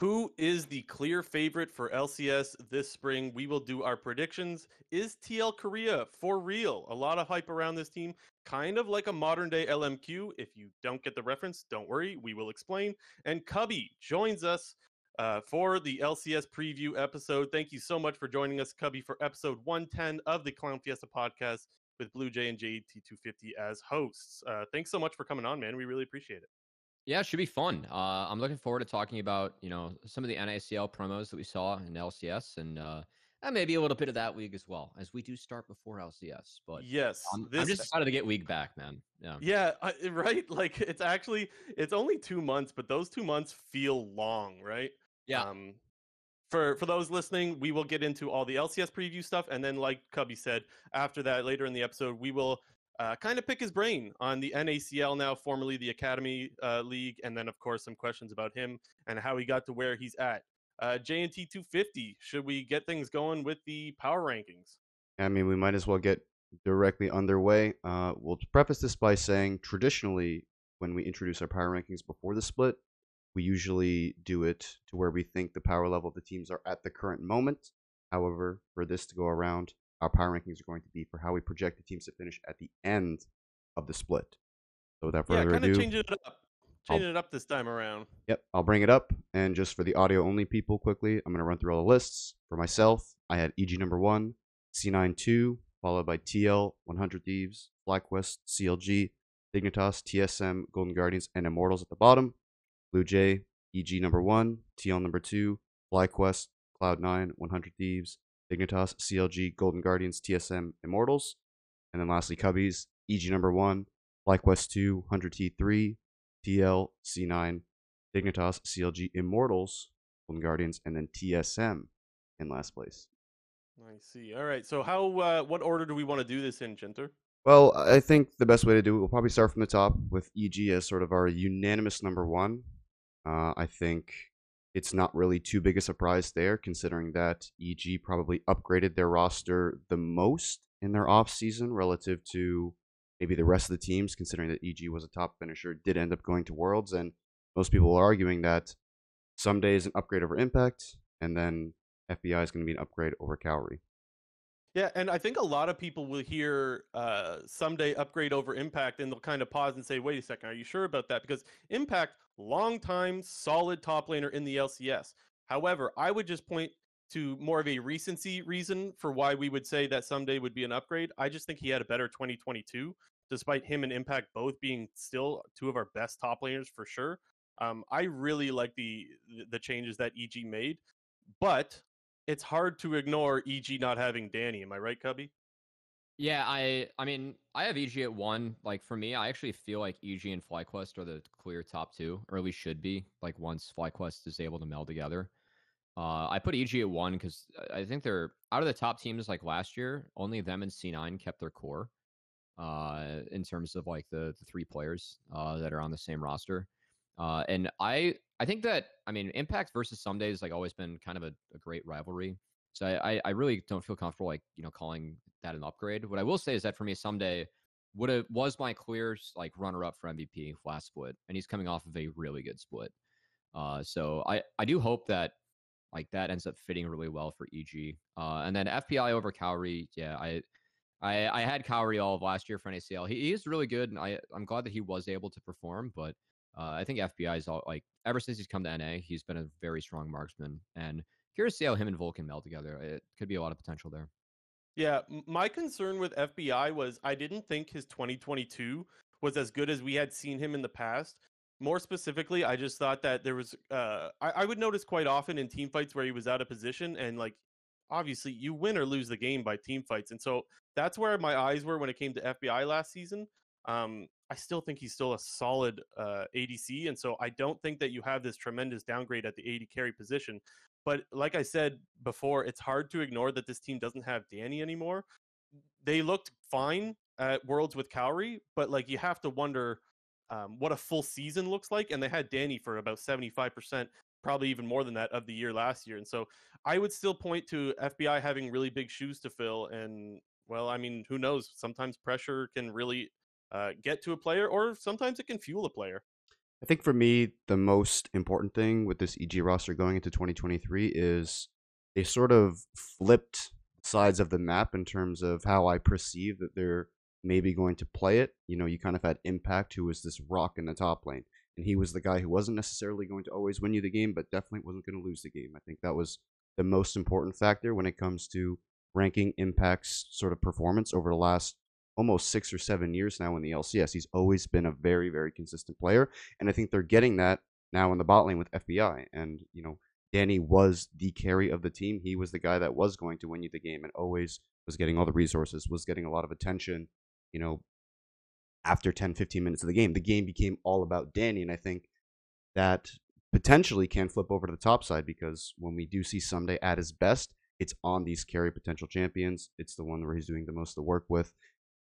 Who is the clear favorite for LCS this spring? We will do our predictions. Is TL Korea for real? A lot of hype around this team, kind of like a modern day LMQ. If you don't get the reference, don't worry, we will explain. And Cubby joins us uh, for the LCS preview episode. Thank you so much for joining us, Cubby, for episode 110 of the Clown Fiesta podcast with Blue Jay and JT250 as hosts. Uh, thanks so much for coming on, man. We really appreciate it. Yeah, it should be fun. Uh, I'm looking forward to talking about you know some of the NACL promos that we saw in LCS and uh, and maybe a little bit of that league as well, as we do start before LCS. But yes, I'm, this... I'm just excited to get week back, man. Yeah, yeah, right. Like it's actually it's only two months, but those two months feel long, right? Yeah. Um, for for those listening, we will get into all the LCS preview stuff, and then, like Cubby said, after that, later in the episode, we will uh, kind of pick his brain on the NACL now, formerly the Academy uh, League, and then of course some questions about him and how he got to where he's at. Uh, JNT 250, should we get things going with the power rankings? I mean, we might as well get directly underway. Uh, we'll preface this by saying traditionally, when we introduce our power rankings before the split, we usually do it to where we think the power level of the teams are at the current moment. However, for this to go around, our power rankings are going to be for how we project the teams to finish at the end of the split. So without further ado, yeah, ado, change it up. Change it up this time around. Yep, I'll bring it up. And just for the audio only people, quickly, I'm going to run through all the lists. For myself, I had EG number one, C9 2, followed by TL, 100 Thieves, FlyQuest, CLG, Dignitas, TSM, Golden Guardians, and Immortals at the bottom. Blue Jay, EG number one, TL number two, FlyQuest, Cloud9, 100 Thieves, Dignitas, CLG, Golden Guardians, TSM, Immortals. And then lastly, Cubbies, EG number one, FlyQuest 2, 100T3, TL, C9, Dignitas, CLG, Immortals, Golden Guardians, and then TSM in last place. I see. All right. So, how, uh, what order do we want to do this in, Jinter? Well, I think the best way to do it, we'll probably start from the top with EG as sort of our unanimous number one. Uh, I think it's not really too big a surprise there, considering that EG probably upgraded their roster the most in their off season relative to maybe the rest of the teams, considering that EG was a top finisher, did end up going to Worlds, and most people are arguing that Ssumday is an upgrade over Impact, and then FBI is going to be an upgrade over Kaori. Yeah, and I think a lot of people will hear uh, Ssumday upgrade over Impact, and they'll kind of pause and say, "Wait a second, are you sure about that?" Because Impact, long time, solid top laner in the LCS. However, I would just point to more of a recency reason for why we would say that Ssumday would be an upgrade. I just think he had a better 2022, despite him and Impact both being still two of our best top laners for sure. Um, I really like the the changes that EG made, but it's hard to ignore EG not having Danny. Am I right, Cubby? Yeah, I I mean I have EG at one. Like for me, I actually feel like EG and FlyQuest are the clear top two, or at least should be. Like once FlyQuest is able to meld together. Uh, I put EG at one because I think they're out of the top teams like last year. Only them and C9 kept their core. Uh, in terms of like the the three players uh, that are on the same roster. Uh, and I I think that I mean Impact versus Ssumday has like always been kind of a, a great rivalry. So I, I really don't feel comfortable like you know calling that an upgrade. What I will say is that for me Ssumday would have was my clear like runner up for MVP last split, and he's coming off of a really good split. Uh, so I I do hope that like that ends up fitting really well for EG. Uh, and then FBI over Kaori, yeah, I. I, I had Kaori all of last year for NACL. He, he is really good, and I, I'm glad that he was able to perform. But uh, I think FBI is all like ever since he's come to NA, he's been a very strong marksman, and curious to see how him and Vulcan meld together. It could be a lot of potential there. Yeah, my concern with FBI was I didn't think his 2022 was as good as we had seen him in the past. More specifically, I just thought that there was uh, I, I would notice quite often in team fights where he was out of position and like obviously you win or lose the game by team fights. And so that's where my eyes were when it came to FBI last season. Um, I still think he's still a solid uh, ADC, and so I don't think that you have this tremendous downgrade at the AD carry position. But like I said before, it's hard to ignore that this team doesn't have Danny anymore. They looked fine at Worlds with Kaori, but like you have to wonder um, what a full season looks like. And they had Danny for about seventy five percent, probably even more than that of the year last year. And so I would still point to FBI having really big shoes to fill. And well, I mean, who knows? Sometimes pressure can really uh, get to a player, or sometimes it can fuel a player. I think for me, the most important thing with this EG roster going into 2023 is they sort of flipped sides of the map in terms of how I perceive that they're maybe going to play it. You know, you kind of had Impact, who was this rock in the top lane, and he was the guy who wasn't necessarily going to always win you the game, but definitely wasn't going to lose the game. I think that was the most important factor when it comes to ranking Impact's sort of performance over the last almost six or seven years now in the LCS. He's always been a very, very consistent player. And I think they're getting that now in the bot lane with FBI. And, you know, Danny was the carry of the team. He was the guy that was going to win you the game and always was getting all the resources, was getting a lot of attention, you know, after 10, 15 minutes of the game. The game became all about Danny. And I think that potentially can flip over to the top side because when we do see Ssumday at his best, it's on these carry potential champions. It's the one where he's doing the most of the work with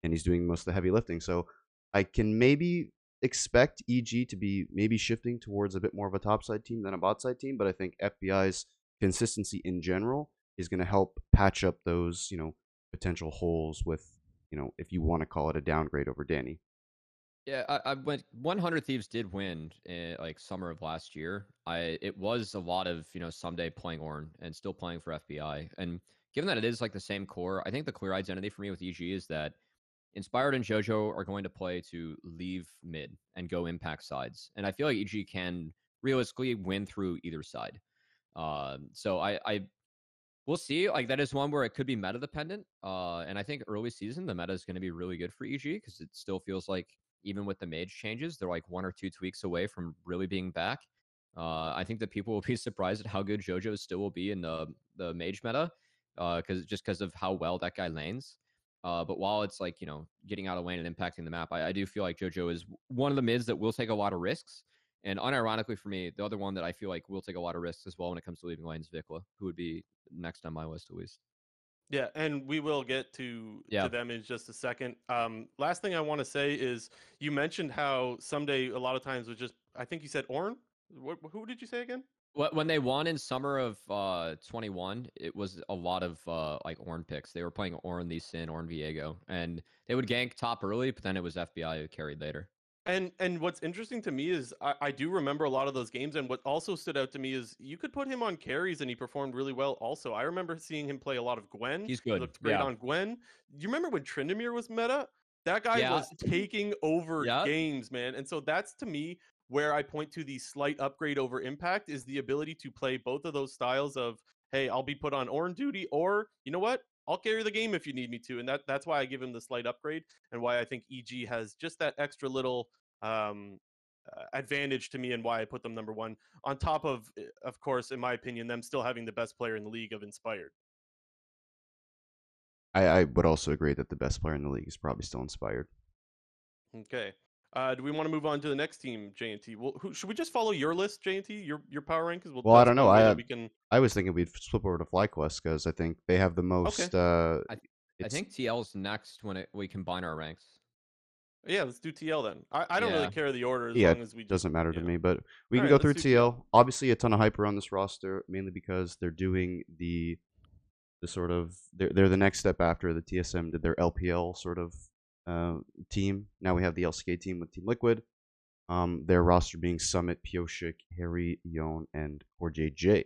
and he's doing most of the heavy lifting. So I can maybe expect EG to be maybe shifting towards a bit more of a topside team than a bot side team, but I think FBI's consistency in general is going to help patch up those, you know, potential holes with, you know, if you want to call it a downgrade over Danny. Yeah, I, I went 100 Thieves did win in, like summer of last year. I it was a lot of you know Ssumday playing Ornn and still playing for FBI. And given that it is like the same core, I think the clear identity for me with EG is that Inspired and JoJo are going to play to leave mid and go impact sides. And I feel like EG can realistically win through either side. Uh, so I, I we'll see. Like that is one where it could be meta dependent. Uh, and I think early season the meta is going to be really good for EG because it still feels like even with the mage changes, they're like one or two tweaks away from really being back. Uh, I think that people will be surprised at how good JoJo still will be in the the mage meta, because uh, just because of how well that guy lanes. Uh, but while it's like, you know, getting out of lane and impacting the map, I, I, do feel like JoJo is one of the mids that will take a lot of risks. And unironically for me, the other one that I feel like will take a lot of risks as well when it comes to leaving lanes, VicLa, who would be next on my list at least. Yeah, and we will get to, yeah. to them in just a second. Um, last thing I want to say is you mentioned how Ssumday a lot of times was just, I think you said Ornn. What, who did you say again? When they won in summer of uh, 21, it was a lot of uh, like Ornn picks. They were playing Lee Sin, Ornn Viego, and they would gank top early, but then it was FBI who carried later. And and what's interesting to me is I, I, do remember a lot of those games, and what also stood out to me is you could put him on carries and he performed really well. Also, I remember seeing him play a lot of Gwen. He's good. He looked great yeah. on Gwen. You remember when Tryndamere was meta? That guy yeah. was taking over games, man. And so that's to me where I point to the slight upgrade over impact is the ability to play both of those styles of, hey, I'll be put on Ornn duty, or you know what? I'll carry the game if you need me to. And that that's why I give him the slight upgrade and why I think EG has just that extra little um, uh, advantage to me and why I put them number one. On top of, eh, of course, in my opinion, them still having the best player in the league of Inspired. I, I would also agree that the best player in the league is probably still Inspired. Okay. Uh, do we want to move on to the next team, JNT? Well, who, should we just follow your list, JNT? Your your power rankings? We'll, well I don't know. I we can... I was thinking we'd flip over to FlyQuest because I think they have the most. Okay. Uh, I, th- I think TL's next when it, we combine our ranks. Yeah, let's do TL then. I, I don't yeah. really care the order as yeah, long as we. Just, doesn't matter to me, but we All can right, go through TL. TL. Obviously, a ton of hype around this roster, mainly because they're doing the the sort of they're they're the next step after the TSM did their LPL sort of uh, team. Now we have the LCK team with Team Liquid. Um, their roster being Summit, Pyosik, Haeri, Yeon, and CoreJJ.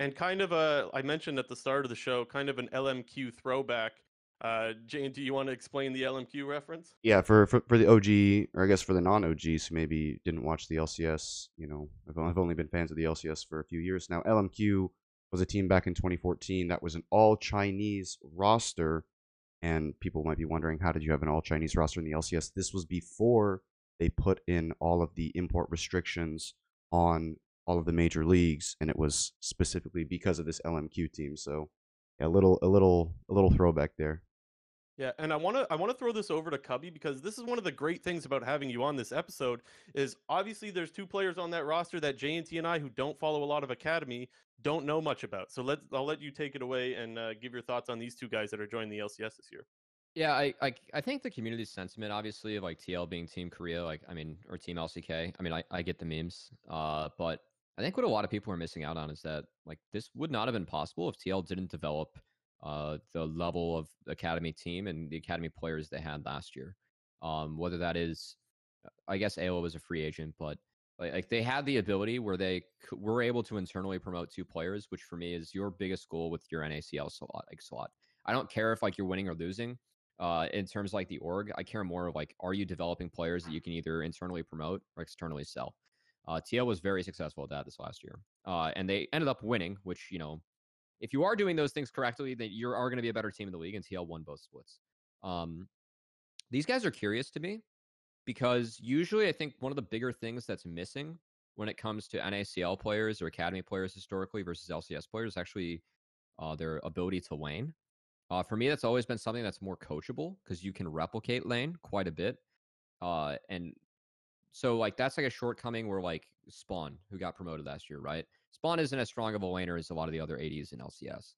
And kind of a, I mentioned at the start of the show, kind of an LMQ throwback. Uh, Jane, do you want to explain the LMQ reference? Yeah, for, for, for the OG, or I guess for the non OGs who maybe didn't watch the LCS, you know, I've, I've only been fans of the LCS for a few years now. LMQ was a team back in 2014 that was an all Chinese roster. And people might be wondering, how did you have an all Chinese roster in the LCS? This was before they put in all of the import restrictions on all of the major leagues, and it was specifically because of this LMQ team. So, a little, a little, a little throwback there. Yeah, and I want to I want to throw this over to Cubby because this is one of the great things about having you on this episode is obviously there's two players on that roster that JNT and I who don't follow a lot of academy don't know much about. So let's I'll let you take it away and uh, give your thoughts on these two guys that are joining the LCS this year. Yeah, I, I I think the community sentiment, obviously, of like TL being Team Korea, like I mean, or Team LCK. I mean, I, I get the memes, uh, but I think what a lot of people are missing out on is that like this would not have been possible if TL didn't develop uh, the level of academy team and the academy players they had last year. Um, whether that is I guess Eyla was a free agent, but like, like they had the ability where they c- were able to internally promote two players, which for me is your biggest goal with your NACL slot. Like slot, I don't care if like you're winning or losing. Uh, in terms of like the org, I care more of like, are you developing players that you can either internally promote or externally sell? Uh, TL was very successful at that this last year, uh, and they ended up winning. Which you know, if you are doing those things correctly, then you are going to be a better team in the league. And TL won both splits. Um, these guys are curious to me because usually I think one of the bigger things that's missing when it comes to NACL players or academy players historically versus LCS players is actually uh, their ability to lane. Uh, for me, that's always been something that's more coachable because you can replicate lane quite a bit. Uh, and so, like, that's like a shortcoming where, like, Spawn, who got promoted last year, right? Spawn isn't as strong of a laner as a lot of the other ADs in LCS.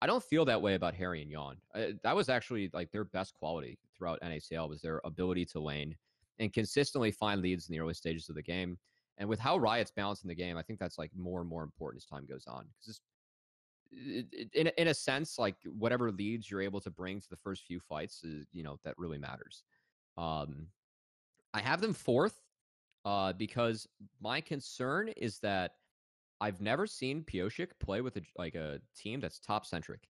I don't feel that way about Haeri and Yeon. Uh, that was actually like their best quality throughout NACL was their ability to lane and consistently find leads in the early stages of the game. And with how Riot's balancing the game, I think that's like more and more important as time goes on because in in a sense, like whatever leads you're able to bring to the first few fights is you know that really matters. Um, I have them fourth uh, because my concern is that I've never seen Pyosik play with a, like a team that's top centric,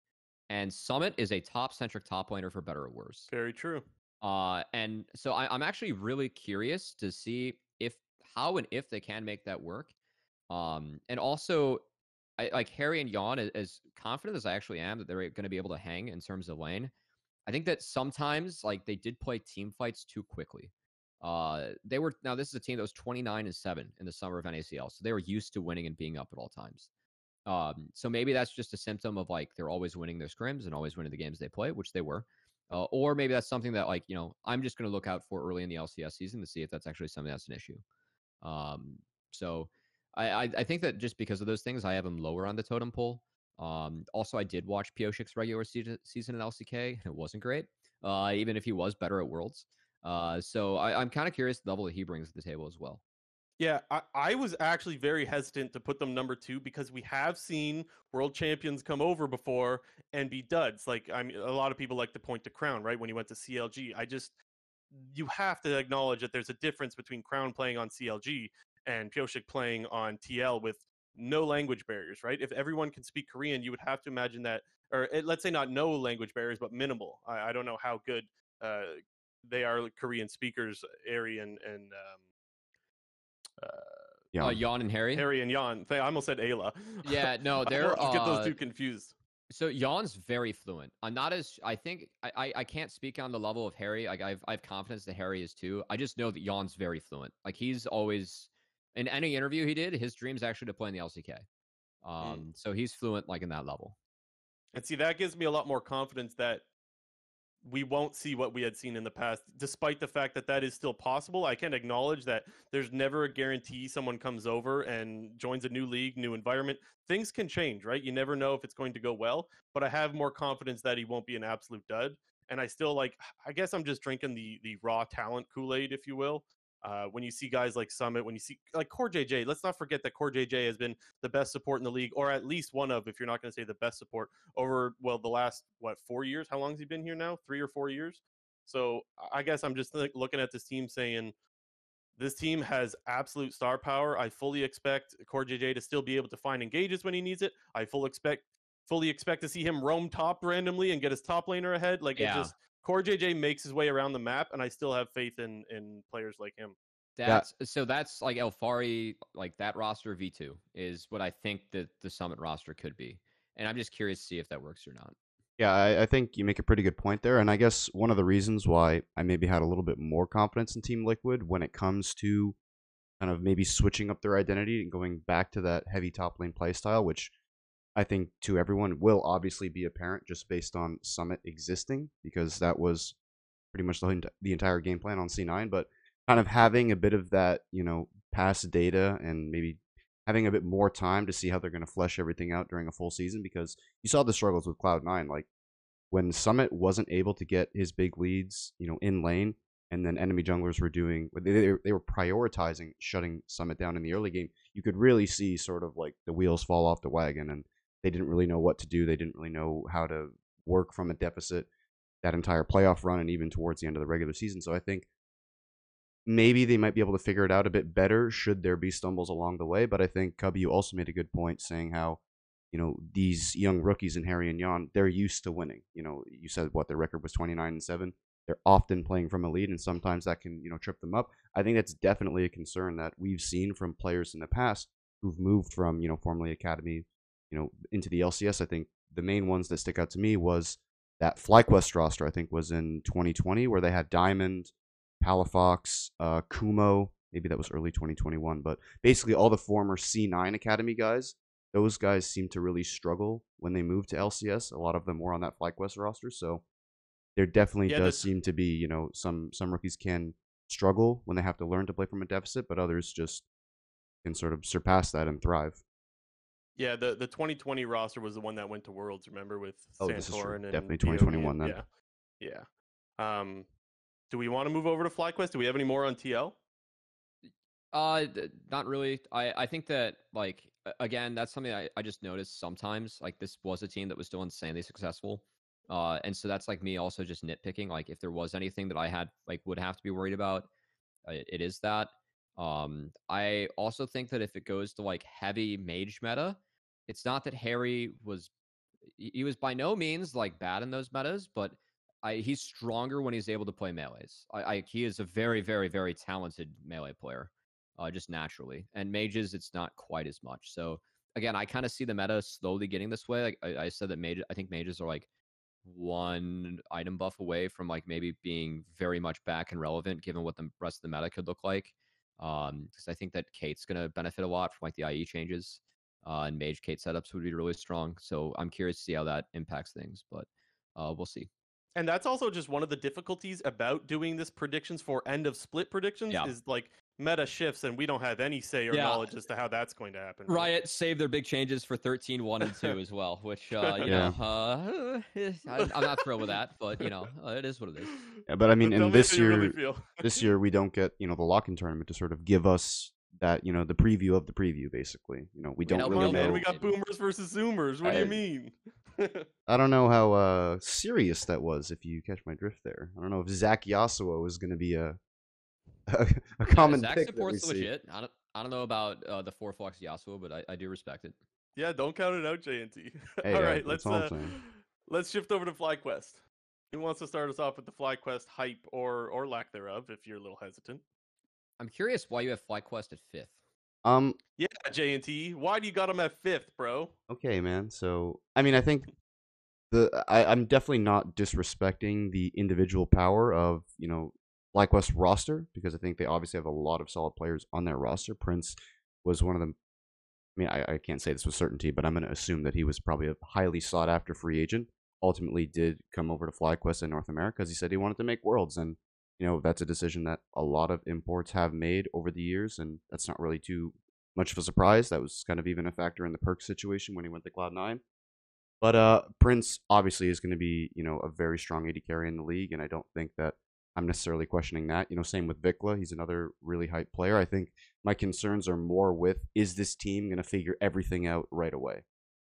and Summit is a top centric top laner for better or worse. Very true. Uh, and so I, I'm actually really curious to see if how and if they can make that work. Um, and also I, like Haeri and Yeon, as confident as I actually am that they're going to be able to hang in terms of lane, I think that sometimes like they did play team fights too quickly. Uh, they were now this is a team that was 29 and seven in the summer of NACL, so they were used to winning and being up at all times. Um, so maybe that's just a symptom of like they're always winning their scrims and always winning the games they play, which they were. Uh, or maybe that's something that like you know I'm just going to look out for early in the LCS season to see if that's actually something that's an issue. Um, so I, I, think that just because of those things, I have them lower on the totem pole. Um, also, I did watch Pyosik's regular season, season in LCK. And it wasn't great, uh, even if he was better at Worlds. Uh, so I, am kind of curious the level that he brings to the table as well. Yeah, I, I, was actually very hesitant to put them number two because we have seen world champions come over before and be duds. Like, I mean, a lot of people like to point to Crown, right? When he went to CLG, I just you have to acknowledge that there's a difference between Crown playing on CLG and Pyosik playing on TL with no language barriers, right? If everyone can speak Korean, you would have to imagine that, or eh, let's say not no language barriers, but minimal. I, I don't know how good uh, they are Korean speakers, Ari and and um, uh, yeah, uh, Yeon and Haeri, Haeri and Yeon. I almost said Eyla. Yeah, no, they're uh, get those two confused. So Yeon's very fluent. I'm not as I think I, I, I can't speak on the level of Haeri. Like I've I've confidence that Haeri is too. I just know that Yeon's very fluent. Like he's always in any interview he did, his dream's actually to play in the LCK. Hmm. Um, mm. so he's fluent like in that level. And see, that gives me a lot more confidence that we won't see what we had seen in the past, despite the fact that that is still possible. I can acknowledge that there's never a guarantee someone comes over and joins a new league, new environment. Things can change, right? You never know if it's going to go well, but I have more confidence that he won't be an absolute dud. And I still like, I guess I'm just drinking the the raw talent Kool Aid, if you will. Uh, when you see guys like Summit, when you see like Core JJ, let's not forget that Core JJ has been the best support in the league, or at least one of, if you're not going to say the best support over well the last what four years? How long has he been here now? Three or four years? So I guess I'm just looking at this team saying this team has absolute star power. I fully expect Core JJ to still be able to find engages when he needs it. I full expect fully expect to see him roam top randomly and get his top laner ahead. Like yeah. it just CoreJJ makes his way around the map, and I still have faith in in players like him. That's yeah. so that's like Alphari, like that roster V two is what I think that the Summit roster could be, and I'm just curious to see if that works or not. Yeah, I, I, think you make a pretty good point there, and I guess one of the reasons why I maybe had a little bit more confidence in Team Liquid when it comes to kind of maybe switching up their identity and going back to that heavy top lane playstyle, which I think to everyone will obviously be apparent just based on Summit existing because that was pretty much the, the entire game plan on C9. But kind of having a bit of that, you know, past data and maybe having a bit more time to see how they're going to flesh everything out during a full season because you saw the struggles with Cloud9. Like when Summit wasn't able to get his big leads, you know, in lane, and then enemy junglers were doing they, they were prioritizing shutting Summit down in the early game. You could really see sort of like the wheels fall off the wagon and they didn't really know what to do. They didn't really know how to work from a deficit that entire playoff run and even towards the end of the regular season. So I think maybe they might be able to figure it out a bit better should there be stumbles along the way. But I think Cubby, you also made a good point saying how, you know, these young rookies in Haeri and Yeon, they're used to winning. You know, you said what their record was 29 and 7. They're often playing from a lead, and sometimes that can, you know, trip them up. I think that's definitely a concern that we've seen from players in the past who've moved from, you know, formerly academy, you know, into the LCS. I think the main ones that stick out to me was that FlyQuest roster, I think, was in 2020, where they had Diamond, Palafox, uh, Kumo. Maybe that was early 2021, but basically all the former C9 Academy guys, those guys seem to really struggle when they move to LCS. A lot of them were on that FlyQuest roster, so there definitely Yeah, does seem to be, you know, some some rookies can struggle when they have to learn to play from a deficit, but others just can sort of surpass that and thrive. Yeah, the the 2020 roster was the one that went to Worlds. Remember with Oh, this is true. And Definitely 2021 and- then. Yeah, yeah. Um, do we want to move over to FlyQuest? Do we have any more on TL? Uh, th- not really. I I think that like again, that's something I, I just noticed sometimes. Like this was a team that was still insanely successful. Uh, and so that's like me also just nitpicking. Like if there was anything that I had like would have to be worried about, uh, it is that. Um, I also think that if it goes to like heavy mage meta, it's not that Haeri was he was by no means like bad in those metas, but I, he's stronger when he's able to play melees. I, I he is a very very very talented melee player uh, just naturally. And mages, it's not quite as much. So again, I kind of see the meta slowly getting this way. Like I, I said that mage, I think mages are like one item buff away from like maybe being very much back and relevant, given what the rest of the meta could look like. Um, because I think that Kate's gonna benefit a lot from like the IE changes. Uh, and mage Kate setups would be really strong. So I'm curious to see how that impacts things, but uh, we'll see. And that's also just one of the difficulties about doing this predictions for end of split predictions Yeah. is like meta shifts, and we don't have any say or Yeah. knowledge as to how that's going to happen. Riot saved their big changes for 13, 1, and 2 as well, which, uh, you Yeah. know, uh, eh, I, I'm not thrilled with that, but, you know, uh, it is what it is. Yeah, but I mean, Tell in this year, really this year we don't get you know the lock-in tournament to sort of give us that you know the preview of the preview basically you know we We don't know- Come really on, man, know we got boomers versus zoomers. What do you mean? i don't know how uh serious that was if you catch my drift there i don't know if zach yasuo is going to be a a, a common Zach pick that we supports see. legit. I don't, I don't know about uh, the four flux Yasuo, but I, I do respect it. yeah, don't count it out, JNT. Hey, all uh, right, let's all uh, let's shift over to FlyQuest. Who wants to start us off with the FlyQuest hype or or lack thereof? If you're a little hesitant. I'm curious why you have FlyQuest at fifth. um Yeah, JNT. Why do you got them at fifth, bro? Okay, man. So, I mean, I think the I, I'm definitely not disrespecting the individual power of you know FlyQuest roster because I think they obviously have a lot of solid players on their roster. Prince was one of them. I mean, I, I can't say this with certainty, but I'm going to assume that he was probably a highly sought after free agent. Ultimately, did come over to FlyQuest in North America because he said he wanted to make worlds, and you know that's a decision that a lot of imports have made over the years, and that's not really too much of a surprise. That was kind of even a factor in the Perkz situation when he went to Cloud Nine. But uh, Prince obviously is going to be, you know, a very strong AD carry in the league, and I don't think that I'm necessarily questioning that. You know, same with VicLa. He's another really hype player. I think my concerns are more with is this team going to figure everything out right away?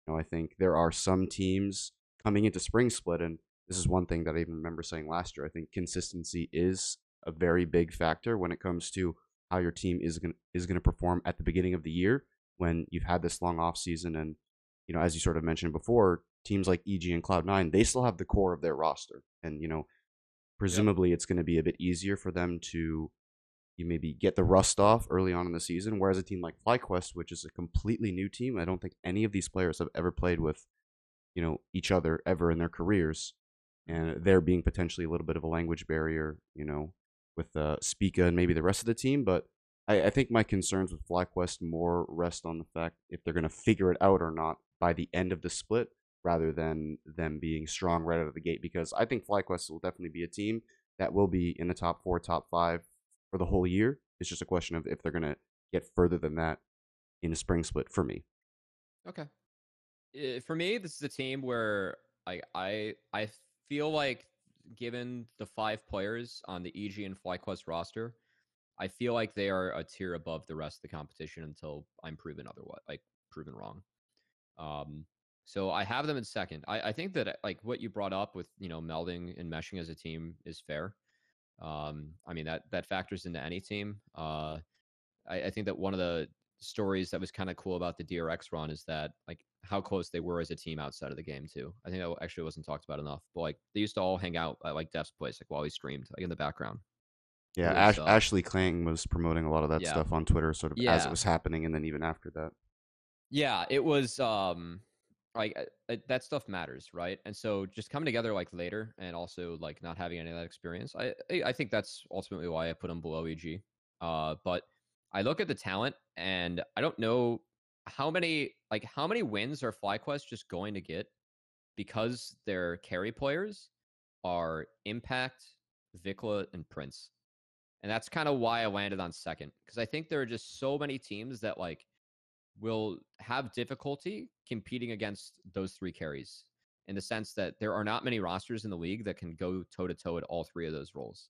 You know, I think there are some teams coming into spring split, and this is one thing that I even remember saying last year. I think consistency is a very big factor when it comes to how your team is going is going to perform at the beginning of the year when you've had this long off season and you know as you sort of mentioned before teams like EG and Cloud9 they still have the core of their roster and you know presumably it's going to be a bit easier for them to you maybe get the rust off early on in the season whereas a team like FlyQuest which is a completely new team I don't think any of these players have ever played with you know each other ever in their careers and there being potentially a little bit of a language barrier you know with uh, Spica and maybe the rest of the team. But I, I think my concerns with FlyQuest more rest on the fact if they're going to figure it out or not by the end of the split, rather than them being strong right out of the gate. Because I think FlyQuest will definitely be a team that will be in the top four, top five for the whole year. It's just a question of if they're going to get further than that in a spring split for me. Okay. Uh, For me, this is a team where I I I feel like given the five players on the EG and FlyQuest roster, I feel like they are a tier above the rest of the competition until I'm proven otherwise, like proven wrong. Um, so I have them in second. I, I think that like what you brought up with you know melding and meshing as a team is fair. Um, I mean that that factors into any team. Uh, I, I think that one of the stories that was kind of cool about the DRX run is that like how close they were as a team outside of the game too. I think that actually wasn't talked about enough. But like they used to all hang out at like Deft's place like while he streamed like in the background. Yeah, Ash- uh, Ashley Kang was promoting a lot of that Yeah. stuff on Twitter, sort of as it was happening, and then even after that. Yeah, it was um like uh, that stuff matters, right? And so just coming together like later and also like not having any of that experience, I I I think that's ultimately why I put him below EG. Uh, but I look at the talent and I don't know how many like how many wins are FlyQuest just going to get because their carry players are Impact, VicLa, and Prince. And that's kind of why I landed on second because I think there are just so many teams that like will have difficulty competing against those three carries in the sense that there are not many rosters in the league that can go toe to toe at all three of those roles.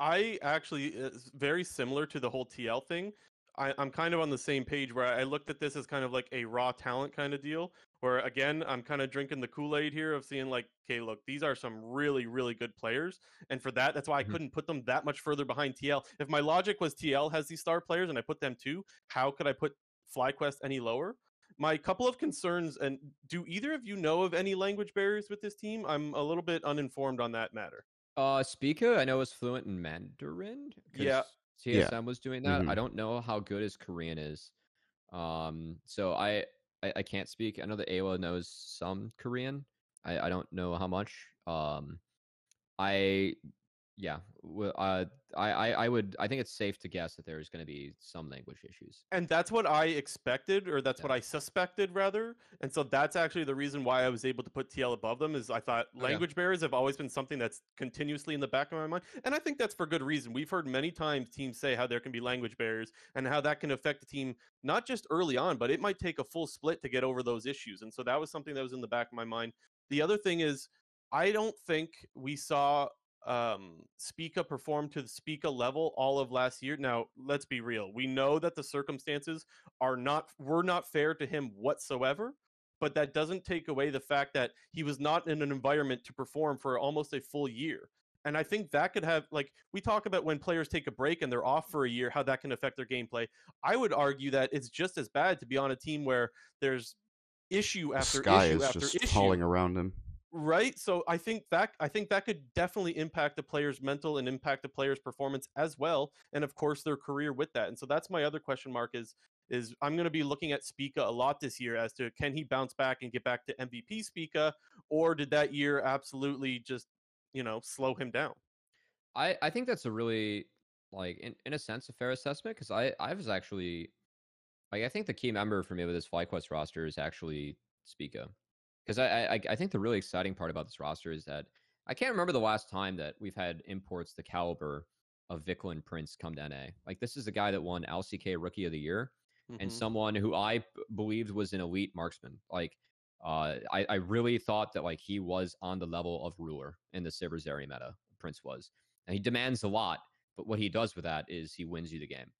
I actually very similar to the whole TL thing. I, I'm kind of on the same page where I looked at this as kind of like a raw talent kind of deal. Where again, I'm kind of drinking the Kool Aid here of seeing like, okay, look, these are some really, really good players, and for that, that's why I Mhm. couldn't put them that much further behind TL. If my logic was TL has these star players and I put them too, how could I put FlyQuest any lower? My couple of concerns, and do either of you know of any language barriers with this team? I'm a little bit uninformed on that matter. Uh Spica, I know is fluent in Mandarin. 'cause Yeah. Yeah. TSM was doing that. I Mhm. don't know how good his Korean is. Um, so I, I I can't speak. I know that Eyla knows some Korean. I I don't know how much. Um, I yeah. w- Uh, I I I would. I think it's safe to guess that there's going to be some language issues. and that's what I expected, or that's Yeah. what I suspected, rather. And so that's actually the reason why I was able to put TL above them. Is I thought Okay. language barriers have always been something that's continuously in the back of my mind, and I think that's for good reason. We've heard many times teams say how there can be language barriers and how that can affect the team not just early on, but it might take a full split to get over those issues. And so that was something that was in the back of my mind. The other thing is, I don't think we saw um Spica perform to the Spica level all of last year. Now, let's be real. We know that the circumstances are not were not fair to him whatsoever, but that doesn't take away the fact that he was not in an environment to perform for almost a full year. And I think that could have like we talk about when players take a break and they're off for a year, how that can affect their gameplay. I would argue that it's just as bad to be on a team where there's issue The after sky issue is after just issue falling around him. Right so i think that i think that could definitely impact the player's mental and impact the player's performance as well and of course their career with that and so that's my other question mark is is i'm going to be looking at Spica a lot this year as to can he bounce back and get back to mvp Spica or did that year absolutely just you know slow him down? I I think that's a really like in, in a sense a fair assessment because I I was actually like I think the key member for me with this FlyQuest roster is actually Spica because I, I I think the really exciting part about this roster is that I can't remember the last time that we've had imports the caliber of VicLa and Prince come to NA. Like this is a guy that won LCK Rookie of the Year and Mhm. someone who I b- believed was an elite marksman. Like, uh, I, I really thought that like he was on the level of ruler in the Sivers area meta. Prince was, and he demands a lot, but what he does with that is he wins you the game.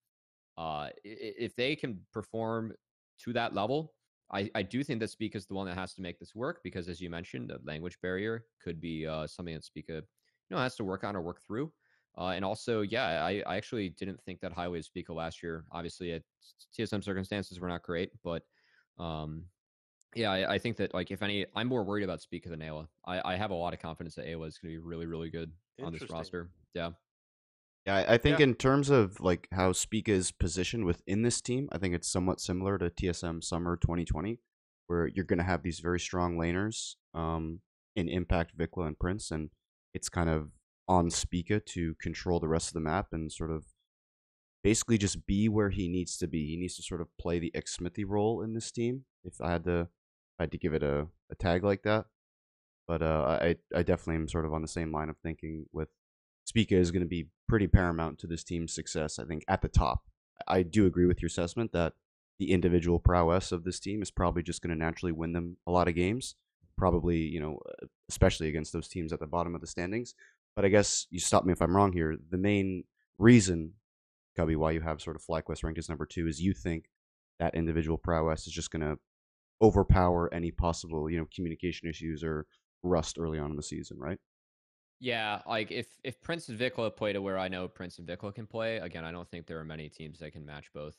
Uh, if they can perform to that level, I, I do think that Spica is the one that has to make this work because, as you mentioned, the language barrier could be uh, something that Spica, you know, has to work on or work through. Uh, and also, yeah, I, I actually didn't think that highly of Spica last year. Obviously, at TSM circumstances were not great, but um, yeah, I, I think that like if any, I'm more worried about Spica than Eyla. I, I have a lot of confidence that Eyla is going to be really, really good on this roster. Yeah, Yeah, I, think Yeah. in terms of like how Spica is positioned within this team, I think it's somewhat similar to TSM Summer 2020, where you're going to have these very strong laners um, in Impact, VicLa, and Prince, and it's kind of on Spica to control the rest of the map and sort of basically just be where he needs to be. He needs to sort of play the Xmithie role in this team. If I had to, I had to give it a, a tag like that, but uh, I I definitely am sort of on the same line of thinking with Spica is going to be pretty paramount to this team's success. I think at the top, I do agree with your assessment that the individual prowess of this team is probably just going to naturally win them a lot of games. Probably, you know, especially against those teams at the bottom of the standings. But I guess you stop me if I'm wrong here. The main reason, Cubby, why you have sort of FlyQuest ranked as number two is you think that individual prowess is just going to overpower any possible, you know, communication issues or rust early on in the season, right? Yeah, like if if Prince and VicLa play to where I know Prince and VicLa can play, again, I don't think there are many teams that can match both.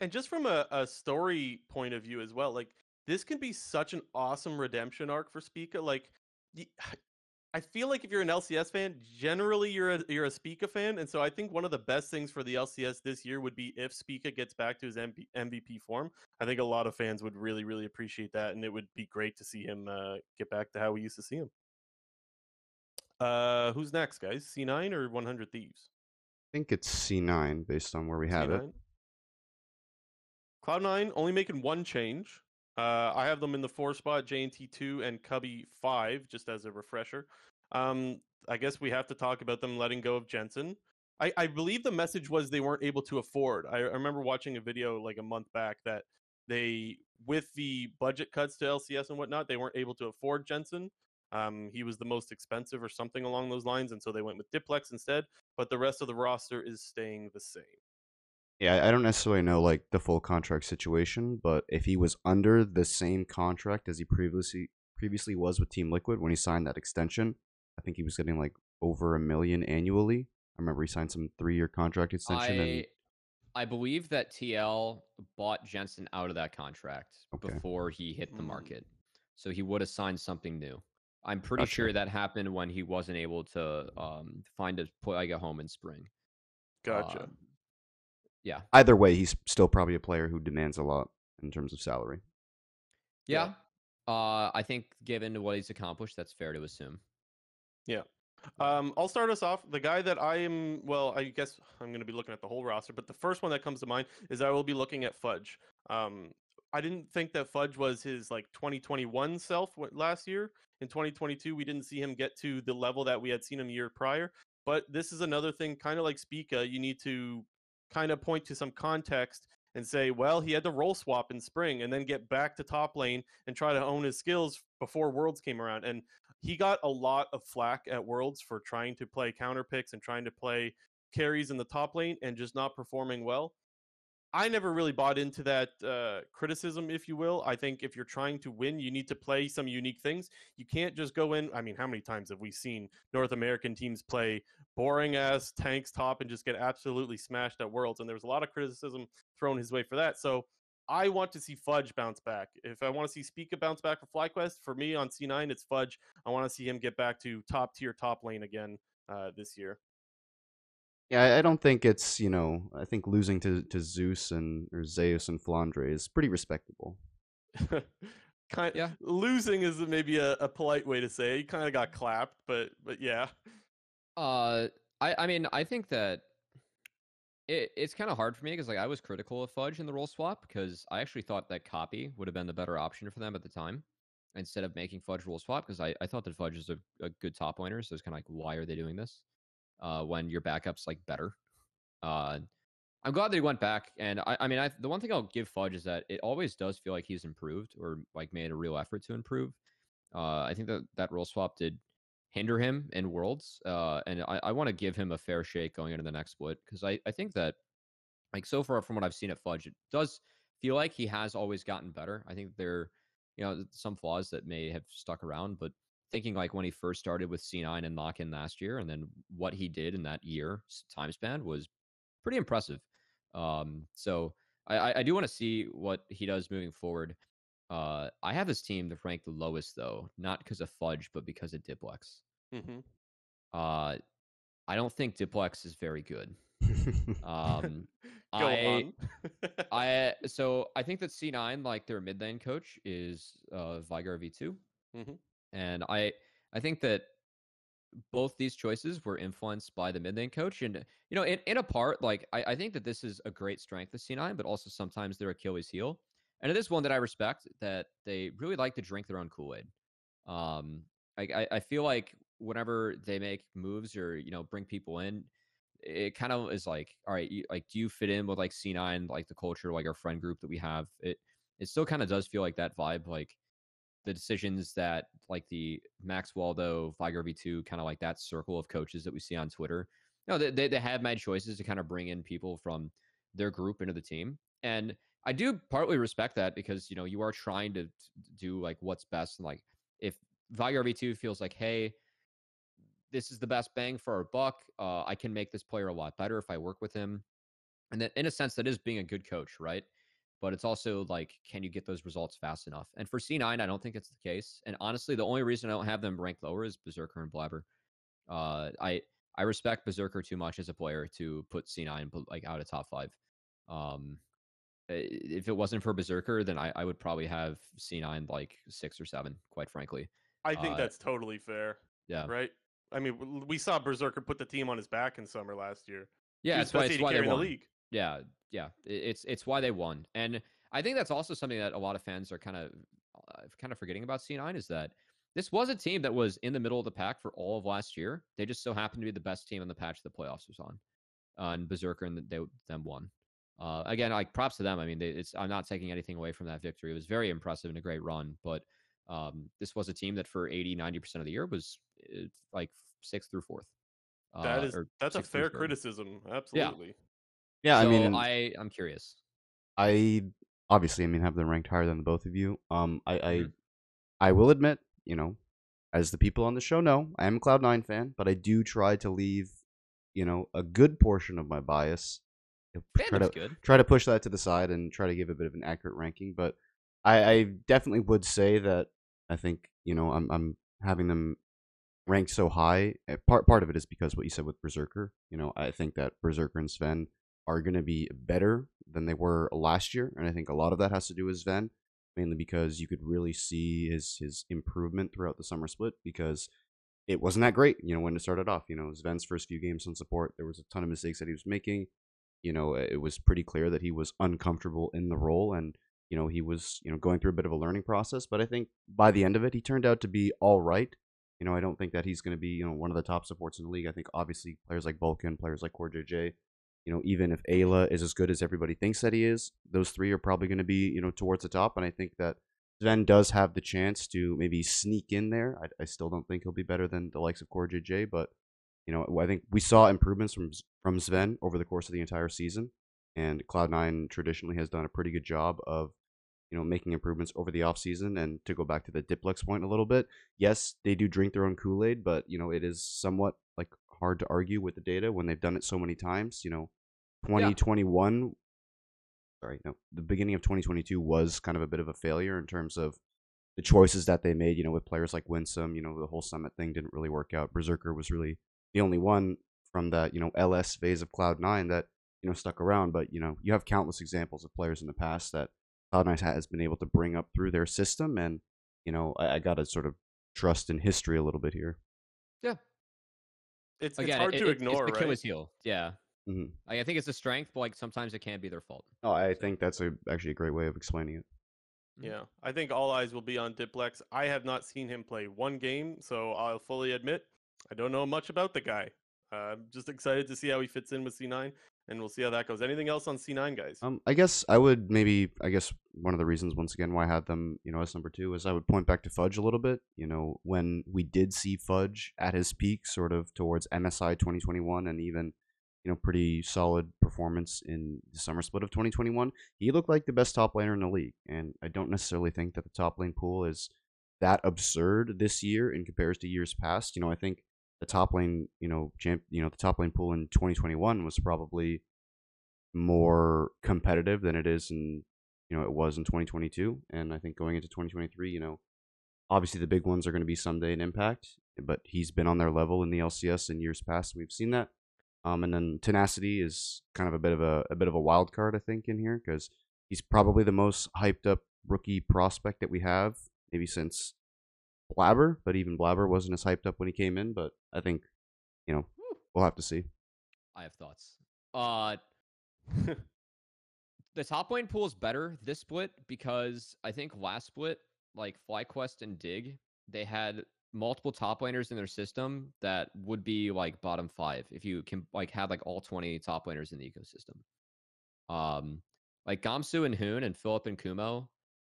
And just from a, a story point of view as well, like this can be such an awesome redemption arc for Spica. Like, I feel like if you're an LCS fan, generally you're a you're a Spica fan, and so I think one of the best things for the LCS this year would be if Spica gets back to his MP, MVP form. I think a lot of fans would really really appreciate that, and it would be great to see him uh, get back to how we used to see him. Uh, who's next, guys? C9 or 100 Thieves? I think it's C9 based on where we have it. C9? Cloud9 only making one change. Uh, I have them in the four spot, JNT2 and Cubby 5, just as a refresher. Um, I guess we have to talk about them letting go of Jensen. I, I believe the message was they weren't able to afford. I, I remember watching a video like a month back that they, with the budget cuts to LCS and whatnot, they weren't able to afford Jensen. Um, he was the most expensive or something along those lines, and so they went with Diplex instead. But the rest of the roster is staying the same. Yeah, I don't necessarily know like the full contract situation, but if he was under the same contract as he previously previously was with Team Liquid when he signed that extension, I think he was getting like over a million annually. I remember he signed some three year contract extension I and I believe that TL bought Jensen out of that contract Okay. before he hit the Mm. market. So he would have signed something new. I'm pretty Gotcha. sure that happened when he wasn't able to um, find a like a home in spring. Gotcha. Um, yeah. either way, he's still probably a player who demands a lot in terms of salary. Yeah. Uh, I think given what he's accomplished, that's fair to assume. Yeah. Um, I'll start us off. The guy that I am, well, I guess I'm going to be looking at the whole roster, but the first one that comes to mind is I will be looking at Fudge. Um, I didn't think that Fudge was his like 2021 self last year. In 2022, we didn't see him get to the level that we had seen him year prior. But this is another thing, kind of like Spica, you need to kind of point to some context and say, well, he had to roll swap in spring and then get back to top lane and try to own his skills before Worlds came around. And he got a lot of flack at Worlds for trying to play counter picks and trying to play carries in the top lane and just not performing well. I never really bought into that uh, criticism, if you will. I think if you're trying to win, you need to play some unique things. You can't just go in. I mean, how many times have we seen North American teams play boring ass tanks top and just get absolutely smashed at Worlds? And there was a lot of criticism thrown his way for that. So I want to see Fudge bounce back. If I want to see Spica bounce back for FlyQuest, for me on C9, it's Fudge. I want to see him get back to top tier, top lane again uh, this year. Yeah, I- I don't think it's you know. I think losing to, to Zeus and or Zeus and Flandre is pretty respectable. kind Yeah. losing is maybe a, a polite way to say it. He kind of got clapped, but but yeah. Uh, I I mean I think that it it's kind of hard for me because like I was critical of Fudge in the role swap because I actually thought that copy would have been the better option for them at the time instead of making Fudge role swap because I, I thought that Fudge is a, a good top laner so it's kind of like why are they doing this uh when your backup's like better. Uh I'm glad that he went back and I I mean I the one thing I'll give Fudge is that it always does feel like he's improved or like made a real effort to improve. Uh I think that that role swap did hinder him in worlds uh and i, I want to give him a fair shake going into the next split because I, I think that like so far from what i've seen at fudge it does feel like he has always gotten better. I think there you know some flaws that may have stuck around but thinking like when he first started with c9 and lock in last year and then what he did in that year time span was pretty impressive um so i I- i do want to see what he does moving forward uh, I have his team to rank the lowest though, not because of Fudge, but because of Diplex. hmm Uh, I don't think Diplex is very good. Um, I. I so I think that C9, like their mid lane coach, is uh, Veigar V2, Mhm. And I I think that both these choices were influenced by the mid lane coach, and you know, in, in a part, like I, I think that this is a great strength of C9, but also sometimes their Achilles heel, and it is one that I respect that they really like to drink their own Kool Aid. Um, I, I I feel like whenever they make moves or you know bring people in, it kind of is like, all right, you, like, do you fit in with like C9, like the culture, like our friend group that we have? It it still kind of does feel like that vibe, like the decisions that like the Max Waldo, Veigar V2, kind of like that circle of coaches that we see on Twitter. No, they, they they have made choices to kind of bring in people from their group into the team, and I do partly respect that because you know you are trying to do like what's best, and like if Veigar V2 feels like, hey, this is the best bang for our buck. Uh, I can make this player a lot better if I work with him. And that, in a sense, that is being a good coach, right? But it's also like, can you get those results fast enough? And for C9, I don't think it's the case. And honestly, the only reason I don't have them ranked lower is Berserker and Blabber. Uh, I I respect Berserker too much as a player to put C9 like out of top five. Um, if it wasn't for Berserker, then I, I would probably have C9 like six or seven, quite frankly. I think Uh, that's totally fair. Yeah. Right. I mean, we saw Berserker put the team on his back in summer last year. Yeah, that's why, it's why they carry the league. Yeah, yeah, it's it's why they won, and I think that's also something that a lot of fans are kind of uh, kind of forgetting about C9 is that this was a team that was in the middle of the pack for all of last year. They just so happened to be the best team in the patch the playoffs was on, uh, and Berserker and they them won. Uh, again, like props to them. I mean, they, it's I'm not taking anything away from that victory. It was very impressive and a great run, but um, this was a team that for 80 90 percent of the year was like sixth through fourth. That uh, is that's a fair criticism. Absolutely. Yeah, I So mean, I I'm curious. I obviously, I mean, have them ranked higher than the both of you. Um, I, I, Mhm. I will admit, you know, as the people on the show know, I am a Cloud Nine fan, but I do try to leave, you know, a good portion of my bias. Try to good. try to push that to the side and try to give a bit of an accurate ranking. But I, I definitely would say that I think you know I'm I'm having them ranked so high. uh, Part part of it is because what you said with Berserker. You know, I think that Berserker and Zven are going to be better than they were last year, and I think a lot of that has to do with Zven, mainly because you could really see his his improvement throughout the summer split because it wasn't that great. You know, when it started off, you know, Zven's first few games on support, there was a ton of mistakes that he was making. You know, it was pretty clear that he was uncomfortable in the role, and you know he was you know going through a bit of a learning process. But I think by the end of it, he turned out to be all right. You know, I don't think that he's going to be you know one of the top supports in the league. I think obviously players like Vulcan, players like CoreJJ, you know, even if Eyla is as good as everybody thinks that he is, those three are probably going to be you know towards the top. And I think that Zven does have the chance to maybe sneak in there. I, I still don't think he'll be better than the likes of CoreJJ, but you know, I think we saw improvements from from Zven over the course of the entire season, and Cloud9 traditionally has done a pretty good job of, you know, making improvements over the offseason. And to go back to the Diplex point a little bit, yes, they do drink their own Kool Aid, but you know, it is somewhat hard to argue with the data when they've done it so many times. You know, 2021. Sorry, no, the beginning of 2022 was kind of a bit of a failure in terms of the choices that they made. You know, with players like Winsome, you know, the whole Summit thing didn't really work out. Berserker was really the only one from that you know LS phase of Cloud Nine that you know stuck around. But you know you have countless examples of players in the past that Cloud Nine has been able to bring up through their system, and you know I, I got to sort of trust in history a little bit here. Yeah. It's, Again, it's hard it- to it- ignore, it's the right? Achilles heel. Yeah. Mhm. Like, I think it's a strength, but like sometimes it can be their fault. Oh, I think that's a, actually a great way of explaining it. Mhm. Yeah, I think all eyes will be on Diplex. I have not seen him play one game, so I'll fully admit I don't know much about the guy. Uh, I'm just excited to see how he fits in with C9, and we'll see how that goes. Anything else on C9, guys? Um, I guess I would maybe. I guess one of the reasons, once again, why I had them, you know, as number two is I would point back to Fudge a little bit. You know, when we did see Fudge at his peak, sort of towards MSI 2021, and even, you know, pretty solid performance in the summer split of 2021, he looked like the best top laner in the league. And I don't necessarily think that the top lane pool is that absurd this year in comparison to years past. You know, I think the top lane, you know, champ, you know, the top lane pool in 2021 was probably more competitive than it is in you know it was in 2022 and i think going into 2023 you know obviously the big ones are going to be Ssumday an impact but he's been on their level in the lcs in years past we've seen that. Um and then tenacity is kind of a bit of a, a bit of a wild card i think in here because he's probably the most hyped up rookie prospect that we have maybe since Blaber but even Blaber wasn't as hyped up when he came in but i think you know we'll have to see I have thoughts. Uh, the top lane pool is better this split because I think last split, like FlyQuest and Dig, they had multiple top laners in their system that would be like bottom five if you can like have like all 20 top laners in the ecosystem. Um, like Gamsu and Hoon and Philip and Kumo,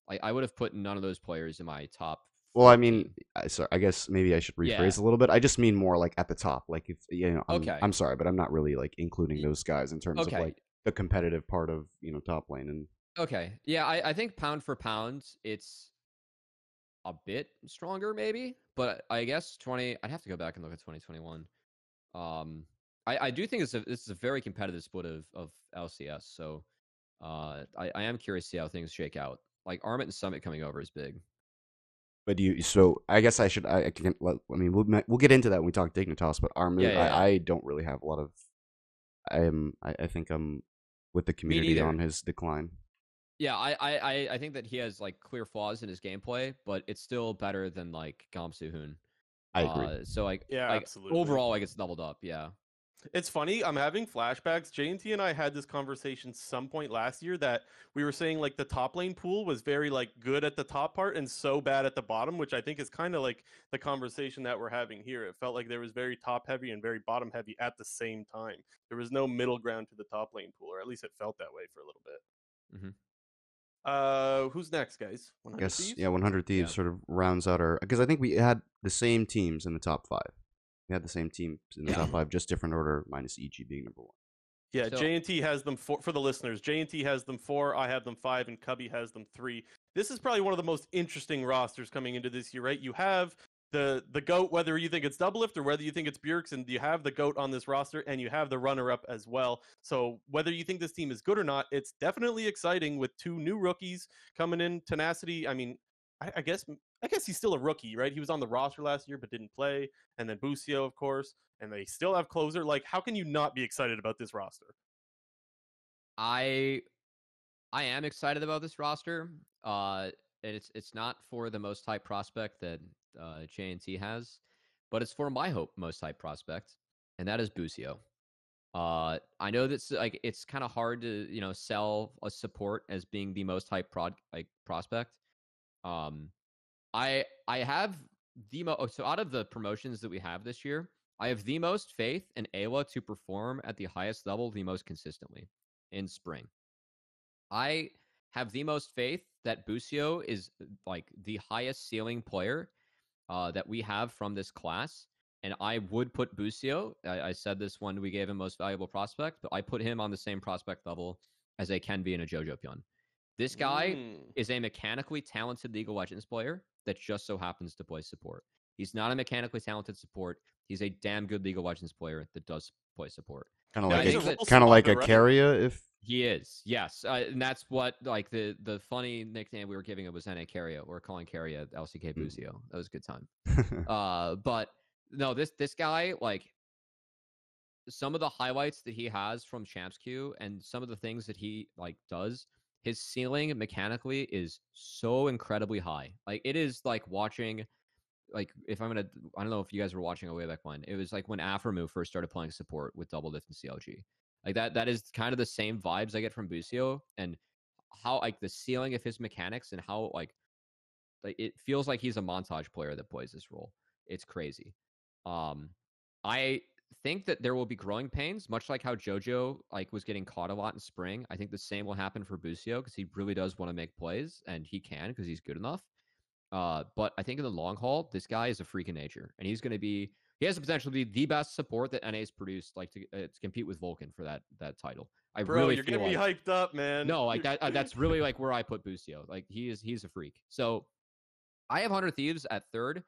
like I would have put none of those players in my top. Well, I mean, I, sorry, I guess maybe I should rephrase Yeah. a little bit. I just mean more like at the top. Like if you know, I'm, Okay. I'm sorry, but I'm not really like including those guys in terms okay. of like the competitive part of you know top lane and Okay. Yeah, I, I think pound for pound, it's a bit stronger, maybe. But I guess twenty. I'd have to go back and look at twenty twenty one. Um, I, I do think it's a this is a very competitive split of of LCS. So, uh, I, I am curious to see how things shake out. Like Armut and Summit coming over is big. But you, so I guess I should. I, I can. I mean, we'll we'll get into that when we talk Dignitas. But Armut, Yeah, yeah, I, I don't really have a lot of. I am. I, I think I'm with the community on his decline. Yeah, I, I, I- I think that he has like clear flaws in his gameplay, but it's still better than like Gamsu Hoon. I agree. Uh, so like, Yeah, like, absolutely. overall, like it's doubled up. Yeah. It's funny. I'm having flashbacks. JT and I had this conversation some point last year that we were saying like the top lane pool was very like good at the top part and so bad at the bottom, which I think is kind of like the conversation that we're having here. It felt like there was very top heavy and very bottom heavy at the same time. There was no middle ground to the top lane pool, or at least it felt that way for a little bit. Mm-hmm. Uh, who's next, guys? I 100 guess Thieves? yeah, 100 Thieves Yeah. sort of rounds out our because I think we had the same teams in the top five. We had the same team in the Yeah. top five, just different order, minus EG being number one. Yeah, So- J and T has them four for the listeners. J and T has them four. I have them five, and Cubby has them three. This is probably one of the most interesting rosters coming into this year, right? You have the the goat, whether you think it's Doublelift or whether you think it's Bjergsen, and you have the goat on this roster, and you have the runner up as well. So whether you think this team is good or not, it's definitely exciting with two new rookies coming in. Tenacity, I mean, I, I guess I guess he's still a rookie, right? He was on the roster last year but didn't play, and then Busio, of course, and they still have closer. Like, how can you not be excited about this roster? I I am excited about this roster. Uh, and it's it's not for the most hype prospect that uh, JNT has, but it's for my hope most hype prospect, and that is Busio. Uh, I know that's like it's kind of hard to you know sell a support as being the most hype prod like prospect. Um, I I have the most so out of the promotions that we have this year, I have the most faith in Eyla to perform at the highest level the most consistently in spring. I have the most faith that Busio is like the highest ceiling player uh, that we have from this class. And I would put Busio, I, I said this when we gave him most valuable prospect, but I put him on the same prospect level as a Kenby and a Jojopyun. This guy Mm. is a mechanically talented League of Legends player that just so happens to play support. He's not a mechanically talented support. He's a damn good League of Legends player that does play support. Kind of like a, kind of like a right? Keria, if He is, yes, uh, and that's what like the the funny nickname we were giving him was NA Keria. We're calling Keria LCK Mm. Busio. That was a good time. Uh, but no, this this guy like some of the highlights that he has from Champs Q and some of the things that he like does. His ceiling mechanically is so incredibly high. Like it is like watching like if I'm gonna I don't know if you guys were watching a way back when. It was like when Aphromoo first started playing support with Doublelift and CLG. Like that that is kind of the same vibes I get from Busio and how like the ceiling of his mechanics and how like like it feels like he's a montage player that plays this role. It's crazy. Um I think that there will be growing pains, much like how JoJo like was getting caught a lot in spring. I think the same will happen for Busio because he really does want to make plays and he can because he's good enough. Uh, but I think in the long haul, this guy is a freak of nature, and he's going to be. He has the potential to be the best support that NA's produced, like to, uh, to compete with Vulcan for that that title. I Bro, really you're going like, me hyped up, man. no, like that. Uh, that's really like where I put Busio. Like he is, he's a freak. So I have Hundred Thieves at third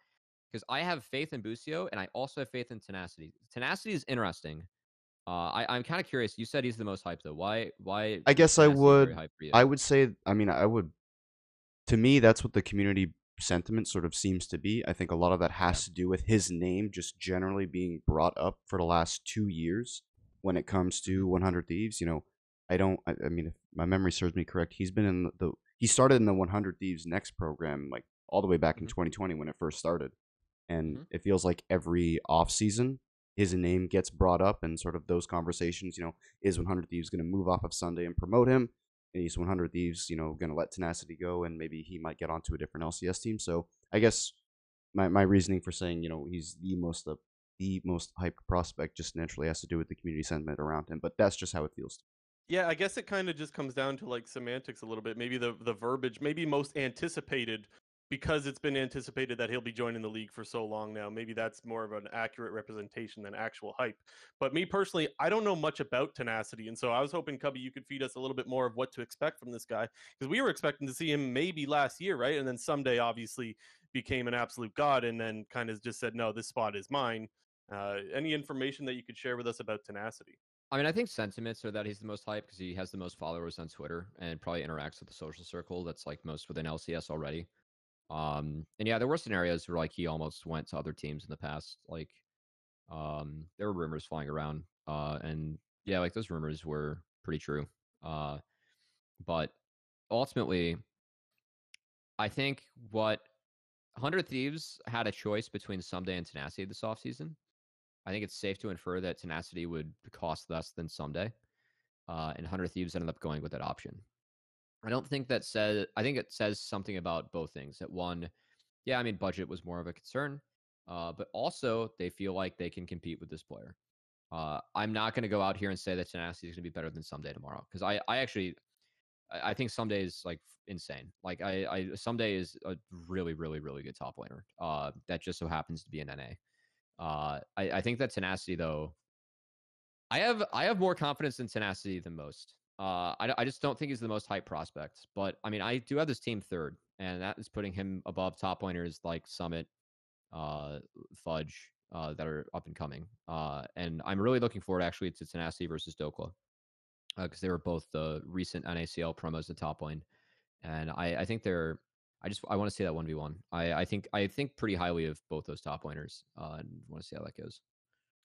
because I have faith in Busio, and I also have faith in Tenacity. Tenacity is interesting. Uh, I, I'm kind of curious. You said he's the most hyped though. Why? Why? I guess I would- hyped for you? I would say, I mean, I would. To me, that's what the community sentiment sort of seems to be. I think a lot of that has to do with his name just generally being brought up for the last two years when it comes to 100 Thieves. You know, I don't. I, I mean, if my memory serves me correct, he's been in the. He started in the 100 Thieves next program like all the way back in Mhm. 2020 when it first started, and Mhm. it feels like every off season his name gets brought up and sort of those conversations. You know, is 100 Thieves going to move off of Ssumday and promote him? and he's 100 Thieves, you know, going to let Tenacity go, and maybe he might get onto a different LCS team. So I guess my, my reasoning for saying, you know, he's the most uh, the most hyped prospect just naturally has to do with the community sentiment around him. But that's just how it feels. Yeah, I guess it kind of just comes down to like semantics a little bit. Maybe the the verbiage, maybe most anticipated because it's been anticipated that he'll be joining the league for so long now. Maybe that's more of an accurate representation than actual hype. But me personally, I don't know much about tenacity, and so I was hoping Cubby you could feed us a little bit more of what to expect from this guy because we were expecting to see him maybe last year, right? And then Ssumday, obviously, became an absolute god, and then kind of just said, "No, this spot is mine." Uh, any information that you could share with us about tenacity? I mean, I think sentiments are that he's the most hype because he has the most followers on Twitter and probably interacts with the social circle that's like most within LCS already. Um, and yeah, there were scenarios where like he almost went to other teams in the past. Like, um, there were rumors flying around, uh, and yeah, like those rumors were pretty true. Uh, but ultimately, I think what Hundred Thieves had a choice between Ssumday and Tenacity this offseason. I think it's safe to infer that Tenacity would cost less than Ssumday, uh, and Hundred Thieves ended up going with that option. I don't think that says. I think it says something about both things. That one, yeah, I mean, budget was more of a concern, uh, but also they feel like they can compete with this player. Uh, I'm not going to go out here and say that Tenacity is going to be better than Ssumday tomorrow because I, I actually, I, I think Ssumday is like insane. Like I, I Ssumday is a really, really, really good top laner. Uh, that just so happens to be an NA. Uh, I, I think that Tenacity though, I have, I have more confidence in Tenacity than most. Uh, I, I just don't think he's the most hype prospect. But I mean, I do have this team third, and that is putting him above top pointers like Summit, uh, Fudge, uh, that are up and coming. Uh, and I'm really looking forward actually to Tenacity versus Dhokla because uh, they were both the recent NACL promos at top lane, and I, I think they're. I just I want to see that one v one. I I think I think pretty highly of both those top laners, uh, and want to see how that goes.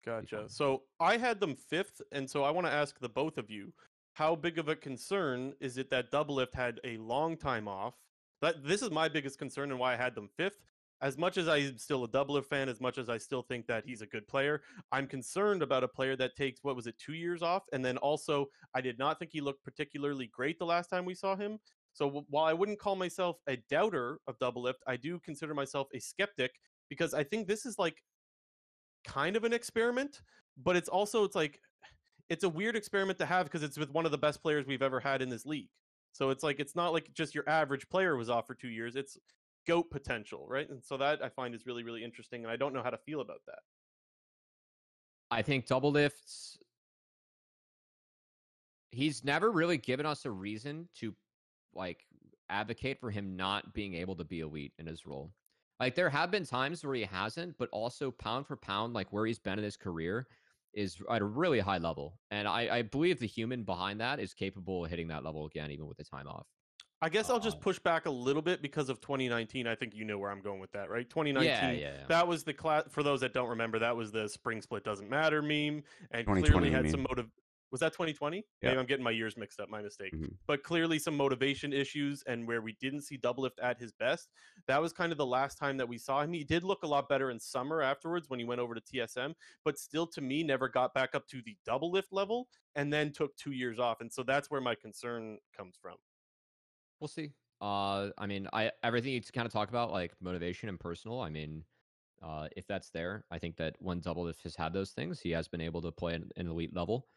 Gotcha. So I had them fifth, and so I want to ask the both of you how big of a concern is it that Doublelift had a long time off? That this is my biggest concern and why I had them fifth. As much as I'm still a Doublelift fan, as much as I still think that he's a good player, I'm concerned about a player that takes what was it two years off, and then also I did not think he looked particularly great the last time we saw him. So while I wouldn't call myself a doubter of Doublelift, I do consider myself a skeptic because I think this is like kind of an experiment, but it's also it's like it's a weird experiment to have because it's with one of the best players we've ever had in this league. So it's like it's not like just your average player was off for two years. It's goat potential, right? And so that I find is really really interesting, and I don't know how to feel about that. I think Doublelift's. He's never really given us a reason to like advocate for him not being able to be elite in his role. Like there have been times where he hasn't, but also pound for pound, like where he's been in his career, is at a really high level. And I, I believe the human behind that is capable of hitting that level again, even with the time off. I guess I'll just uh, push back a little bit because of 2019. I think you know where I'm going with that, right? 2019. Yeah, yeah, yeah. That was the class. For those that don't remember, that was the spring split doesn't matter meme, and clearly had some motive was that 2020? Yeah. Maybe I'm getting my years mixed up. My mistake. Mm-hmm. But clearly some motivation issues and where we didn't see Doublelift at his best. That was kind of the last time that we saw him. He did look a lot better in summer afterwards when he went over to TSM, but still to me never got back up to the Doublelift level and then took 2 years off. And so that's where my concern comes from. We'll see. Uh I mean, I everything you kind of talk about like motivation and personal, I mean, uh, if that's there, I think that when Doublelift has had those things, he has been able to play an, an elite level.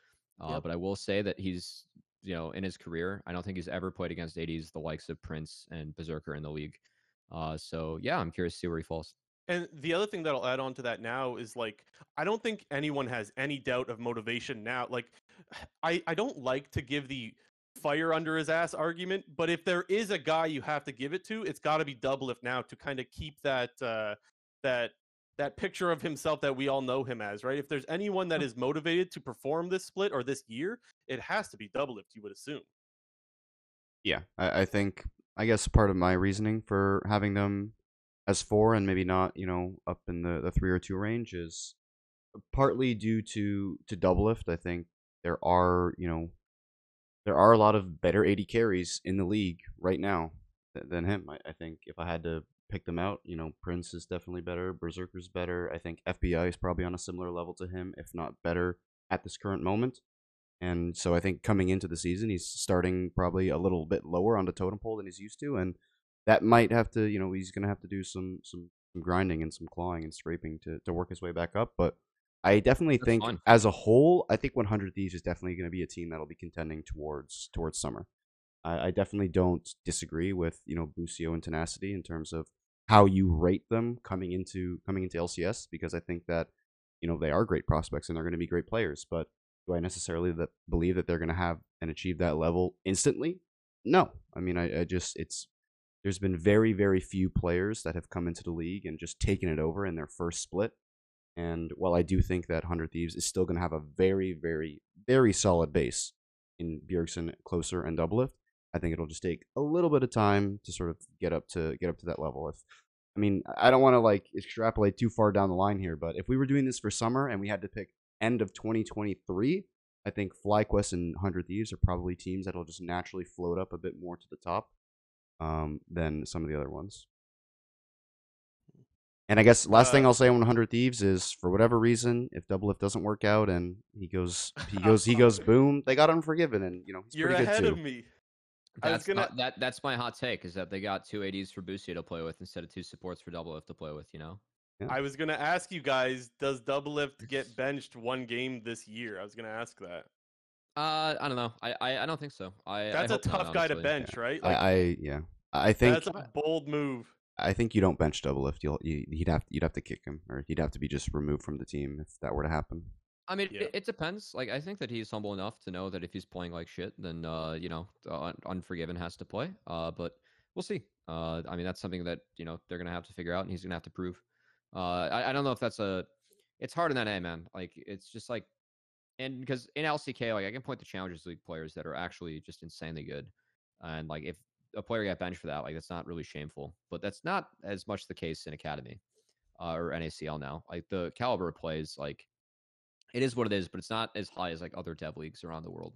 Uh, yep. But I will say that he's, you know, in his career, I don't think he's ever played against ADs the likes of Prince and Berserker in the league. Uh, so yeah, I'm curious to see where he falls. And the other thing that I'll add on to that now is like I don't think anyone has any doubt of motivation now. Like I I don't like to give the fire under his ass argument, but if there is a guy you have to give it to, it's got to be Doublelift now to kind of keep that uh that that picture of himself that we all know him as, right? If there's anyone that hmm. is motivated to perform this split or this year, it has to be Doublelift, you would assume. Yeah, I, I think I guess part of my reasoning for having them as four and maybe not, you know, up in the, the three or two range is partly due to to Doublelift. I think there are, you know, there are a lot of better AD carries in the league right now than him. I, I think if I had to pick them out. You know, Prince is definitely better. Berserker's better. I think FBI is probably on a similar level to him, if not better, at this current moment. And so I think coming into the season, he's starting probably a little bit lower on the totem pole than he's used to, and that might have to, you know, he's going to have to do some some grinding and some clawing and scraping to to work his way back up. But I definitely That's think, fun. as a whole, I think 100 Thieves is definitely going to be a team that'll be contending towards towards summer. I, I definitely don't disagree with you know Busio and Tenacity in terms of how you rate them coming into coming into LCS because I think that you know they are great prospects and they're going to be great players. But do I necessarily that believe that they're going to have and achieve that level instantly? No. I mean, I, I just it's there's been very very few players that have come into the league and just taken it over in their first split. And while I do think that Hundred Thieves is still going to have a very very very solid base in Bjergsen, Closer, and Doublelift, I think it'll just take a little bit of time to sort of get up to get up to that level. If I mean, I don't want to like extrapolate too far down the line here, but if we were doing this for summer and we had to pick end of 2023, I think FlyQuest and Hundred Thieves are probably teams that'll just naturally float up a bit more to the top um, than some of the other ones. And I guess last uh, thing I'll say on Hundred Thieves is for whatever reason, if Doublelift doesn't work out and he goes, he goes, he goes, boom, they got Unforgiven, and you know he's you're pretty ahead too. of me. That's gonna... not, that. That's my hot take is that they got two ADs for Busio to play with instead of two supports for Doublelift to play with. You know. Yeah. I was gonna ask you guys, does Doublelift get benched one game this year? I was gonna ask that. Uh, I don't know. I I, I don't think so. I that's I a tough not, guy to bench, yeah. right? Like, I, I yeah. I think that's a bold move. I think you don't bench Doublelift. You'll you, would have you'd have to kick him, or he'd have to be just removed from the team if that were to happen. I mean, yeah. it, it, depends. Like, I think that he's humble enough to know that if he's playing like shit, then uh, you know, uh, Unforgiven has to play. Uh, but we'll see. Uh, I mean, that's something that you know they're gonna have to figure out, and he's gonna have to prove. Uh, I, I don't know if that's a. It's hard in that A man. Like, it's just like, and because in LCK, like I can point to Challengers League players that are actually just insanely good, and like if a player got benched for that, like that's not really shameful. But that's not as much the case in Academy uh, or NACL now. Like the caliber of plays, like it is what it is, but it's not as high as like other dev leagues around the world.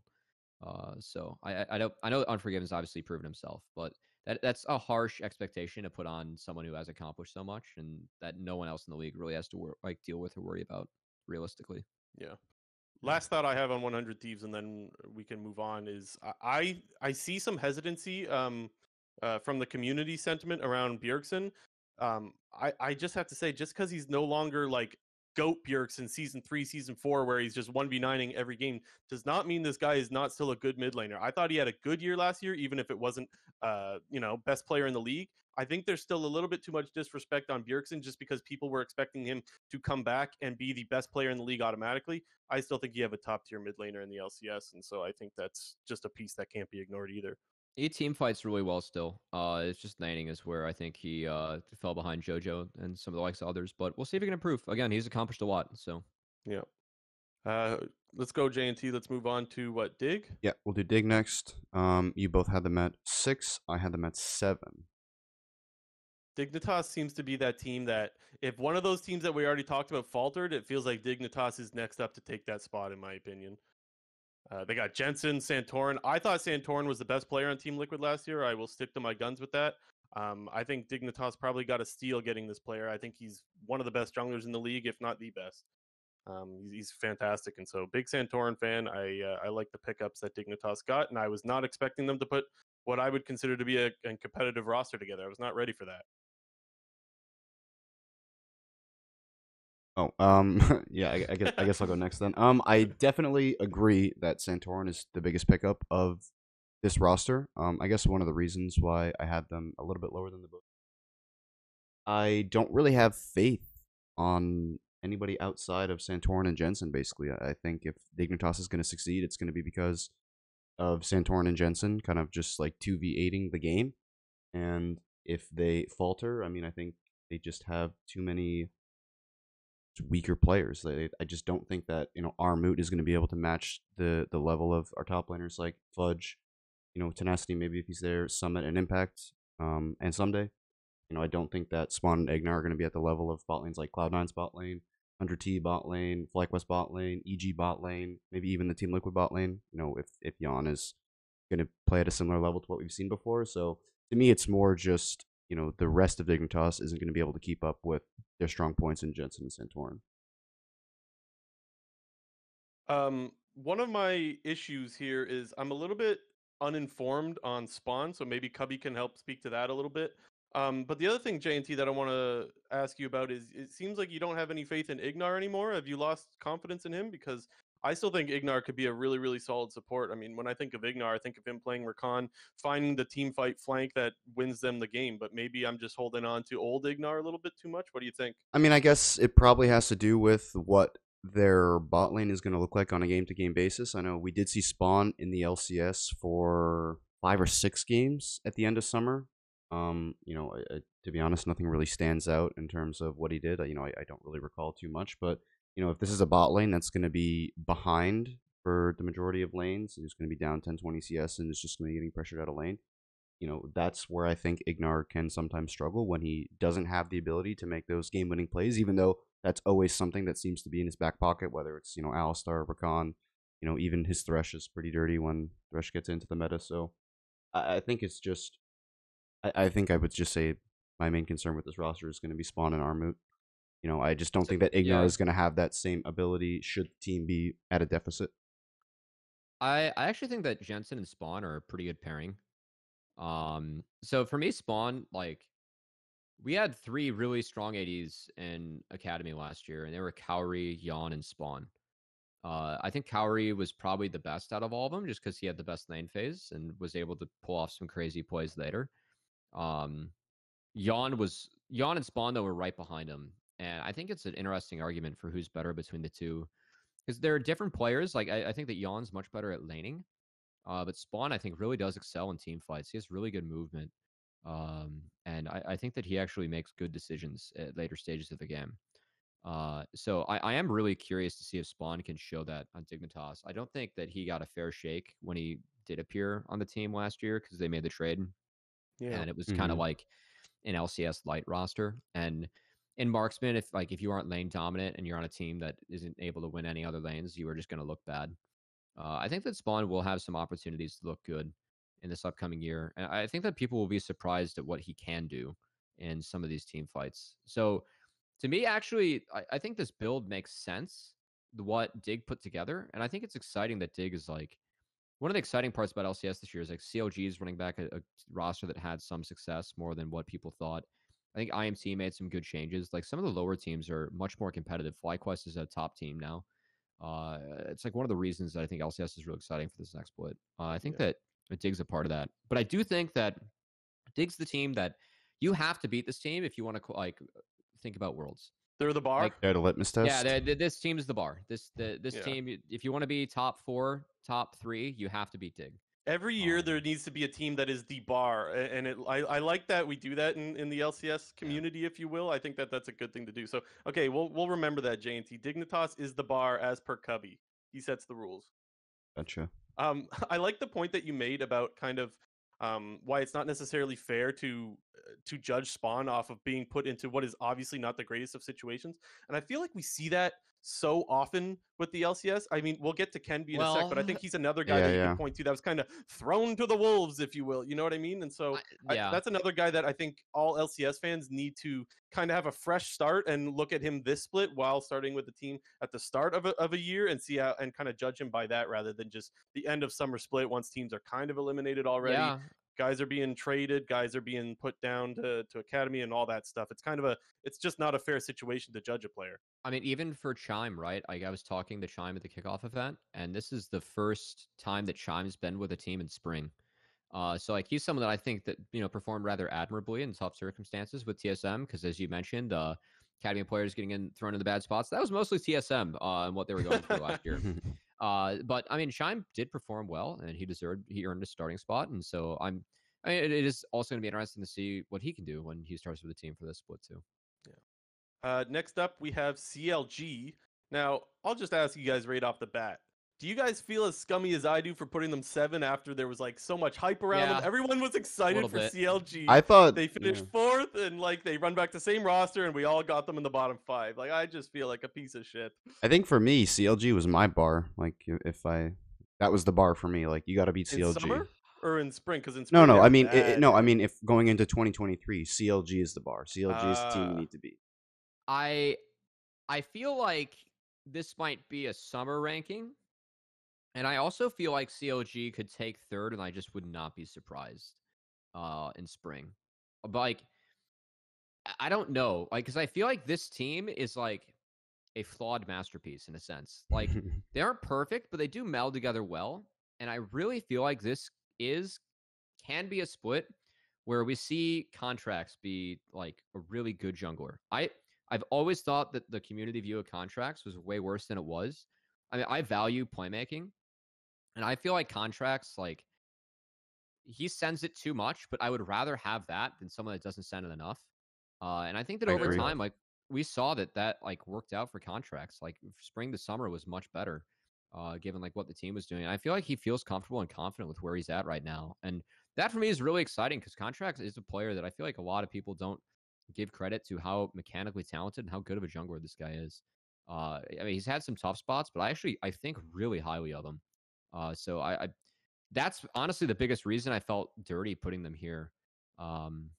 Uh, so I, I don't I know Unforgiven's obviously proven himself, but that that's a harsh expectation to put on someone who has accomplished so much and that no one else in the league really has to wor- like deal with or worry about realistically. Yeah. Last thought I have on 100 Thieves, and then we can move on. Is I I see some hesitancy um, uh, from the community sentiment around Bjergsen. Um, I I just have to say, just because he's no longer like goat Bjergsen season three, season four, where he's just 1v9ing every game, does not mean this guy is not still a good mid laner. I thought he had a good year last year, even if it wasn't, uh, you know, best player in the league. I think there's still a little bit too much disrespect on Bjergsen just because people were expecting him to come back and be the best player in the league automatically. I still think you have a top tier mid laner in the LCS, and so I think that's just a piece that can't be ignored either. He team fights really well still. Uh, it's just laning is where I think he uh, fell behind JoJo and some of the likes of others. But we'll see if he can improve. Again, he's accomplished a lot. So yeah. Uh, let's go J and T. Let's move on to what Dig. Yeah, we'll do Dig next. Um, you both had them at six. I had them at seven. Dignitas seems to be that team that if one of those teams that we already talked about faltered, it feels like Dignitas is next up to take that spot, in my opinion. Uh, they got Jensen, Santorin. I thought Santorin was the best player on Team Liquid last year. I will stick to my guns with that. Um, I think Dignitas probably got a steal getting this player. I think he's one of the best junglers in the league, if not the best. Um, he's, he's, fantastic, and so big Santorin fan. I uh, I like the pickups that Dignitas got, and I was not expecting them to put what I would consider to be a, a competitive roster together. I was not ready for that. Oh, um, yeah, I, I, guess I guess I'll go next then. Um, I definitely agree that Santorin is the biggest pickup of this roster. Um, I guess one of the reasons why I had them a little bit lower than the book. I don't really have faith on anybody outside of Santorin and Jensen. Basically, I think if Dignitas is going to succeed, it's going to be because of Santorin and Jensen kind of just like two v eighting the game, and if they falter, I mean, I think they just have too many weaker players. I just don't think that you know Armut is going to be able to match the the level of our top laners like Fudge, you know Tenacity maybe if he's there, Summit and Impact, um, and Ssumday. You know I don't think that Spawn and Ignar are going to be at the level of bot lanes like Cloud9's bot lane, Under T bot lane, FlyQuest bot lane, EG bot lane, maybe even the Team Liquid bot lane. You know if if Yeon is going to play at a similar level to what we've seen before. So to me, it's more just you know the rest of Dignitas isn't going to be able to keep up with their strong points in Jensen and Santorin. Um, one of my issues here is I'm a little bit uninformed on Spawn, so maybe Cubby can help speak to that a little bit. Um, but the other thing, JNT, that I want to ask you about is it seems like you don't have any faith in Ignar anymore. Have you lost confidence in him? Because I still think Ignar could be a really, really solid support. I mean, when I think of Ignar, I think of him playing Rakan, finding the team fight flank that wins them the game. But maybe I'm just holding on to old Ignar a little bit too much. What do you think? I mean, I guess it probably has to do with what their bot lane is going to look like on a game to game basis. I know we did see Spawn in the LCS for five or six games at the end of summer. Um, you know, I, I, to be honest, nothing really stands out in terms of what he did. You know, I, I don't really recall too much, but you know, if this is a bot lane that's going to be behind for the majority of lanes, it's going to be down 10, 20 CS, and it's just going to be getting pressured out of lane. You know, that's where I think Ignar can sometimes struggle when he doesn't have the ability to make those game winning plays, even though that's always something that seems to be in his back pocket, whether it's, you know, Alistar, Rakan, you know, even his Thresh is pretty dirty when Thresh gets into the meta. So I, I think it's just, I, I think I would just say my main concern with this roster is going to be Spawn and Armut. You know, I just don't So- think that Ignar yeah. is going to have that same ability should the team be at a deficit. I I actually think that Jensen and Spawn are a pretty good pairing. Um, so for me, Spawn like we had three really strong ADs in Academy last year, and they were Kaori, Yeon, and Spawn. Uh, I think Kaori was probably the best out of all of them, just because he had the best lane phase and was able to pull off some crazy plays later. Um, Yeon was Yeon and Spawn though were right behind him, and I think it's an interesting argument for who's better between the two, because there are different players. Like I, I think that Yeon's much better at laning, uh, but Spawn I think really does excel in team fights. He has really good movement, um, and I, I think that he actually makes good decisions at later stages of the game. Uh, so I, I am really curious to see if Spawn can show that on Dignitas. I don't think that he got a fair shake when he did appear on the team last year because they made the trade Yeah. and it was kind of like an LCS light roster. And in marksman, if like if you aren't lane dominant and you're on a team that isn't able to win any other lanes, you are just going to look bad. Uh, I think that Spawn will have some opportunities to look good in this upcoming year, and I think that people will be surprised at what he can do in some of these team fights. So, to me, actually, I, I think this build makes sense. What Dig put together, and I think it's exciting that Dig is like one of the exciting parts about LCS this year is like CLG is running back a, a roster that had some success more than what people thought. I think IMT made some good changes. Like some of the lower teams are much more competitive. FlyQuest is a top team now. Uh, it's like one of the reasons that I think LCS is really exciting for this next split. Uh, I think Yeah. that that Dig's a part of that, but I do think that Dig's the team that you have to beat this team if you want to like think about worlds. They're the bar. Like, They had a litmus test. Yeah, they're- they're- this team is the bar. This the, this Yeah. team, if you want to be top four, top three, you have to beat Dig. Every year Um, there needs to be a team that is the bar, and it, I, I like that we do that in, in the LCS community, if you will. I think that that's a good thing to do. So okay, we'll we'll remember that. JNT Dignitas is the bar as per Cubby. He sets the rules. Gotcha. Um, I like the point that you made about kind of um, why it's not necessarily fair to uh, to judge Spawn off of being put into what is obviously not the greatest of situations. And I feel like we see that so often with the LCS. I mean, we'll get to Kenby in a sec, but I think he's another guy Yeah, that you yeah. can point to that was kind of thrown to the wolves, if you will. You know what I mean? And so I- yeah, that's another guy that I think all LCS fans need to kind of have a fresh start and look at him this split while starting with the team at the start of a, of a year and see how and kind of judge him by that rather than just the end of summer split once teams are kind of eliminated already. Yeah. Guys are being traded, guys are being put down to, to academy and all that stuff. It's kind of a it's just not a fair situation to judge a player. I mean, even for Chime, right? Like I was talking to Chime at the kickoff event, and this is the first time that Chime's been with a team in spring. Uh, so like he's someone that I think that you know performed rather admirably in tough circumstances with TSM because as you mentioned, uh, academy players getting in thrown in the bad spots. That was mostly TSM uh, and what they were going through last year. Uh, but I mean, Chime did perform well, and he deserved he earned a starting spot, and so I'm. I mean, it, is also going to be interesting to see what he can do when he starts with the team for this split too. Yeah. Uh, next up, we have CLG. Now, I'll just ask you guys right off the bat. Do you guys feel as scummy as I do for putting them seven after there was like so much hype around them? Everyone was excited for bit. CLG. I thought they finished yeah. fourth and like they run back the same roster and we all got them in the bottom five. Like I just feel like a piece of shit. I think for me, CLG was my bar. Like if I, that was the bar for me. Like you got to beat In CLG. summer or in spring? Because in No, spring no. they I mean, it, it- no. I mean, if going into 2023, CLG is the bar. CLG is the team Ah. you need to beat. I I feel like this might be a summer ranking, and I also feel like CLG could take third, and I just would not be surprised uh, in spring. But like, I- don't know, like, because I feel like this team is like a flawed masterpiece in a sense. Like they aren't perfect, but they do meld together well. And I really feel like this is can be a split where we see Contractz be like a really good jungler. I I've always thought that the community view of Contractz was way worse than it was. I mean, I value playmaking, and I feel like Contractz, like he sends it too much, but I would rather have that than someone that doesn't send it enough. Uh, and I think that I over time, like we saw that that like worked out for Contractz. Like spring to summer was much better, uh, given like what the team was doing. And I feel like he feels comfortable and confident with where he's at right now, and that for me is really exciting because Contractz is a player that I feel like a lot of people don't give credit to how mechanically talented and how good of a jungler this guy is. Uh, I mean, he's had some tough spots, but I actually I think really highly of him. Uh, so I, I that's honestly the biggest reason I felt dirty putting them here. Um,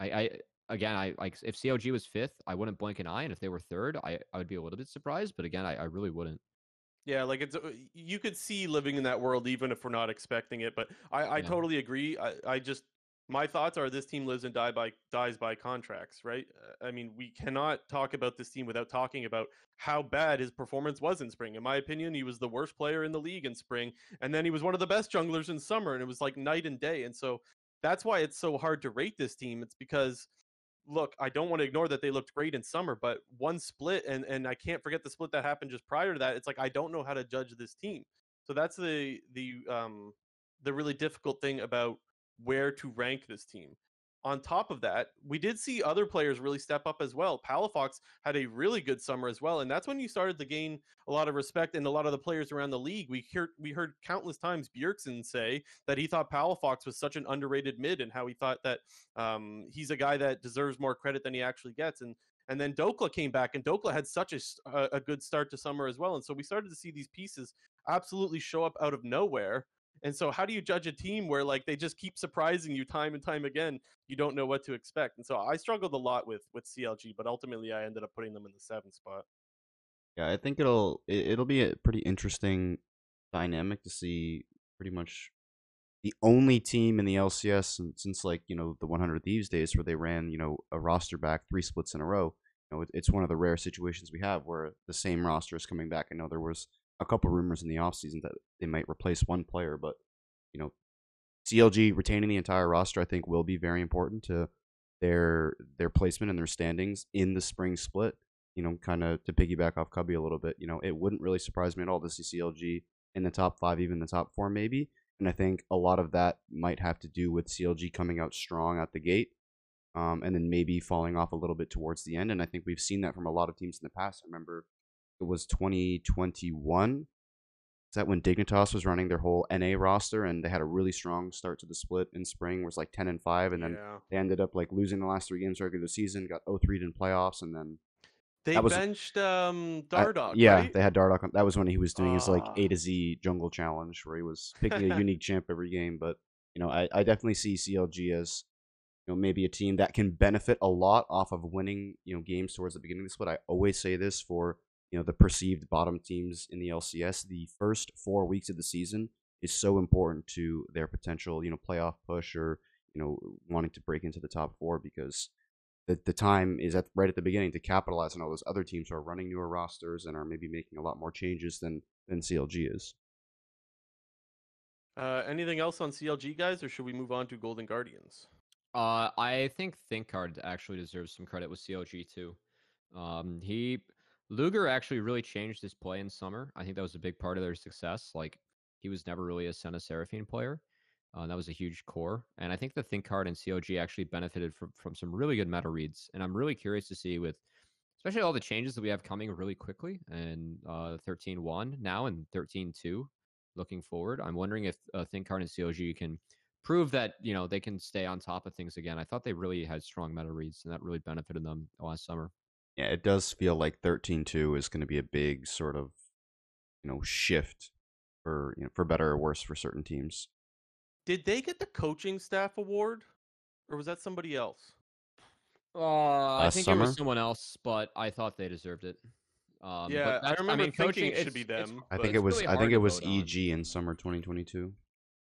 I, I again, I like if CLG was fifth, I wouldn't blink an eye, and if they were third, I, I would be a little bit surprised. But again, I, I really wouldn't. Yeah, like it's uh, you could see living in that world even if we're not expecting it. But I, I Yeah. totally agree. I, I just my thoughts are this team lives and die by dies by Contractz, right? I mean, we cannot talk about this team without talking about how bad his performance was in spring. In my opinion, he was the worst player in the league in spring, and then he was one of the best junglers in summer, and it was like night and day. And so that's why it's so hard to rate this team. It's because look, I don't want to ignore that they looked great in summer, but one split and and I can't forget the split that happened just prior to that. It's like I don't know how to judge this team. So that's the the um the really difficult thing about where to rank this team. On top of that, we did see other players really step up as well. Palafox had a really good summer as well, and that's when you started to gain a lot of respect and a lot of the players around the league. We heard we heard countless times Bjergsen say that he thought Palafox was such an underrated mid, and how he thought that um, he's a guy that deserves more credit than he actually gets. And and then Dhokla came back, and Dhokla had such a good start to summer as well. And so we started to see these pieces absolutely show up out of nowhere. And so, how do you judge a team where like they just keep surprising you time and time again? You don't know what to expect. And so, I struggled a lot with with CLG, but ultimately, I ended up putting them in the seventh spot. Yeah, I think it'll it, it'll be a pretty interesting dynamic to see pretty much the only team in the LCS since, since like you know the 100 Thieves days where they ran you know a roster back three splits in a row. You know, it, it's one of the rare situations we have where the same roster is coming back. I know there was a couple rumors in the offseason that they might replace one player, but you know, CLG retaining the entire roster I think will be very important to their their placement and their standings in the spring split you know, kind of to piggyback off Cubby a little bit, you know, it wouldn't really surprise me at all to see CLG in the top five, even the top four, maybe. And I think a lot of that might have to do with CLG coming out strong at the gate, um, and then maybe falling off a little bit towards the end. And I think we've seen that from a lot of teams in the past. I remember it was 2021. Is that when Dignitas was running their whole NA roster and they had a really strong start to the split in spring, was like 10 and 5, and then yeah. they ended up like losing the last three games regular season, got 0-3 in playoffs, and then they was- benched um Dardock. yeah, right? they had Dardock. On, that was when he was doing his like Ah. A to Z jungle challenge, where he was picking a unique champ every game. But you know, I, I definitely see CLG as you know maybe a team that can benefit a lot off of winning you know games towards the beginning of the split. I always say this for you know the perceived bottom teams in the LCS. The first four weeks of the season is so important to their potential you know playoff push or you know wanting to break into the top four because the, the time is at right at the beginning to capitalize on all those other teams who are running newer rosters and are maybe making a lot more changes than than CLG is. Uh, anything else on CLG guys, or should we move on to Golden Guardians? Uh, I think ThinkCard actually deserves some credit with CLG too. Um, he Luger actually really changed his play in summer. I think that was a big part of their success. Like he was never really a Senna Seraphine player. Uh, that was a huge core, and I think the Think Card and COG actually benefited from from some really good meta reads. And I'm really curious to see with, especially all the changes that we have coming really quickly, and uh, 13.1 now and 13.2 looking forward. I'm wondering if uh, ThinkCard and COG can prove that you know they can stay on top of things again. I thought they really had strong meta reads, and that really benefited them last summer. Yeah, it does feel like 13-2 is going to be a big sort of you know shift for you know for better or worse for certain teams. Did they get the coaching staff award, or was that somebody else? Uh, I Last think it was someone else, but I thought they deserved it. Um, but yeah, I that's- remember mean, thinking coaching it should be them. I think it was really I think it was vote on. EG in summer 2022.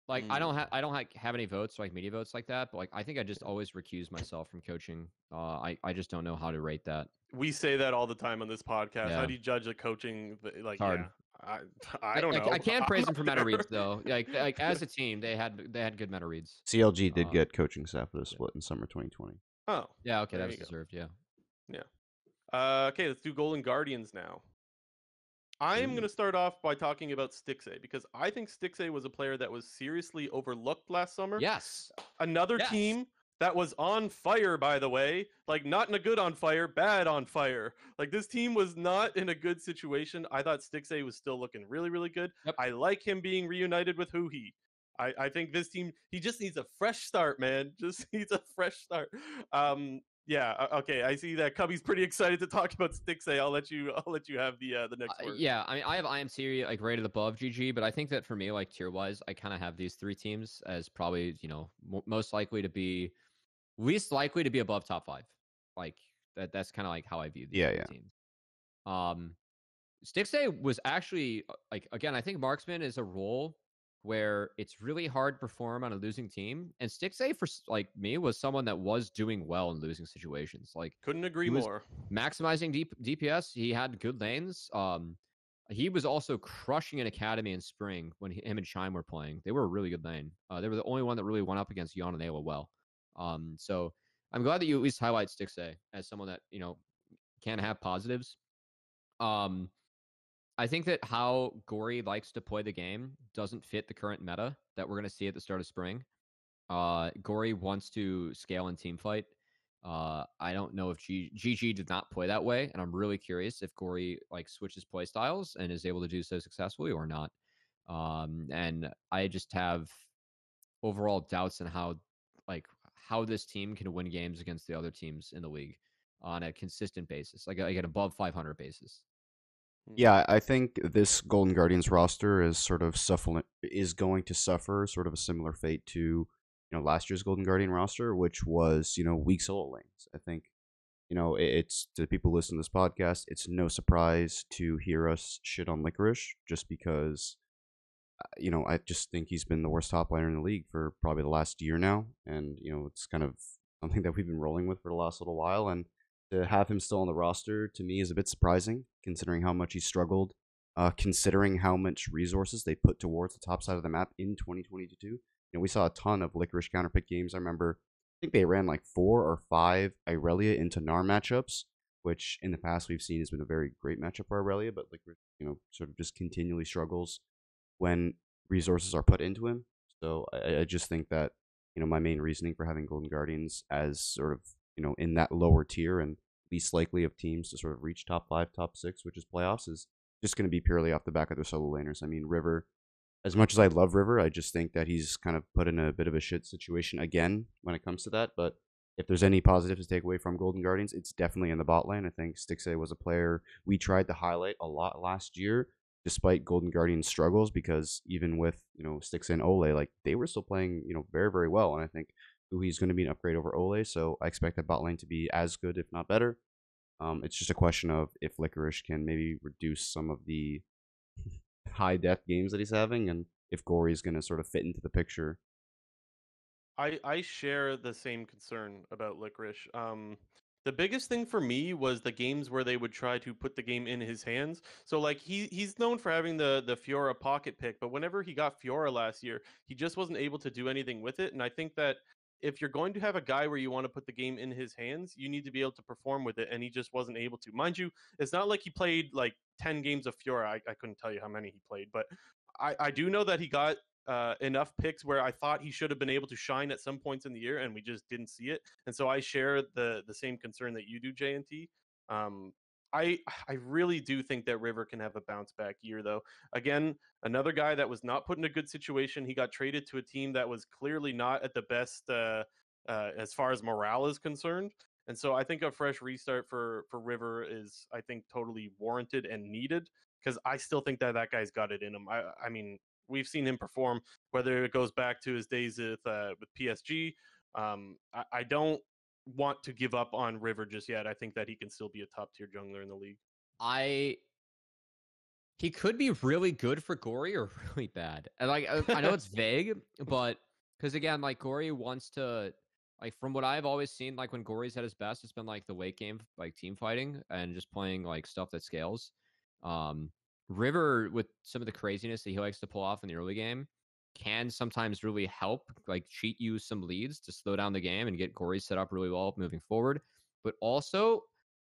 Like I Mm. don't have I don't like have any votes like media votes like that, but like I think I just always recuse myself from coaching. Uh, I I just don't know how to rate that. We say that all the time on this podcast. How do you judge the coaching? Like, hard. yeah, I, I don't I, know. I, can't praise them for not meta reads though. Like like as a team, they had they had good meta reads. CLG did Uh, get coaching staff for the split in summer 2020. Oh, Yeah, okay, There that was you go. deserved. Yeah. Uh, okay, let's do Golden Guardians now. I am going to start off by talking about Stixxay because I think Stixxay was a player that was seriously overlooked last summer. Yes. Another Yes. team that was on fire, by the way. Like, not in a good on fire, bad on fire. Like, this team was not in a good situation. I thought Stixxay was still looking really, really good. Yep. I like him being reunited with Huhi. I, I think this team, he just needs a fresh start, man. Just needs a fresh start. Um, yeah, okay. I see that Cubby's pretty excited to talk about Stixxay. I'll let you. I'll let you have the uh, the next Uh, word. yeah, I mean, I have IMT like rated above GG, but I think that for me, like tier wise, I kind of have these three teams as probably you know mo most likely to be least likely to be above top five. Like that. That's kind of like how I view these Yeah, three yeah. teams. Um, Stixxay was actually uh, like again. I think marksman is a role where it's really hard to perform on a losing team, and Stixxay for like me was someone that was doing well in losing situations. Like Couldn't agree more. maximizing deep DPS. He had good lanes. Um, he was also crushing an academy in spring when he, him and Shine were playing. They were a really good lane. Uh, they were the only one that really went up against Yeon and Eyla well. Um, so I'm glad that you at least highlight Stixxay as someone that you know can have positives. Um, I think that how Gori likes to play the game doesn't fit the current meta that we're going to see at the start of spring. Uh, Gori wants to scale in team fight. Uh, I don't know if G- GG did not play that way, and I'm really curious if Gori like switches play styles and is able to do so successfully or not. Um, and I just have overall doubts in how like how this team can win games against the other teams in the league on a consistent basis, like, like an above 500 basis. Yeah, I think this Golden Guardians roster is sort of suffering is going to suffer sort of a similar fate to you know last year's Golden Guardian roster, which was you know weak solo lanes. I think you know it's to people listening to this podcast, it's no surprise to hear us shit on Licorice just because uh, you know I just think he's been the worst top liner in the league for probably the last year now, and you know it's kind of something that we've been rolling with for the last little while, and to have him still on the roster to me is a bit surprising, considering how much he struggled, uh, considering how much resources they put towards the top side of the map in 2022. You know, we saw a ton of licorice counterpick games. I remember, I think they ran like four or five Irelia into Gnar matchups, which in the past we've seen has been a very great matchup for Irelia, but licorice, you know, sort of just continually struggles when resources are put into him. So I, I just think that you know my main reasoning for having Golden Guardians as sort of you know in that lower tier and least likely of teams to sort of reach top five, top six, which is playoffs, is just going to be purely off the back of their solo laners. I mean, River, as much as I love River, I just think that he's kind of put in a bit of a shit situation again when it comes to that. But if there's any positive to take away from Golden Guardians, it's definitely in the bot lane. I think Stixxay was a player we tried to highlight a lot last year, despite Golden Guardians' struggles, because even with you know Stixxay and Olleh, like they were still playing you know very very well, and I think he's going to be an upgrade over Olleh, so I expect that bot lane to be as good, if not better. Um, it's just a question of if Licorice can maybe reduce some of the high death games that he's having, and if Gori is going to sort of fit into the picture. I I share the same concern about Licorice. Um, the biggest thing for me was the games where they would try to put the game in his hands. So like he he's known for having the the Fiora pocket pick, but whenever he got Fiora last year, he just wasn't able to do anything with it. And I think that if you're going to have a guy where you want to put the game in his hands, you need to be able to perform with it, and he just wasn't able to. Mind you, it's not like he played like ten games of Fiora. I, I couldn't tell you how many he played, but I, I do know that he got uh, enough picks where I thought he should have been able to shine at some points in the year, and we just didn't see it. And so I share the the same concern that you do, JNT. Um, I I really do think that River can have a bounce back year, though. Again, another guy that was not put in a good situation. He got traded to a team that was clearly not at the best uh, uh, as far as morale is concerned. And so I think a fresh restart for for River is I think totally warranted and needed because I still think that that guy's got it in him. I I mean we've seen him perform whether it goes back to his days with uh, with PSG. Um, I, I don't want to give up on River just yet. I think that he can still be a top tier jungler in the league. I he could be really good for Gori or really bad. And like I know it's vague, but because again, like Gori wants to like from what I've always seen, like when Gori's at his best, it's been like the late game, like team fighting and just playing like stuff that scales. Um, River with some of the craziness that he likes to pull off in the early game can sometimes really help, like cheat you some leads to slow down the game and get Gori set up really well moving forward. But also,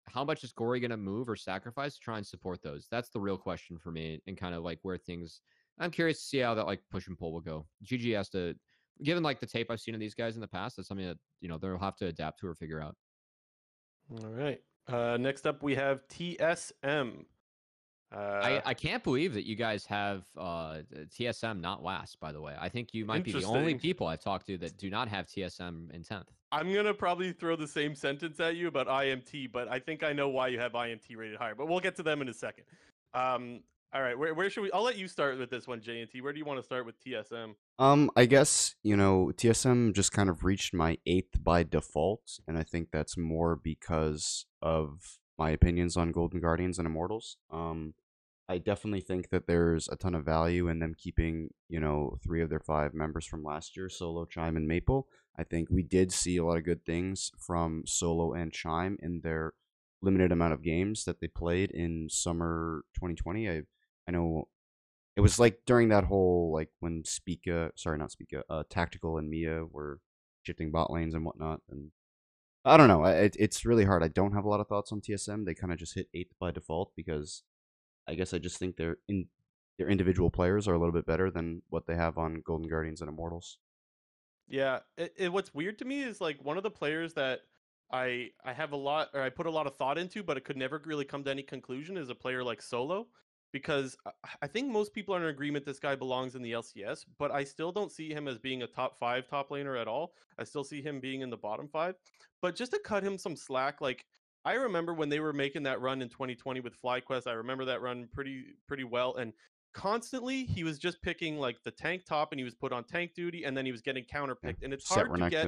how much is Gori going to move or sacrifice to try and support those? That's the real question for me, and kind of like where things. I'm curious to see how that like push and pull will go. GG has to, given like the tape I've seen of these guys in the past, that's something that you know they'll have to adapt to or figure out. All right. Uh, next up, we have TSM. I, Uh, I can't believe that you guys have uh, TSM not last. By the way, I think you might be the only people I've talked to that do not have TSM in tenth. I'm gonna probably throw the same sentence at you about IMT, but I think I know why you have IMT rated higher. But we'll get to them in a second. Um, all right, where, where should we? I'll let you start with this one, JNT. Where do you want to start with TSM? Um, I guess you know TSM just kind of reached my eighth by default, and I think that's more because of my opinions on Golden Guardians and Immortals. Um, I definitely think that there's a ton of value in them keeping you know three of their five members from last year, Solo, Chime, and Maple. I think we did see a lot of good things from Solo and Chime in their limited amount of games that they played in summer 2020. I I know it was like during that whole like when Spica, sorry, not Spica, uh, Tactical and Mia were shifting bot lanes and whatnot, and I don't know. It, it's really hard. I don't have a lot of thoughts on TSM. They kind of just hit eighth by default because I guess I just think their in their individual players are a little bit better than what they have on Golden Guardians and Immortals. Yeah, it, it, what's weird to me is like one of the players that I I have a lot or I put a lot of thought into, but it could never really come to any conclusion is a player like Solo, because I- think most people are in agreement this guy belongs in the LCS, but I still don't see him as being a top five top laner at all. I still see him being in the bottom five. But just to cut him some slack, like I remember when they were making that run in 2020 with FlyQuest, I remember that run pretty pretty well, and constantly he was just picking like the tank top and he was put on tank duty and then he was getting counterpicked and it's hard to get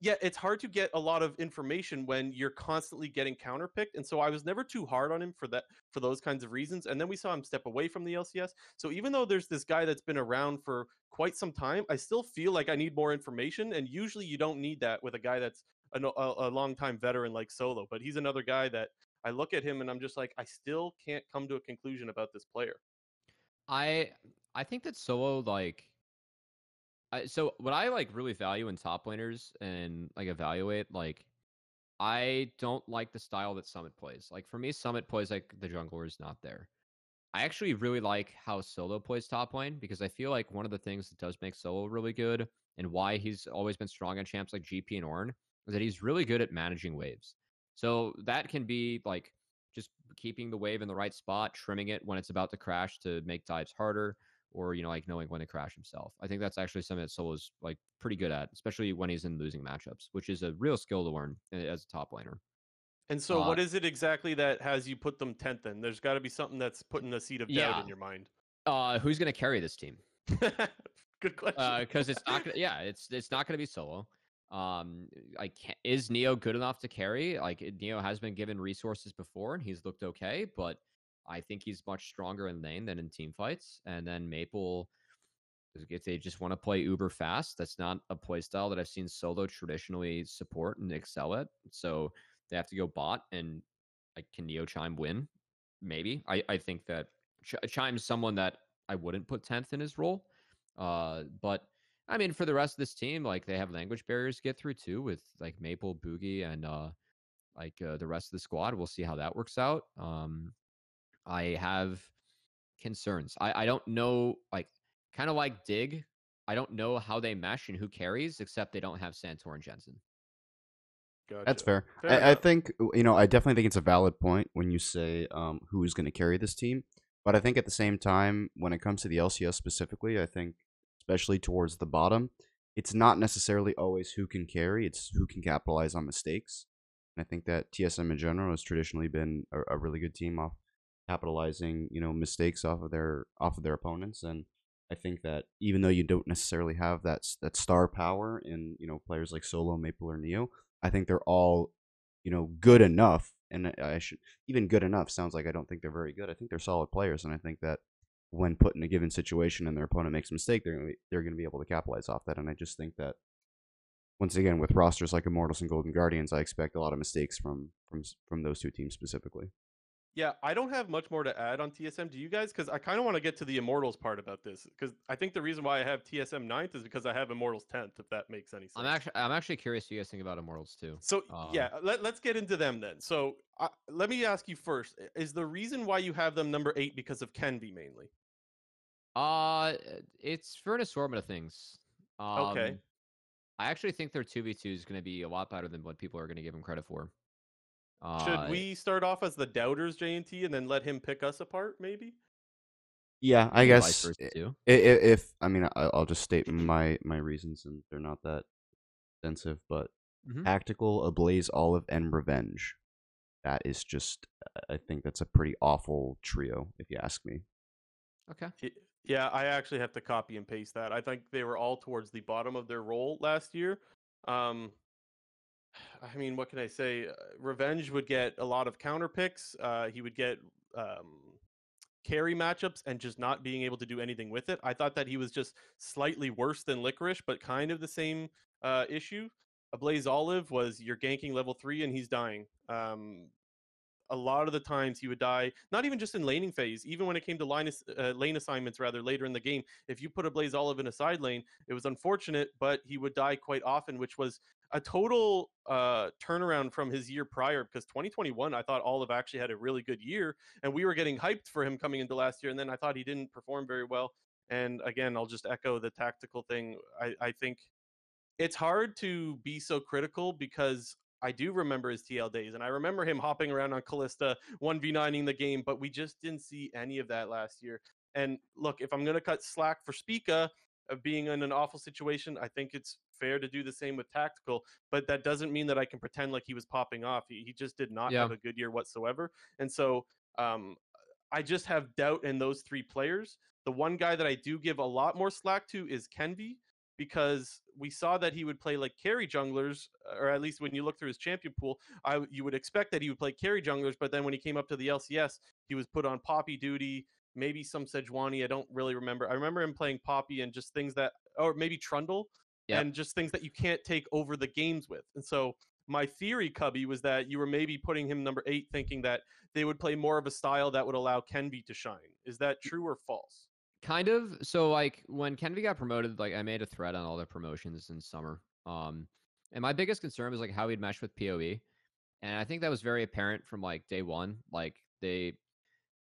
yeah it's hard to get a lot of information when you're constantly getting counterpicked and so i was never too hard on him for that for those kinds of reasons and then we saw him step away from the lcs so even though there's this guy that's been around for quite some time i still feel like i need more information and usually you don't need that with a guy that's a, a, long time veteran like solo but he's another guy that i look at him and i'm just like i still can't come to a conclusion about this player I I think that solo like I, so what I like really value in top laners and like evaluate like I don't like the style that Summit plays. Like for me, Summit plays like the jungler is not there. I actually really like how Solo plays top lane because I feel like one of the things that does make Solo really good and why he's always been strong on champs like GP and Ornn is that he's really good at managing waves. So that can be like just keeping the wave in the right spot, trimming it when it's about to crash to make dives harder, or you know, like knowing when to crash himself. I think that's actually something that Solo's like pretty good at, especially when he's in losing matchups, which is a real skill to learn uh, as a top laner. And so, Uh, what is it exactly that has you put them tenth? Then there's got to be something that's putting a seed of doubt Yeah. in your mind. Uh, who's going to carry this team? Good question. Because it's not. Gonna, yeah, it's it's not going to be solo. Um, like, is Neo good enough to carry? Like, Neo has been given resources before, and he's looked okay, but I think he's much stronger in lane than in team fights. And then Maple, if they just want to play uber fast, that's not a play style that I've seen solo traditionally support and excel at. So they have to go bot, and like, can Neo Chime win? Maybe. I I think that Ch- Chime's someone that I wouldn't put tenth in his role. Uh, but I mean, for the rest of this team, like they have language barriers to get through too, with like Maple, Bugi, and uh, like uh, the rest of the squad. We'll see how that works out. Um, I have concerns. I I don't know, like kind of like Dig. I don't know how they mesh and who carries, except they don't have Santor and Jensen. That's fair. Fair I, I think you know. I definitely think it's a valid point when you say um, who is going to carry this team. But I think at the same time, when it comes to the LCS specifically, I think especially towards the bottom, it's not necessarily always who can carry; it's who can capitalize on mistakes. And I think that TSM in general has traditionally been a, a really good team off capitalizing, you know, mistakes off of their off of their opponents. And I think that even though you don't necessarily have that that star power in you know players like Solo, Maple, or Neo, I think they're all you know good enough and I should even good enough sounds like I don't think they're very good. I think they're solid players, and I think that when put in a given situation and their opponent makes a mistake, they're gonna be, they're going to be able to capitalize off that. And I just think that once again with rosters like Immortals and Golden Guardians, I expect a lot of mistakes from from from those two teams specifically. Yeah, I don't have much more to add on TSM. Do you guys? Because I kind of want to get to the Immortals part about this. Because I think the reason why I have TSM ninth is because I have Immortals tenth. If that makes any sense. I'm actually I'm actually curious what you guys think about Immortals too. So yeah, Um, let, let's get into them then. So uh, let me ask you first: Is the reason why you have them number eight because of Kenvi mainly? Uh, it's for an assortment of things. Um, Okay. I actually think their two v two is going to be a lot better than what people are going to give them credit for. Should Uh, we start off as the doubters, J and T, and then let him pick us apart? Maybe. Yeah, I guess versa i- too? i- i- if I mean I- I'll just state my my reasons, and they're not that extensive, but Mhm. tactical, ablaze, olive, and revenge. That is just I think that's a pretty awful trio, if you ask me. Okay. Yeah, I actually have to copy and paste that. I think they were all towards the bottom of their role last year. Um, I mean, what can I say? Uh, Revenge would get a lot of counter picks. Uh, he would get um, carry matchups and just not being able to do anything with it. I thought that he was just slightly worse than Licorice, but kind of the same uh, issue. Blaze Olive was you're ganking level three and he's dying. Um, a lot of the times he would die, not even just in laning phase, even when it came to line uh, lane assignments rather later in the game. If you put a Blaze Olive in a side lane, it was unfortunate, but he would die quite often, which was a total uh, turnaround from his year prior. Because 2021, I thought Olive actually had a really good year, and we were getting hyped for him coming into last year. And then I thought he didn't perform very well. And again, I'll just echo the tactical thing. I, I think it's hard to be so critical because I do remember his TL days, and I remember him hopping around on Kalista, 1v9ing the game, but we just didn't see any of that last year. And look, if I'm going to cut slack for Spica of being in an awful situation, I think it's fair to do the same with Tactical, but that doesn't mean that I can pretend like he was popping off. He, he just did not Yeah. have a good year whatsoever. And so um, I just have doubt in those three players. The one guy that I do give a lot more slack to is Kenvi because we saw that he would play like carry junglers, or at least when you look through his champion pool, I you would expect that he would play carry junglers. But then when he came up to the LCS, he was put on Poppy duty, maybe some Sejuani. I don't really remember. I remember him playing Poppy and just things that, or maybe Trundle, Yep. and just things that you can't take over the games with. And so my theory, Cubby, was that you were maybe putting him number eight, thinking that they would play more of a style that would allow Kenvi to shine. Is that true or false? Kind of. So like when Kenvi got promoted, like I made a thread on all the promotions in summer. Um, and my biggest concern was like how he'd mesh with Poe, and I think that was very apparent from like day one. Like they,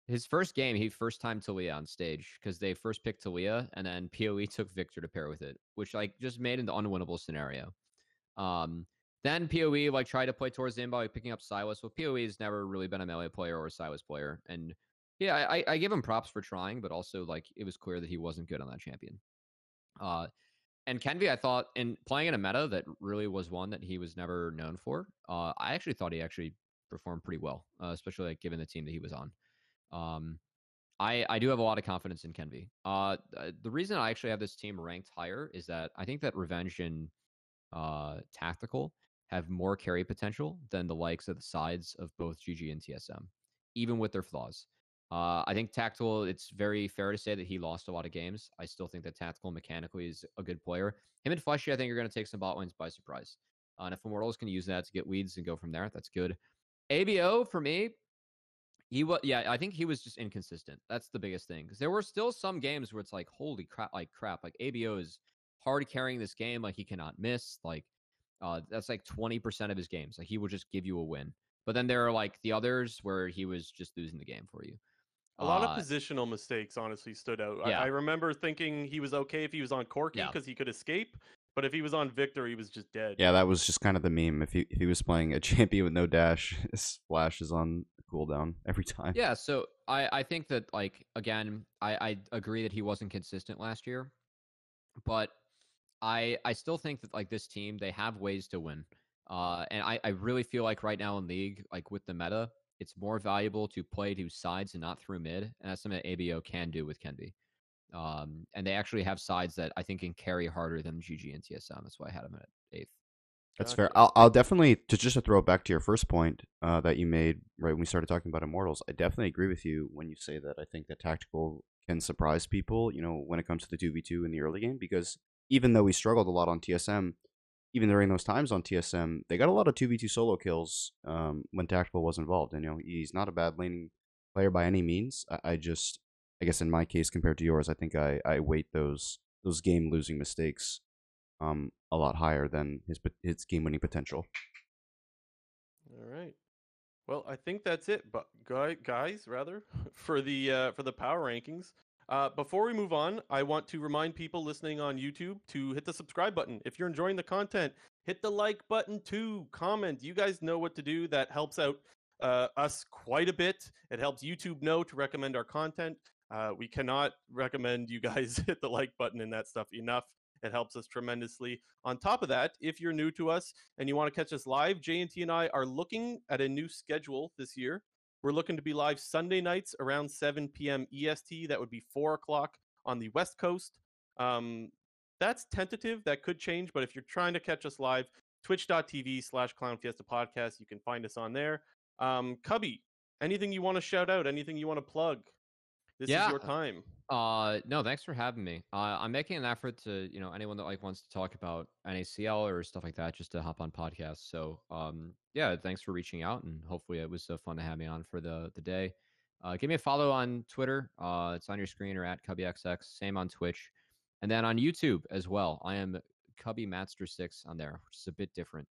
his first game, he first time Taliyah on stage because they first picked Taliyah, and then Poe took Viktor to pair with it, which like just made an unwinnable scenario. Um, then Poe like tried to play towards the end by picking up Sylas. Well, Poe has never really been a melee player or a Sylas player, and yeah, I, I give him props for trying, but also like it was clear that he wasn't good on that champion. Uh, and Kenvi, I thought in playing in a meta that really was one that he was never known for. Uh, I actually thought he actually performed pretty well, uh, especially like given the team that he was on. Um, I I do have a lot of confidence in Kenvi. Uh, the reason I actually have this team ranked higher is that I think that Revenge and uh, Tactical have more carry potential than the likes of the sides of both GG and TSM, even with their flaws. Uh, I think Tactical, it's very fair to say that he lost a lot of games. I still think that Tactical mechanically is a good player. Him and Fleshy, I think, are going to take some bot wins by surprise. Uh, and if Immortals can use that to get weeds and go from there, that's good. ABO, for me, he was, yeah, I think he was just inconsistent. That's the biggest thing. Because there were still some games where it's like, holy crap, like crap. Like ABO is hard carrying this game. Like he cannot miss. Like, uh, that's like 20% of his games. Like he will just give you a win. But then there are like the others where he was just losing the game for you. A lot Uh, of positional mistakes honestly stood out. I, yeah. I remember thinking he was okay if he was on Corki Yeah. because he could escape, but if he was on Viktor, he was just dead. Yeah, that was just kind of the meme. If he if he was playing a champion with no dash, his flash is on cooldown every time. Yeah, so I, I think that like again, I, I agree that he wasn't consistent last year, but I I still think that like this team they have ways to win. Uh, and I, I really feel like right now in league, like with the meta, it's more valuable to play to sides and not through mid, and that's something that ABO can do with Kenvi. Um, and they actually have sides that I think can carry harder than GG and TSM. That's why I had them at eighth. That's fair. I'll, I'll definitely to just to throw it back to your first point uh, that you made right when we started talking about Immortals. I definitely agree with you when you say that I think that tactical can surprise people. You know, when it comes to the two v two in the early game, because even though we struggled a lot on TSM, even during those times on TSM, they got a lot of two v two solo kills um, when tactical was involved. And you know, he's not a bad laning player by any means. I, I just, I guess in my case compared to yours, I think I I weight those those game losing mistakes um, a lot higher than his his game winning potential. All right. Well, I think that's it, but guys, rather for the uh, for the power rankings. Uh, before we move on, I want to remind people listening on YouTube to hit the subscribe button. If you're enjoying the content, hit the like button too. Comment. You guys know what to do. That helps out uh, us quite a bit. It helps YouTube know to recommend our content. Uh, we cannot recommend you guys hit the like button and that stuff enough. It helps us tremendously. On top of that, if you're new to us and you want to catch us live, JNT and I are looking at a new schedule this year. We're looking to be live Sunday nights around 7 p.m. EST. That would be 4 o'clock on the West Coast. Um, that's tentative. That could change. But if you're trying to catch us live, twitch.tv slash clown fiesta podcast, you can find us on there. Um, Cubby, anything you want to shout out? Anything you want to plug? This Yeah. is your time. Uh, no, thanks for having me. Uh, I'm making an effort to, you know, anyone that like wants to talk about NACL or stuff like that, just to hop on podcasts. So, um, yeah, thanks for reaching out, and hopefully it was so fun to have me on for the the day. Uh, give me a follow on Twitter. Uh, it's on your screen or at CubbyXX. Same on Twitch, and then on YouTube as well. I am Cubby Matster Six on there, which is a bit different.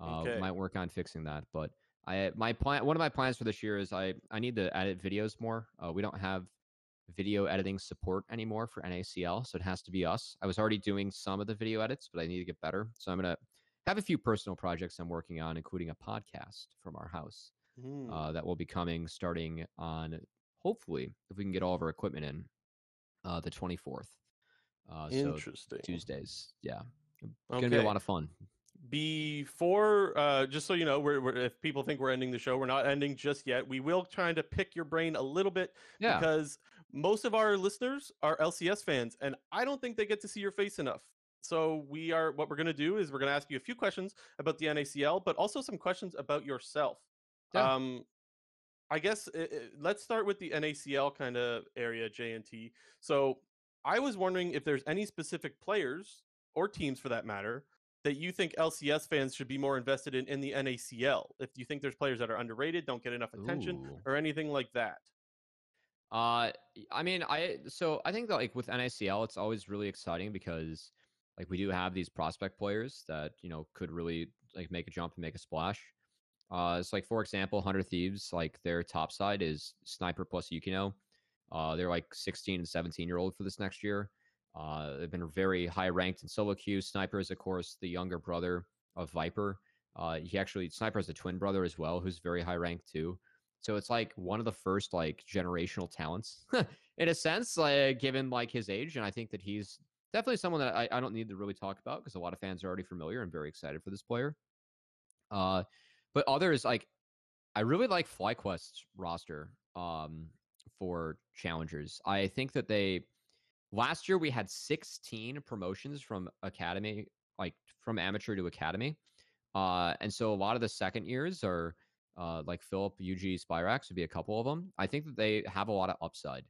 Uh, Okay. Might work on fixing that, but I my plan. One of my plans for this year is I I need to edit videos more. Uh, we don't have video editing support anymore for NACL, so it has to be us. I was already doing some of the video edits, but I need to get better. So I'm gonna have a few personal projects I'm working on, including a podcast from our house Hmm. uh, that will be coming starting on hopefully if we can get all of our equipment in uh, the 24th. Uh, so Interesting. Tuesdays, yeah, it's gonna be a lot of fun. Before, uh, just so you know, we're, we're, if people think we're ending the show, we're not ending just yet. We will try to pick your brain a little bit Yeah, because most of our listeners are LCS fans, and I don't think they get to see your face enough. So we are. What we're going to do is we're going to ask you a few questions about the NACL, but also some questions about yourself. Yeah. Um, I guess uh, uh, let's start with the NACL kind of area, JNT. So I was wondering if there's any specific players or teams, for that matter, that you think LCS fans should be more invested in in the NACL. If you think there's players that are underrated, don't get enough attention, Ooh. or anything like that. Uh, I mean, I so I think that like with NACL, it's always really exciting because like we do have these prospect players that you know could really like make a jump and make a splash. Uh, it's like for example, Hundred Thieves, like their top side is Sniper plus Yukino. Uh, they're like 16 and 17 year old for this next year. Uh, they've been very high ranked in solo queue. Sniper is of course the younger brother of Viper. Uh, he actually Sniper has a twin brother as well, who's very high ranked too. So it's like one of the first like generational talents in a sense, like given like his age. And I think that he's definitely someone that I, I don't need to really talk about because a lot of fans are already familiar and very excited for this player. Uh, but others like I really like FlyQuest's roster um, for challengers. I think that they last year we had 16 promotions from academy, like from amateur to academy. Uh, and so a lot of the second years are uh, like Philip, UG, Spyrax would be a couple of them. I think that they have a lot of upside.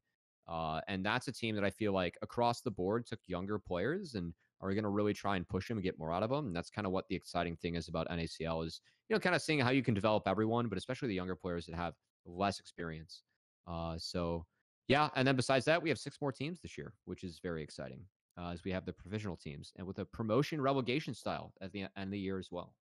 Uh, and that's a team that I feel like across the board took younger players and are going to really try and push them and get more out of them. And that's kind of what the exciting thing is about NACL is, you know, kind of seeing how you can develop everyone, but especially the younger players that have less experience. Uh, so yeah, and then besides that, we have six more teams this year, which is very exciting. Uh, as we have the provisional teams and with a promotion relegation style at the end of the year as well.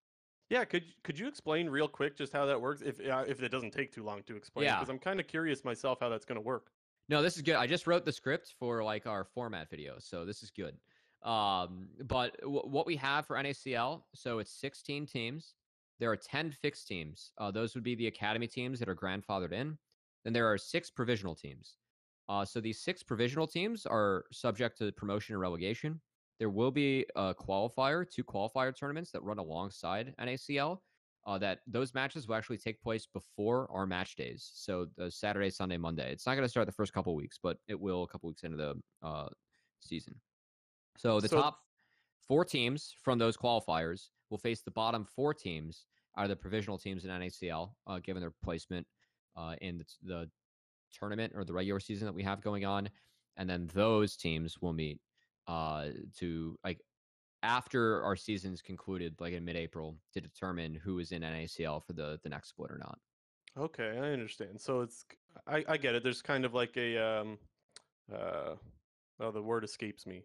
Yeah, could could you explain real quick just how that works? If uh, if it doesn't take too long to explain, Yeah. because I'm kind of curious myself how that's going to work. No, this is good. I just wrote the script for like our format video, so this is good. Um, but w- what we have for NACL, so it's 16 teams. There are 10 fixed teams. Uh, those would be the academy teams that are grandfathered in. Then there are six provisional teams. Uh, so these six provisional teams are subject to promotion and relegation. There will be a qualifier, two qualifier tournaments that run alongside NACL. Uh, that those matches will actually take place before our match days. So the Saturday, Sunday, Monday. It's not going to start the first couple weeks, but it will a couple weeks into the uh, season. So the So- top four teams from those qualifiers will face the bottom four teams out of the provisional teams in NACL, uh, given their placement uh, in the, the tournament or the regular season that we have going on, and then those teams will meet uh, to like after our season's concluded, like in mid-April, to determine who is in NACL for the the next split or not. Okay, I understand. So it's I, I get it. There's kind of like a um uh oh the word escapes me.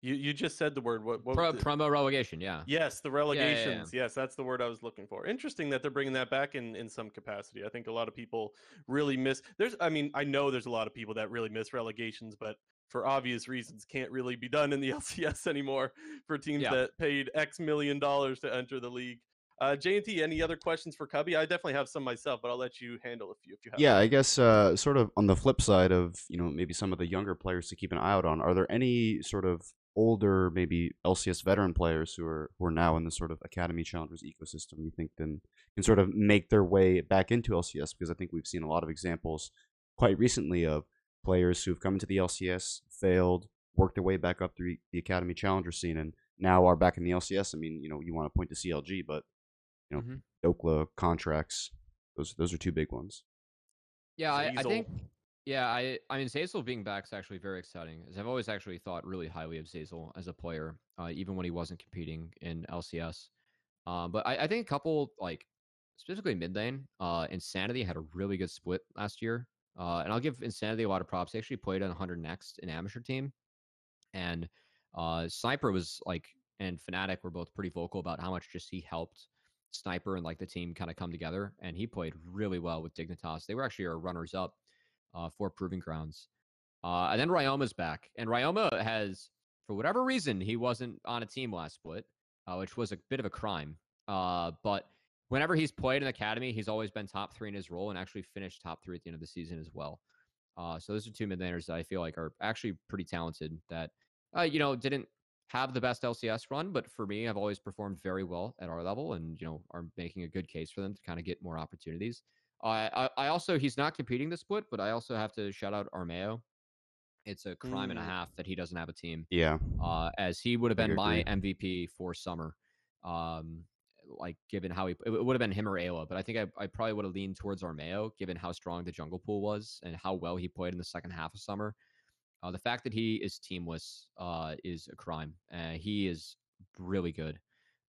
You you just said the word what, what Pro, promo relegation, yeah. Yes, the yeah, yeah. relegations. Yes, that's the word I was looking for. Interesting that they're bringing that back in in some capacity. I think a lot of people really miss. There's, I mean, I know there's a lot of people that really miss relegations, but for obvious reasons, can't really be done in the LCS anymore for teams Yeah. that paid X million dollars to enter the league. Uh, JT, any other questions for Cubby? I definitely have some myself, but I'll let you handle a few if you have. Yeah, I guess uh, sort of on the flip side of you know maybe some of the younger players to keep an eye out on. Are there any sort of older, maybe LCS veteran players who are who are now in the sort of academy challengers ecosystem? You think then can sort of make their way back into LCS because I think we've seen a lot of examples quite recently of players who've come into the LCS, failed, worked their way back up through the academy challenger scene, and now are back in the LCS. I mean, you know, you want to point to CLG, but you know, Mhm. Dhokla Contractz. Those those are two big ones. Yeah, I, I think. Yeah, I I mean Zeyzal being back is actually very exciting. As I've always actually thought really highly of Zeyzal as a player, uh, even when he wasn't competing in LCS. Um, but I, I think a couple like specifically mid lane, uh, Insanity had a really good split last year. Uh, and I'll give Insanity a lot of props. They actually played on 100 next an amateur team, and uh, Sniper was like and Fnatic were both pretty vocal about how much just he helped Sniper and like the team kind of come together, and he played really well with Dignitas. They were actually our runners up uh, for Proving Grounds. Uh, and then Ryoma's back, and Ryoma has, for whatever reason, he wasn't on a team last split, uh, which was a bit of a crime. Uh, but whenever he's played in the academy, he's always been top three in his role and actually finished top three at the end of the season as well. Uh, so those are two mid laners that I feel like are actually pretty talented. That uh, you know didn't have the best LCS run, but for me, I've always performed very well at our level, and you know are making a good case for them to kind of get more opportunities. I, I I also he's not competing the split, but I also have to shout out Armao. It's a crime and a Mm. half that he doesn't have a team, Yeah, uh, as he would have been my. MVP for summer. Um, like given how he it would have been him or Ayla, but I think I, I probably would have leaned towards Armao given how strong the jungle pool was and how well he played in the second half of summer. Uh, the fact that he is teamless uh, is a crime. Uh, he is really good.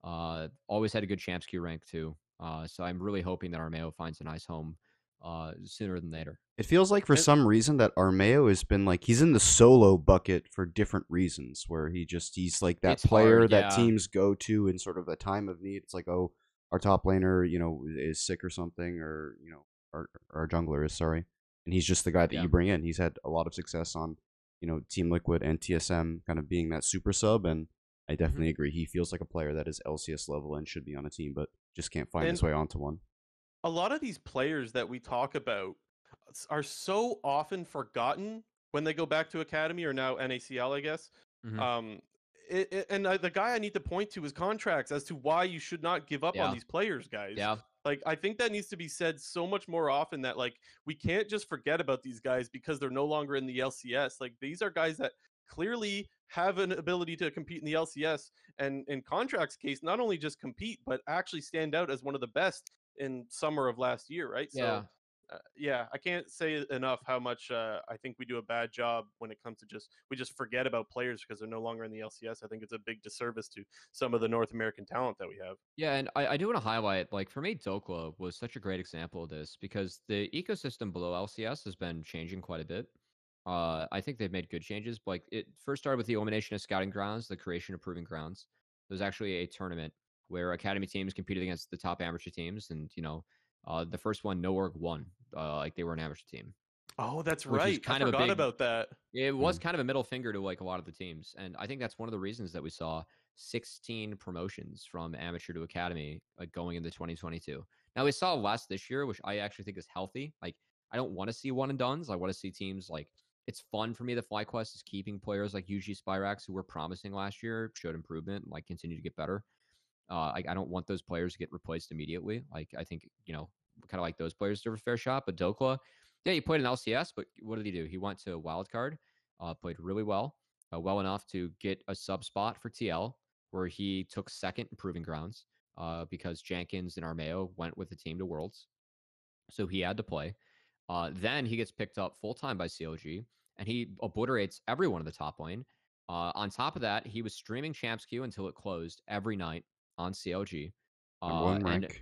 Uh, always had a good champs rank too. Uh, so I'm really hoping that Armao finds a nice home uh, sooner than later. It feels like for And- some reason that Armao has been like he's in the solo bucket for different reasons where he just he's like that player hard, that yeah. teams go to in sort of a time of need. It's like, oh, our top laner, you know, is sick or something, or you know, our our jungler is sorry. And he's just the guy that Yeah. you bring in. He's had a lot of success on, you know, Team Liquid and TSM kind of being that super sub and I Mm-hmm. definitely agree. He feels like a player that is LCS level and should be on a team, but just can't find his way onto one. A lot of these players that we talk about are so often forgotten when they go back to academy or now NACL, I guess. Mhm. Um, it, it- and I, the guy I need to point to is Contractz as to why you should not give up Yeah. on these players, guys. Yeah, Like I think that needs to be said so much more often that like we can't just forget about these guys because they're no longer in the LCS. Like these are guys that clearly have an ability to compete in the LCS and in Contractz case not only just compete but actually stand out as one of the best in summer of last year, right? yeah. So uh, yeah, I can't say enough how much uh, I think we do a bad job when it comes to just we just forget about players because they're no longer in the LCS. I think it's a big disservice to some of the North American talent that we have. Yeah, and I, I do want to highlight, like for me, Dhokla was such a great example of this because the ecosystem below LCS has been changing quite a bit. Uh, I think they've made good changes. Like it first started with the elimination of scouting grounds, the creation of proving grounds. There's actually a tournament where academy teams competed against the top amateur teams, and you know, uh, the first one, No Org won. Uh, like they were an amateur team. Oh, that's right. kind I of a forgot big- about that. It was kind of a middle finger to like a lot of the teams, and I think that's one of the reasons that we saw 16 promotions from amateur to academy like going into 2022. Now we saw less this year, which I actually think is healthy. Like I don't want to see one and duns. I want to see teams like it's fun for me that FlyQuest is keeping players like UG Spyrax who were promising last year, showed improvement, and, like continue to get better. Uh, I, I don't want those players to get replaced immediately. Like I think you know, kind of like those players deserve a fair shot. But Dhokla, yeah, he played in LCS, but what did he do? He went to wildcard, uh, played really well, uh, well enough to get a sub spot for TL. where he took second in proving grounds uh, because Jenkins and Armao went with the team to Worlds. So he had to play. Uh, then he gets picked up full time by CLG and he obliterates everyone in the top lane. Uh, on top of that, he was streaming Champs Q until it closed every night on CLG. Uh, one rank. And,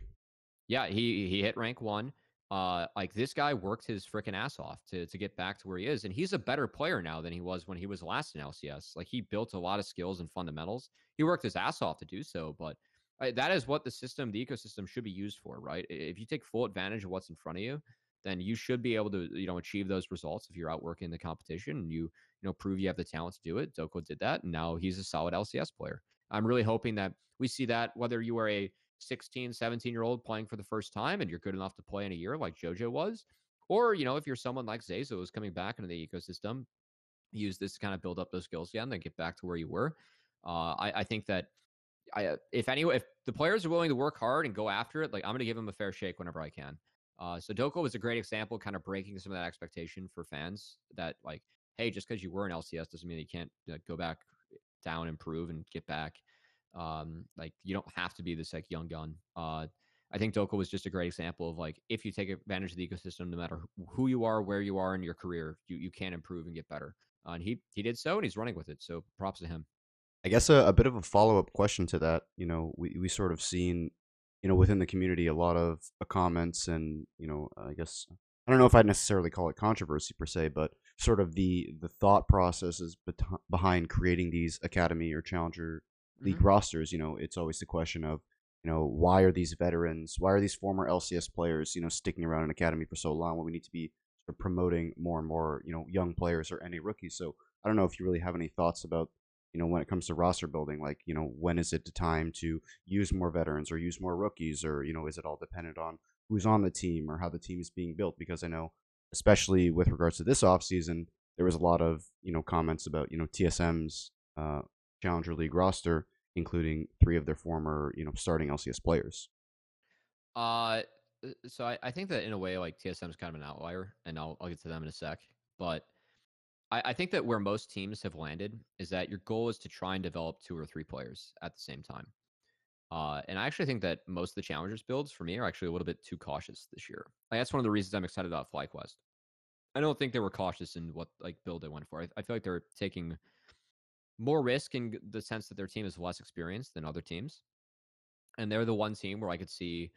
yeah, he he hit rank one. Uh, like this guy worked his freaking ass off to to get back to where he is, and he's a better player now than he was when he was last in LCS. Like he built a lot of skills and fundamentals. He worked his ass off to do so, but uh, that is what the system, the ecosystem, should be used for, right? If you take full advantage of what's in front of you, then you should be able to you know achieve those results if you're outworking the competition and you you know prove you have the talent to do it. Doko did that, and now he's a solid LCS player. I'm really hoping that we see that whether you are a 16, 17 year old playing for the first time and you're good enough to play in a year like JoJo was, or you know if you're someone like Zayzo who's coming back into the ecosystem, use this to kind of build up those skills again, then get back to where you were. Uh, I, I think that I, if any, if the players are willing to work hard and go after it, like I'm going to give them a fair shake whenever I can. Uh, so Doko was a great example, kind of breaking some of that expectation for fans that like, hey, just because you were in LCS doesn't mean you can't go back down, improve, and get back. Um, like you don't have to be this like young gun. Uh, I think Doko was just a great example of like if you take advantage of the ecosystem, no matter who you are, where you are in your career, you you can improve and get better. Uh, and he he did so, and he's running with it. So props to him. I guess a, a bit of a follow up question to that. You know, we we sort of seen you know within the community a lot of uh, comments and you know I guess I don't know if I'd necessarily call it controversy per se, but sort of the the thought processes bet- behind creating these academy or challenger league mm-hmm. rosters. You know, it's always the question of you know why are these veterans, why are these former LCS players, you know, sticking around an academy for so long when we need to be sort of promoting more and more you know young players or any rookies. So I don't know if you really have any thoughts about you know, when it comes to roster building, like, you know, when is it the time to use more veterans or use more rookies or, you know, is it all dependent on who's on the team or how the team is being built? Because I know, especially with regards to this offseason, there was a lot of, you know, comments about, you know, TSM's uh, Challenger League roster, including three of their former, you know, starting LCS players. Uh, so I, I think that in a way, like TSM is kind of an outlier, and I'll, I'll get to them in a sec. But I, I think that where most teams have landed is that your goal is to try and develop two or three players at the same time. Uh, and I actually think that most of the challengers builds for me are actually a little bit too cautious this year. Like, that's one of the reasons I'm excited about FlyQuest. I don't think they were cautious in what like build they went for. I, I feel like they're taking more risk in the sense that their team is less experienced than other teams, and they're the one team where I could see,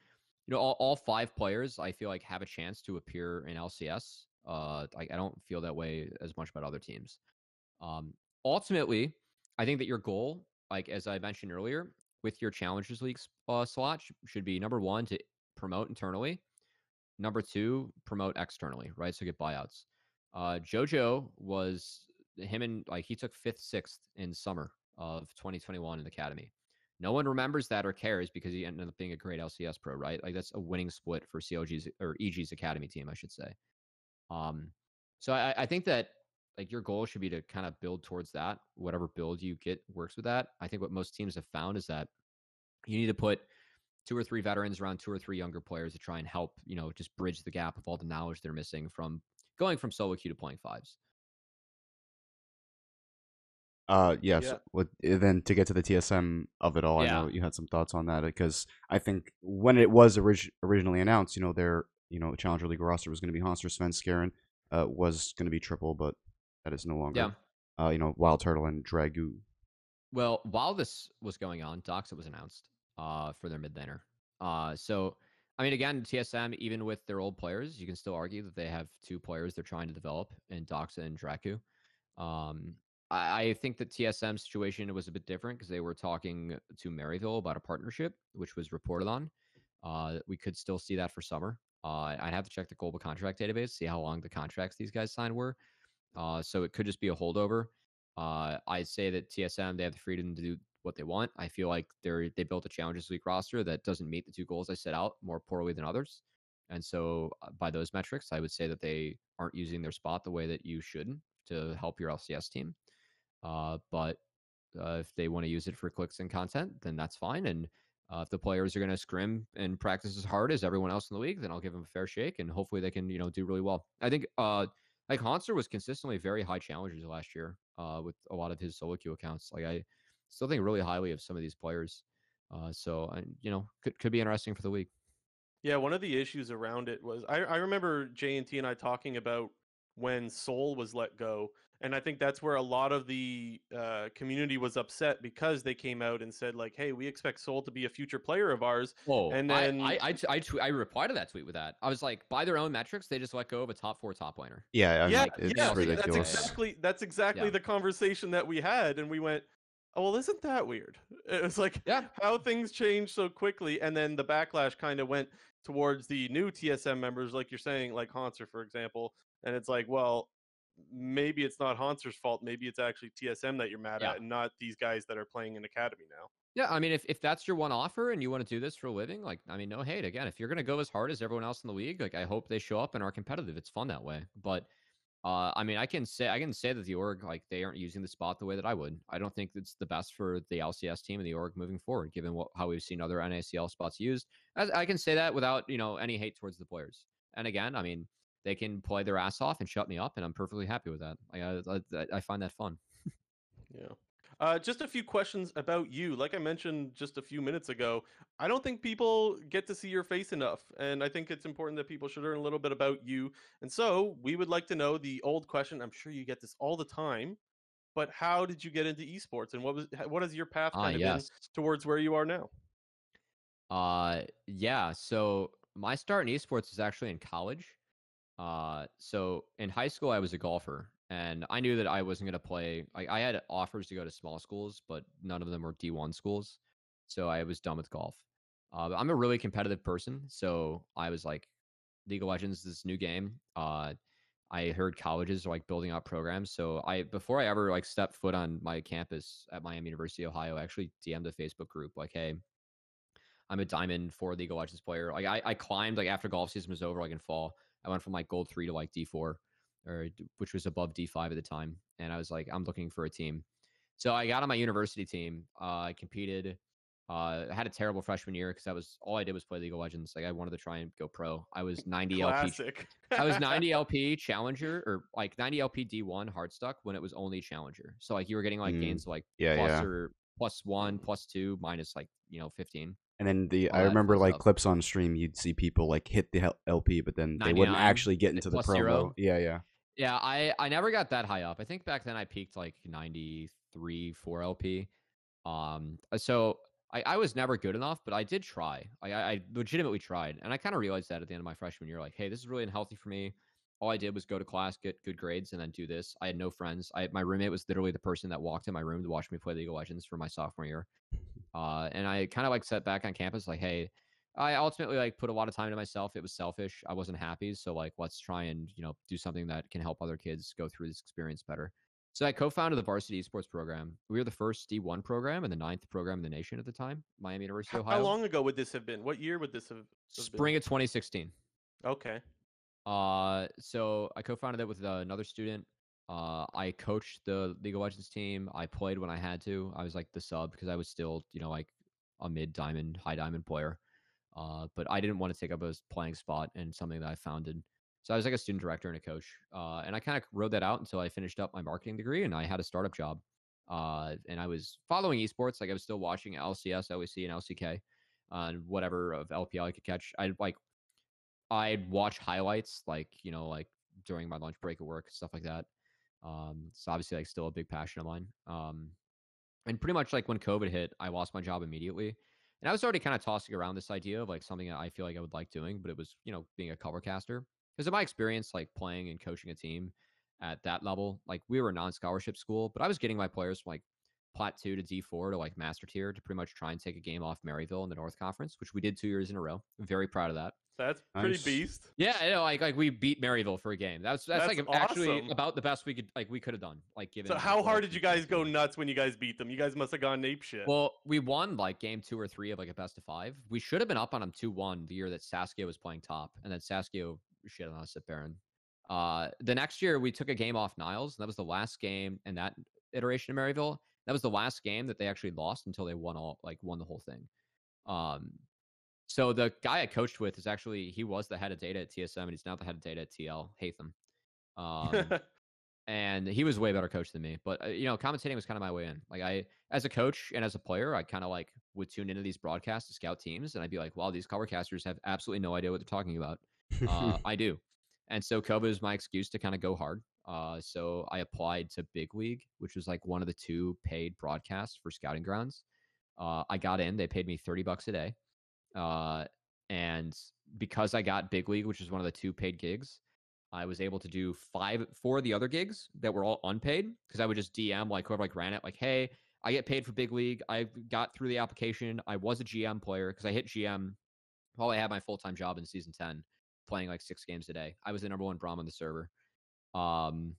you know, all, all five players I feel like have a chance to appear in LCS uh, I, I don't feel that way as much about other teams. Um, ultimately, I think that your goal, like as I mentioned earlier, with your Challengers League uh, slot should be number one to promote internally, number two promote externally, right? So get buyouts. Uh, JoJo was him and like he took fifth, sixth in summer of 2021 in the academy. No one remembers that or cares because he ended up being a great LCS pro, right? Like that's a winning split for CLG's or EG's academy team, I should say. Um, so I, I think that like your goal should be to kind of build towards that. Whatever build you get works with that. I think what most teams have found is that you need to put two or three veterans around two or three younger players to try and help, you know, just bridge the gap of all the knowledge they're missing from going from solo queue to playing fives. Uh, yes. Yeah. Well, then to get to the TSM of it all, yeah. I know you had some thoughts on that because I think when it was orig- originally announced, you know, there you know, Challenger League roster was going to be Hauntzer, Svenskeren, uh, was going to be triple, but that is no longer. Yeah. Uh, you know, Wild Turtle and Dragu. Well, while this was going on, Doxa was announced uh, for their mid laner. Uh, so, I mean, again, TSM, even with their old players, you can still argue that they have two players they're trying to develop in Doxa and Dracu. Um, I, I think that TSM situation was a bit different because they were talking to Maryville about a partnership, which was reported on. Uh, we could still see that for summer. Uh, I'd have to check the global contract database, see how long the contracts these guys signed were. Uh, so it could just be a holdover. Uh, I'd say that TSM they have the freedom to do what they want. I feel like they're they built a Challenges League roster that doesn't meet the two goals I set out more poorly than others. And so uh, by those metrics, I would say that they aren't using their spot the way that you should to help your LCS team. Uh, but uh, if they want to use it for clicks and content, then that's fine. And uh, if the players are going to scrim and practice as hard as everyone else in the league, then I'll give them a fair shake, and hopefully they can, you know, do really well. I think uh, like Hauntzer was consistently very high challengers last year uh, with a lot of his solo queue accounts. Like I, still think really highly of some of these players. Uh, so I, you know, could could be interesting for the week. Yeah, one of the issues around it was I, I remember J and T and I talking about when Soul was let go, and I think that's where a lot of the uh, community was upset because they came out and said like, "Hey, we expect Soul to be a future player of ours." Oh, And I then- I I, t- I, tw- I replied to that tweet with that. I was like, by their own metrics, they just let go of a top four top laner. Yeah, I mean, yeah, it's yeah, ridiculous. that's exactly that's exactly Yeah. the conversation that we had, and we went, "Oh, well, isn't that weird?" It was like Yeah. how things change so quickly, and then the backlash kind of went towards the new TSM members, like you're saying, like Hauntzer, for example, and it's like, well, maybe it's not Hauntzer's fault, maybe it's actually TSM that you're mad Yeah. at, and not these guys that are playing in academy now. Yeah, I mean, if, if that's your one offer and you want to do this for a living, like, I mean, no hate. Again, if you're going to go as hard as everyone else in the league, like, I hope they show up and are competitive. It's fun that way. But, uh, I mean, I can say I can say that the org like they aren't using the spot the way that I would. I don't think it's the best for the LCS team and the org moving forward, given what how we've seen other NACL spots used. As I can say that without you know any hate towards the players. And again, I mean, they can play their ass off and shut me up, and I'm perfectly happy with that. I, I, I find that fun. Yeah. Uh, just a few questions about you. Like I mentioned just a few minutes ago, I don't think people get to see your face enough. And I think it's important that people should learn a little bit about you. And so we would like to know the old question. I'm sure you get this all the time, but how did you get into esports and what was what has your path Ah, kind of yes. been towards where you are now? Uh, yeah. So my start in esports was actually in college. Uh, so in high school, I was a golfer, and I knew that I wasn't going to play. Like, I had offers to go to small schools, but none of them were D1 schools. So I was done with golf. Uh, I'm a really competitive person, so I was like, League of Legends, is this new game. Uh, I heard colleges are like building out programs. So I before I ever like stepped foot on my campus at Miami University, Ohio, I actually DM'd a Facebook group like, hey, I'm a diamond four League of Legends player. Like I, I climbed like after golf season was over, like in fall, I went from like gold three to like D four, or which was above D five at the time. And I was like, I'm looking for a team. So I got on my university team. Uh, I competed. Uh, I had a terrible freshman year because I was all I did was play League of Legends. Like I wanted to try and go pro. I was 90 LP. Classic. I was 90 LP challenger or like 90 LP D1 hard stuck when it was only challenger. So like you were getting like Mm. gains of, like Yeah, plus yeah. or plus one, plus two, minus like you know 15. And then the I remember like stuff. clips on stream. You'd see people like hit the LP, but then they wouldn't actually get into the promo. zero. Yeah, yeah. Yeah, I I never got that high up. I think back then I peaked like 93, 4 LP. Um, uh, so I, I was never good enough, but I did try. I, I I legitimately tried, and I kind of realized that at the end of my freshman year, like, hey, this is really unhealthy for me. All I did was go to class, get good grades, and then do this. I had no friends. I my roommate was literally the person that walked in my room to watch me play League of Legends for my sophomore year. Uh, and I kind of like sat back on campus, like, hey, I ultimately like put a lot of time to myself. It was selfish. I wasn't happy. So like let's try and, you know, do something that can help other kids go through this experience better. So I co-founded the varsity esports program. We were the first D1 program and the ninth program in the nation at the time, Miami University, Ohio. how long ago would this have been? What year would this have? have been? Spring of 2016. Okay. Uh, so I co-founded it with uh, another student. Uh, I coached the League of Legends team. I played when I had to. I was like the sub because I was still, you know, like a mid diamond, high diamond player. Uh, but I didn't want to take up a playing spot and something that I founded. So I was like a student director and a coach. Uh, and I kind of rode that out until I finished up my marketing degree and I had a startup job. Uh, and I was following esports. Like I was still watching LCS, LEC, and LCK, uh, and whatever of LPL I could catch. I'd like I'd watch highlights like you know like during my lunch break at work stuff like that. Um, it's obviously like still a big passion of mine. Um, and pretty much like when COVID hit, I lost my job immediately, and I was already kind of tossing around this idea of like something that I feel like I would like doing, but it was you know being a cover caster because of my experience like playing and coaching a team at that level. Like we were a non-scholarship school, but I was getting my players from like plat two to D four to like master tier to pretty much try and take a game off Maryville in the North Conference, which we did two years in a row. I'm very proud of that. That's pretty Nice. beast. Yeah, I know. Like, like we beat Maryville for a game. That's that's, That's like actually about the best we could like we could have done. Like, given So how what hard did you guys go nuts when you guys beat them? You guys must have gone ape shit. Well, we won like game two or three of like a best of five. We should have been up on them two one the year that Saskia was playing top, and then Saskia shit on us at Baron. Uh, the next year we took a game off Niles, and that was the last game in that iteration of Maryville. That was the last game that they actually lost until they won all like won the whole thing. Um, so the guy I coached with is actually he was the head of data at TSM, and he's now the head of data at TL. Hatham. Um, and he was a way better coach than me. But uh, you know, commentating was kind of my way in. Like I, as a coach and as a player, I kind of like would tune into these broadcasts to scout teams, and I'd be like, "Wow, these covercasters have absolutely no idea what they're talking about." Uh, I do, and so COVID is my excuse to kind of go hard. Uh, so I applied to Big League, which was like one of the two paid broadcasts for Scouting Grounds. Uh, I got in; they paid me thirty bucks a day, uh, and because I got Big League, which is one of the two paid gigs, I was able to do five, four of the other gigs that were all unpaid because I would just DM like whoever like ran it, like, hey, I get paid for big league. I got through the application. I was a GM player because I hit GM while I had my full time job in season ten, playing like six games a day. I was the number one Braum on the server. Um,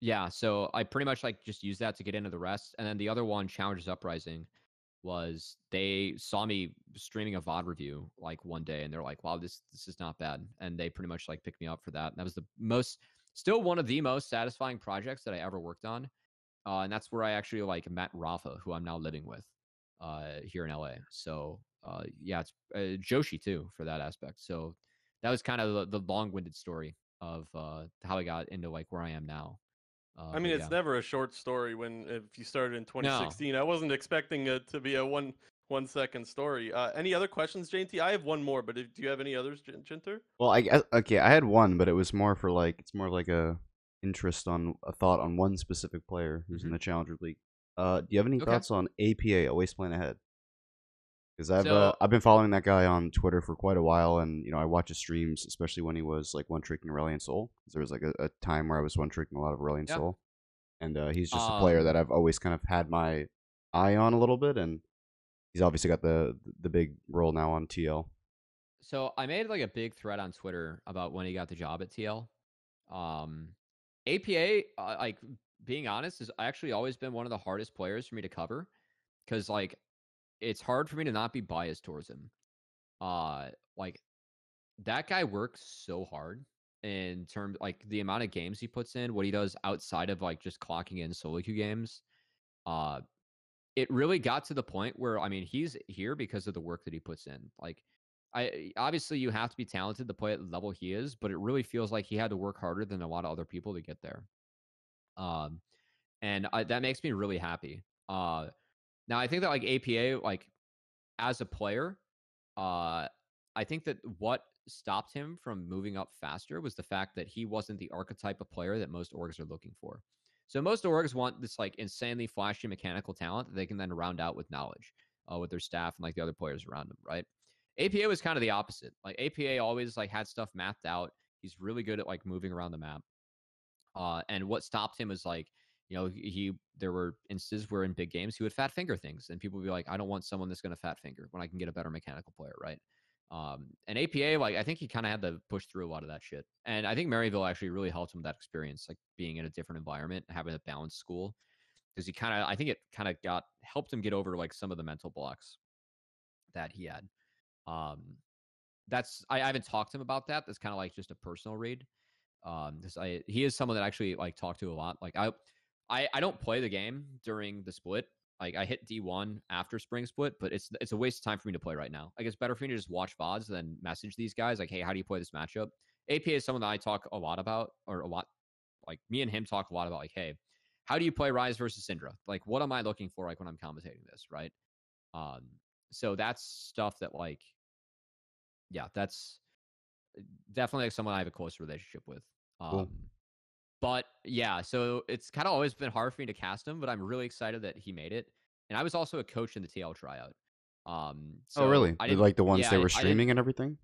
yeah, so I pretty much like just use that to get into the rest, and then the other one, Challenges Uprising, was they saw me streaming a VOD review like one day and they're like, wow, this this is not bad. And they pretty much like picked me up for that. And that was the most still one of the most satisfying projects that I ever worked on. Uh, and that's where I actually like met Rafa, who I'm now living with uh, here in LA. So uh, yeah, it's uh, Joshi too for that aspect. So that was kind of the, the long-winded story of uh, how I got into like where I am now. Uh, I mean, it's yeah. never a short story. When if you started in 2016, I wasn't expecting it to be a one one second story. Uh, any other questions, JT? I have one more, but if, do you have any others, Jin- Jinter? Well, I guess okay. I had one, but it was more for like it's more like a interest on a thought on one specific player who's in Mhm. the Challenger League. Uh, do you have any Okay. thoughts on APA? Always plan ahead. Because I've So- uh, I've been following that guy on Twitter for quite a while, and you know I watch his streams, especially when he was like one tricking Aurelion Sol. there was like a, a time where I was one tricking a lot of Aurelion Yeah. Soul, and uh, he's just a player Um, that I've always kind of had my eye on a little bit, and he's obviously got the the big role now on TL. So I made like a big thread on Twitter about when he got the job at TL. Um, APA, uh, like being honest, has actually always been one of the hardest players for me to cover because like it's hard for me to not be biased towards him. Uh, like that guy works so hard in terms like the amount of games he puts in, what he does outside of like just clocking in solo queue games. Uh, it really got to the point where I mean he's here because of the work that he puts in. Like I obviously you have to be talented to play at the level he is, but it really feels like he had to work harder than a lot of other people to get there. Um, and I, that makes me really happy. Uh, now I think that like APA, like as a player, uh, I think that what stopped him from moving up faster was the fact that he wasn't the archetype of player that most orgs are looking for. So most orgs want this like insanely flashy mechanical talent that they can then round out with knowledge uh, with their staff and like the other players around them, right? APA was kind of the opposite. Like APA always like had stuff mapped out. He's really good at like moving around the map. Uh, and what stopped him is like, you know, he there were instances where in big games he would fat finger things, and people would be like, I don't want someone that's going to fat finger when I can get a better mechanical player, right? Um, and APA, like I think he kind of had to push through a lot of that shit. And I think Maryville actually really helped him with that experience, like being in a different environment, having a balanced school, because he kind of, I think it kind of got helped him get over like some of the mental blocks that he had. Um, that's I, I haven't talked to him about that. That's kind of like just a personal read. Um, because I he is someone that actually like talked to a lot. Like I, I I don't play the game during the split. Like I hit D one after spring split, but it's it's a waste of time for me to play right now. Like it's better for me to just watch VODs than message these guys. Like, hey, how do you play this matchup? APA is someone that I talk a lot about, or a lot. Like me and him talk a lot about. Like, hey, how do you play Ryze versus Syndra? Like, what am I looking for? Like when I'm commentating this, right? Um, so that's stuff that like, yeah, that's definitely like someone I have a close relationship with. Um, Cool. But yeah, so it's kind of always been hard for me to cast him, but I'm really excited that he made it. And I was also a coach in the TL tryout. Um, so oh, really? I like the ones yeah, they were I didn't- streaming and everything?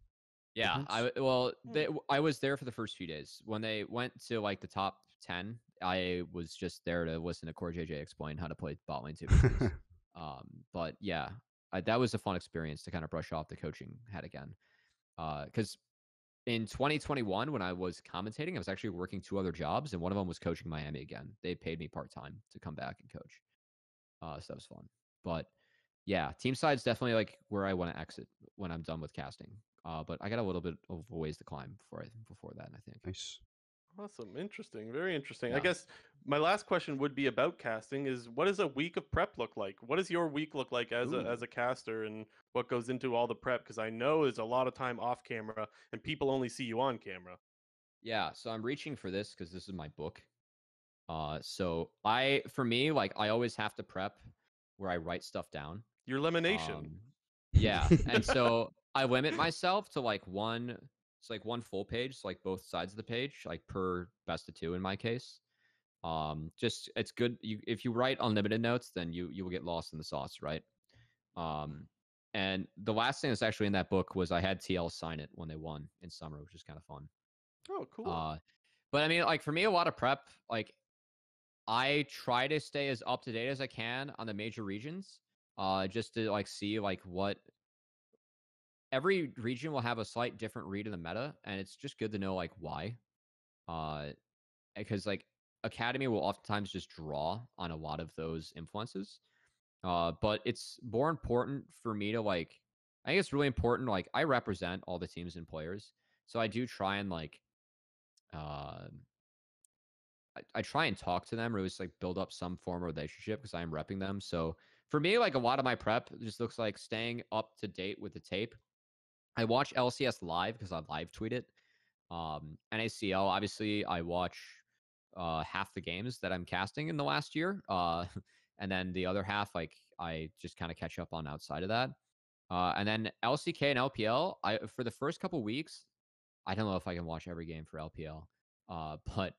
yeah, Nice. I w- well, they, I was there for the first few days. When they went to like the top ten, I was just there to listen to CoreJJ explain how to play bot lane two. um, but yeah, I, that was a fun experience to kind of brush off the coaching head again. Because in 2021, when I was commentating, I was actually working two other jobs, and one of them was coaching Miami again. They paid me part time to come back and coach. Uh, so that was fun. But yeah, team side's definitely like where I want to exit when I'm done with casting. Uh, but I got a little bit of a ways to climb before I, before that. I think. nice. Awesome, interesting, very interesting. I guess my last question would be about casting: is what does a week of prep look like? What does your week look like as a as a caster, and what goes into all the prep? Because I know there's a lot of time off camera, and people only see you on camera. Yeah, so I'm reaching for this because this is my book Uh, so I, for me, like I always have to prep where I write stuff down. Your elimination. Um, yeah, and so I limit myself to like one. It's like one full page, so like both sides of the page, like per best of two in my case. Um, just it's good. You if you write unlimited notes, then you you will get lost in the sauce, right? Um, and the last thing that's actually in that book was I had TL sign it when they won in summer, which is kind of fun. oh, cool. Uh, but I mean, like for me, a lot of prep, like I try to stay as up to date as I can on the major regions, uh, just to like see like what every region will have a slight different read of the meta, and it's just good to know like why. Uh, because like Academy will oftentimes just draw on a lot of those influences. Uh, but it's more important for me to like. I think it's really important. Like I represent all the teams and players, so I do try and like uh, I, I try and talk to them or at least like build up some form of relationship because I'm repping them. So for me, like a lot of my prep just looks like staying up to date with the tape. I watch LCS live because I live tweet it. Um, NACL, obviously, I watch uh, half the games that I'm casting in the last year. Uh, and then the other half, like I just kind of catch up on outside of that. Uh, and then LCK and LPL, I for the first couple weeks, I don't know if I can watch every game for LPL, uh, but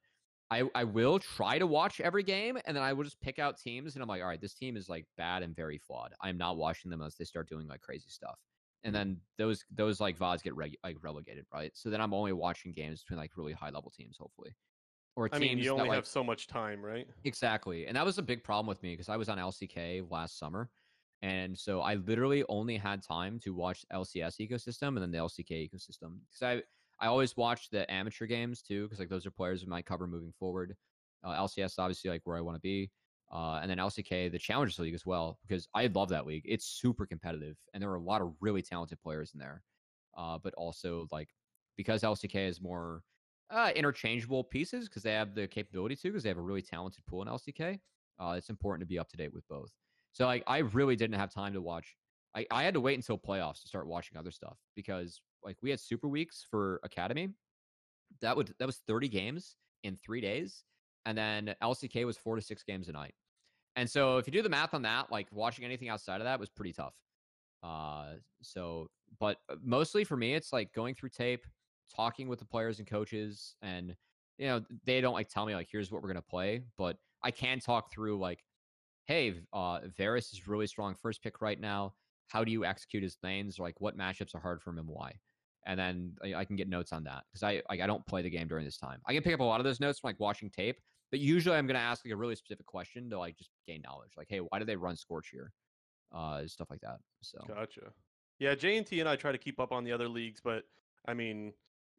I I will try to watch every game, and then I will just pick out teams, and I'm like, all right, this team is like bad and very flawed. I'm not watching them unless they start doing like crazy stuff, and then those those like VODs get reg- like relegated, right? So then I'm only watching games between like really high level teams, hopefully, or I mean, you that, only like, have so much time, right? Exactly. And that was a big problem with me because I was on LCK last summer. And so I literally only had time to watch LCS ecosystem and then the LCK ecosystem. Because I, I always watch the amateur games too, because like those are players we might cover moving forward. Uh, LCS obviously like where I want to be. Uh, and then LCK, the Challengers League as well, because I love that league. It's super competitive, and there are a lot of really talented players in there. Uh, but also like because LCK is more uh, interchangeable pieces because they have the capability to because they have a really talented pool in LCK. Uh, it's important to be up to date with both. So like I really didn't have time to watch. I, I had to wait until playoffs to start watching other stuff because like we had super weeks for academy. That would that was 30 games in three days. And then LCK was four to six games a night. And so if you do the math on that, like watching anything outside of that was pretty tough. Uh so but uh, mostly for me it's like going through tape, talking with the players and coaches and you know they don't like tell me like here's what we're to play but i can talk through like hey uh varus is really strong first pick right now how do you execute his lanes like what matchups are hard for him and why and then i, I can get notes on that because i like i don't play the game during this time i can pick up a lot of those notes from like watching tape but usually i'm going to ask like a really specific question to like just gain knowledge like hey why do they run scorch here uh stuff like that so Gotcha. Yeah, J and T and I try to keep up on the other leagues, but I mean,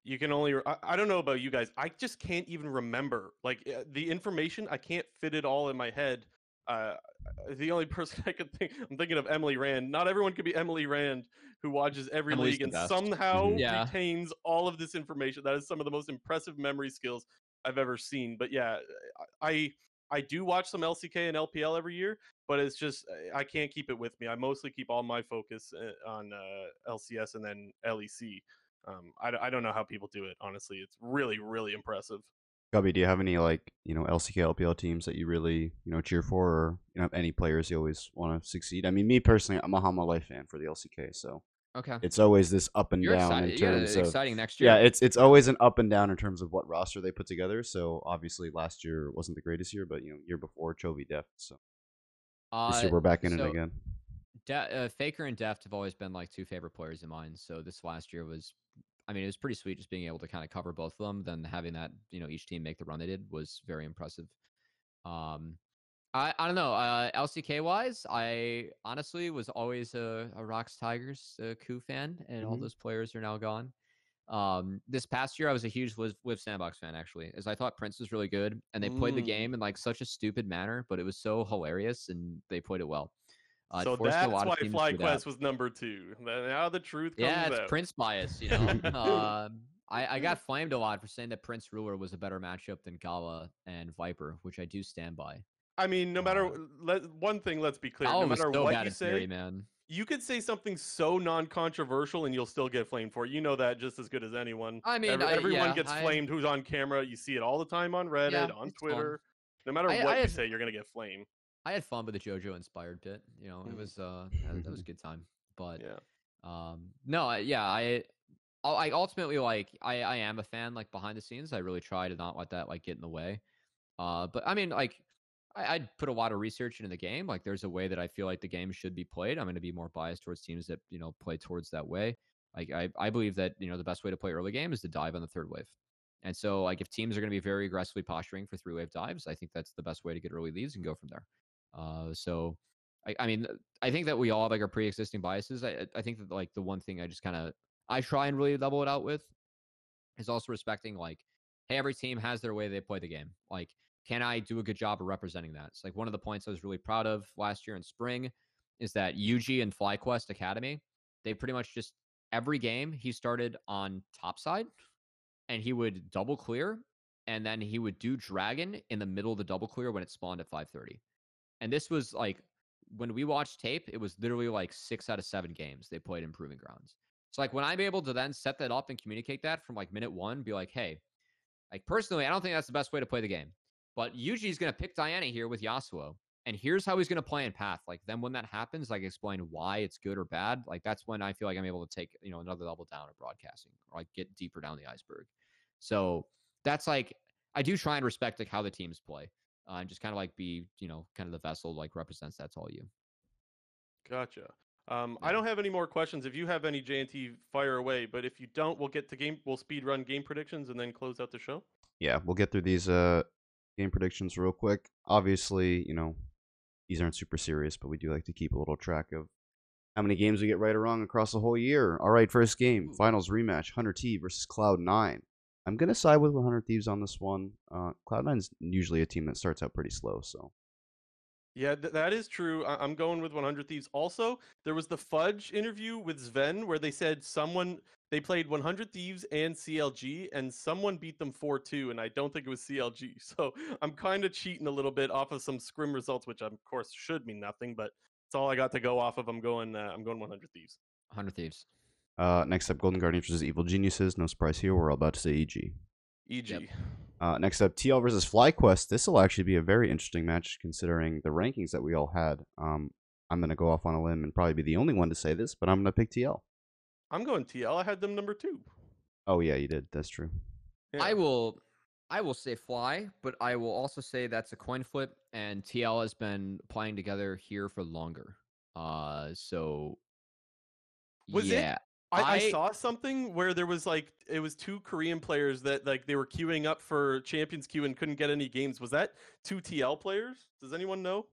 you can only. I, I don't know about you guys. I just can't even remember like uh, the information. I can't fit it all in my head. Uh, the only person I could think, I'm thinking of Emily Rand. Not everyone could be Emily Rand, who watches every Emily's league and best. somehow. Yeah. retains all of this information. That is some of the most impressive memory skills I've ever seen. But yeah, I I do watch some LCK and LPL every year, but it's just uh, I can't keep it with me. I mostly keep all my focus uh, on uh, LCS and then LEC. Um, I, I don't know how people do it. Honestly, it's really really impressive. Gubby, do you have any like you know LCK LPL teams that you really you know cheer for, or you know any players you always want to succeed? I mean, me personally, I'm a Hanwha Life fan for the LCK, so okay it's always this up and you're down excited in yeah, terms of exciting next year yeah, it's it's always an up and down in terms of what roster they put together. So obviously last year wasn't the greatest year, but you know year before Chovy Deft, so this uh, year we're back in so- it again. De- uh, Faker and Deft have always been like two favorite players of mine. So this last year was, I mean, it was pretty sweet just being able to kind of cover both of them. Then having that, you know, each team make the run they did was very impressive. Um, I I don't know. Uh, LCK wise, I honestly was always a, a ROX Tigers uh, coup fan, and all Mhm. those players are now gone. Um, this past year, I was a huge Liiv, Liiv SANDBOX fan actually, as I thought Prince was really good, and they played the Mm. game in like such a stupid manner, but it was so hilarious, and they played it well. Uh, so that's a lot why. FlyQuest was number two. Now the truth comes Yeah, it's out. Prince bias, you know. um, I, I got flamed a lot for saying that Prince Ruler was a better matchup than Gala and Viper, which I do stand by. I mean, no matter let, one thing, let's be clear. No matter so what you say, man. you could say something so non-controversial and you'll still get flamed for it. You know that just as good as anyone. I mean, Every- I- everyone yeah, gets I- flamed who's on camera. You see it all the time on Reddit, Yeah, on it's fun. Twitter. No matter I- what you say, you're gonna get flamed. I had fun with the JoJo inspired bit. You know, it Mhm. was uh that, that was a good time. But Yeah. um no, yeah, I I I ultimately like I I am a fan like behind the scenes. I really try to not let that like get in the way. Uh but I mean like I, I'd put a lot of research into the game. Like there's a way that I feel like the game should be played. I'm going to be more biased towards teams that, you know, play towards that way. Like I, I believe that, you know, the best way to play early game is to dive on the third wave. And so like if teams are going to be very aggressively posturing for three wave dives, I think that's the best way to get early leads and go from there. Uh, so I, I mean, I think that we all have like our pre-existing biases. I, I think that like the one thing I just kind of I try and really level it out with is also respecting like, hey, every team has their way they play the game. Like, can I do a good job of representing that? It's like one of the points I was really proud of last year in spring is that UG and FlyQuest Academy, they pretty much just every game he started on top side and he would double clear and then he would do dragon in the middle of the double clear when it spawned at 530. And this was like when we watched tape, it was literally like six out of seven games they played in Proving Grounds. So like when I'm able to then set that up and communicate that from like minute one, be like, hey, like personally, I don't think that's the best way to play the game. But Yuji is going to pick Diana here with Yasuo. And here's how he's going to play in path. Like then when that happens, like explain why it's good or bad. Like that's when I feel like I'm able to take, you know, another level down at broadcasting or like get deeper down the iceberg. So that's like I do try and respect like how the teams play. Uh, and just kind of like be, you know, kind of the vessel like represents that's all you. Gotcha. Um, I don't have any more questions. If you have any, JNT, fire away. But if you don't, we'll get to game. We'll speed run game predictions and then close out the show. yeah, we'll get through these uh game predictions real quick. Obviously, you know, these aren't super serious, but we do like to keep a little track of how many games we get right or wrong across the whole year. All right, first game, finals rematch, Hunter T versus Cloud Nine. I'm gonna side with 100 Thieves on this one. Uh, Cloud Nine's usually a team that starts out pretty slow, so Yeah, th- that is true. I- I'm going with 100 Thieves. Also, there was the Fudge interview with Zven where they said someone they played 100 Thieves and CLG and someone beat them 4-2 and I don't think it was CLG. So, I'm kind of cheating a little bit off of some scrim results which of course should mean nothing, but it's all I got to go off of. I'm going uh, I'm going 100 Thieves. 100 Thieves. Uh, next up, Golden Guardians versus Evil Geniuses. No surprise here. We're all about to say EG. EG. Uh, next up, TL versus FlyQuest. This will actually be a very interesting match considering the rankings that we all had. Um, I'm going to go off on a limb and probably be the only one to say this, but I'm going to pick TL. I'm going TL. I had them number 2. Oh, yeah, you did. That's true. Yeah. I will I will say fly, but I will also say that's a coin flip and TL has been playing together here for longer. Uh so Was it- yeah. I, I, I- saw something where there was like it was two Korean players that like they were queuing up for Champions Queue and couldn't get any games. Was that two TL players? Does anyone know?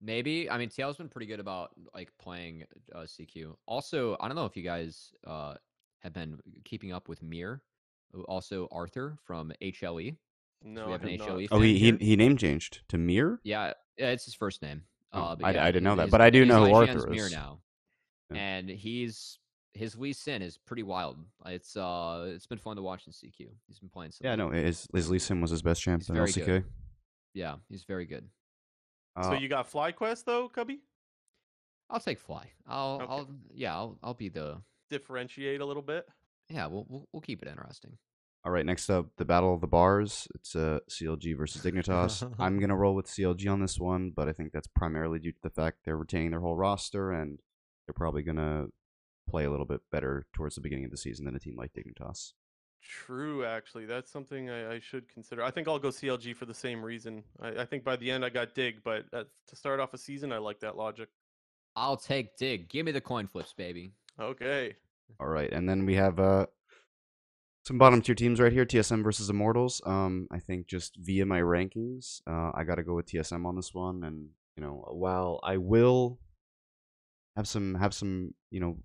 Maybe. I mean, TL's been pretty good about like playing uh, CQ. Also, I don't know if you guys uh, have been keeping up with Mir, also Arthur from HLE. No, we have I an have HLE not. Oh, he, he, he name changed to Mir? Yeah, yeah, it's his first name. Oh, Uh, but I- yeah, I didn't know that, but I do know who IGN's Arthur Mir is. now, Yeah. and he's his Lee Sin is pretty wild. It's uh, it's been fun to watch in CQ. He's been playing. Some Yeah, no, his, his Lee Sin was his best champ He's in LCK. good. Yeah, he's very good. So Uh, you got FlyQuest though, Cubby? I'll take Fly. I'll, Okay. I'll, yeah, I'll, I'll be the. Differentiate a little bit. Yeah, we'll, we'll, we'll keep it interesting. All right, next up, the Battle of the Bars. It's uh, CLG versus Dignitas. I'm going to roll with CLG on this one, but I think that's primarily due to the fact they're retaining their whole roster and they're probably going to play a little bit better towards the beginning of the season than a team like Dignitas. True, actually, that's something I, I should consider. I think I'll go CLG for the same reason. I, I think by the end I got Dig, but uh, to start off a season, I like that logic. I'll take Dig. Give me the coin flips, baby. Okay. All right, and then we have uh, some bottom tier teams right here TSM versus Immortals. Um, I think just via my rankings, uh, I got to go with TSM on this one. And, you know, while I will have some, have some, you know,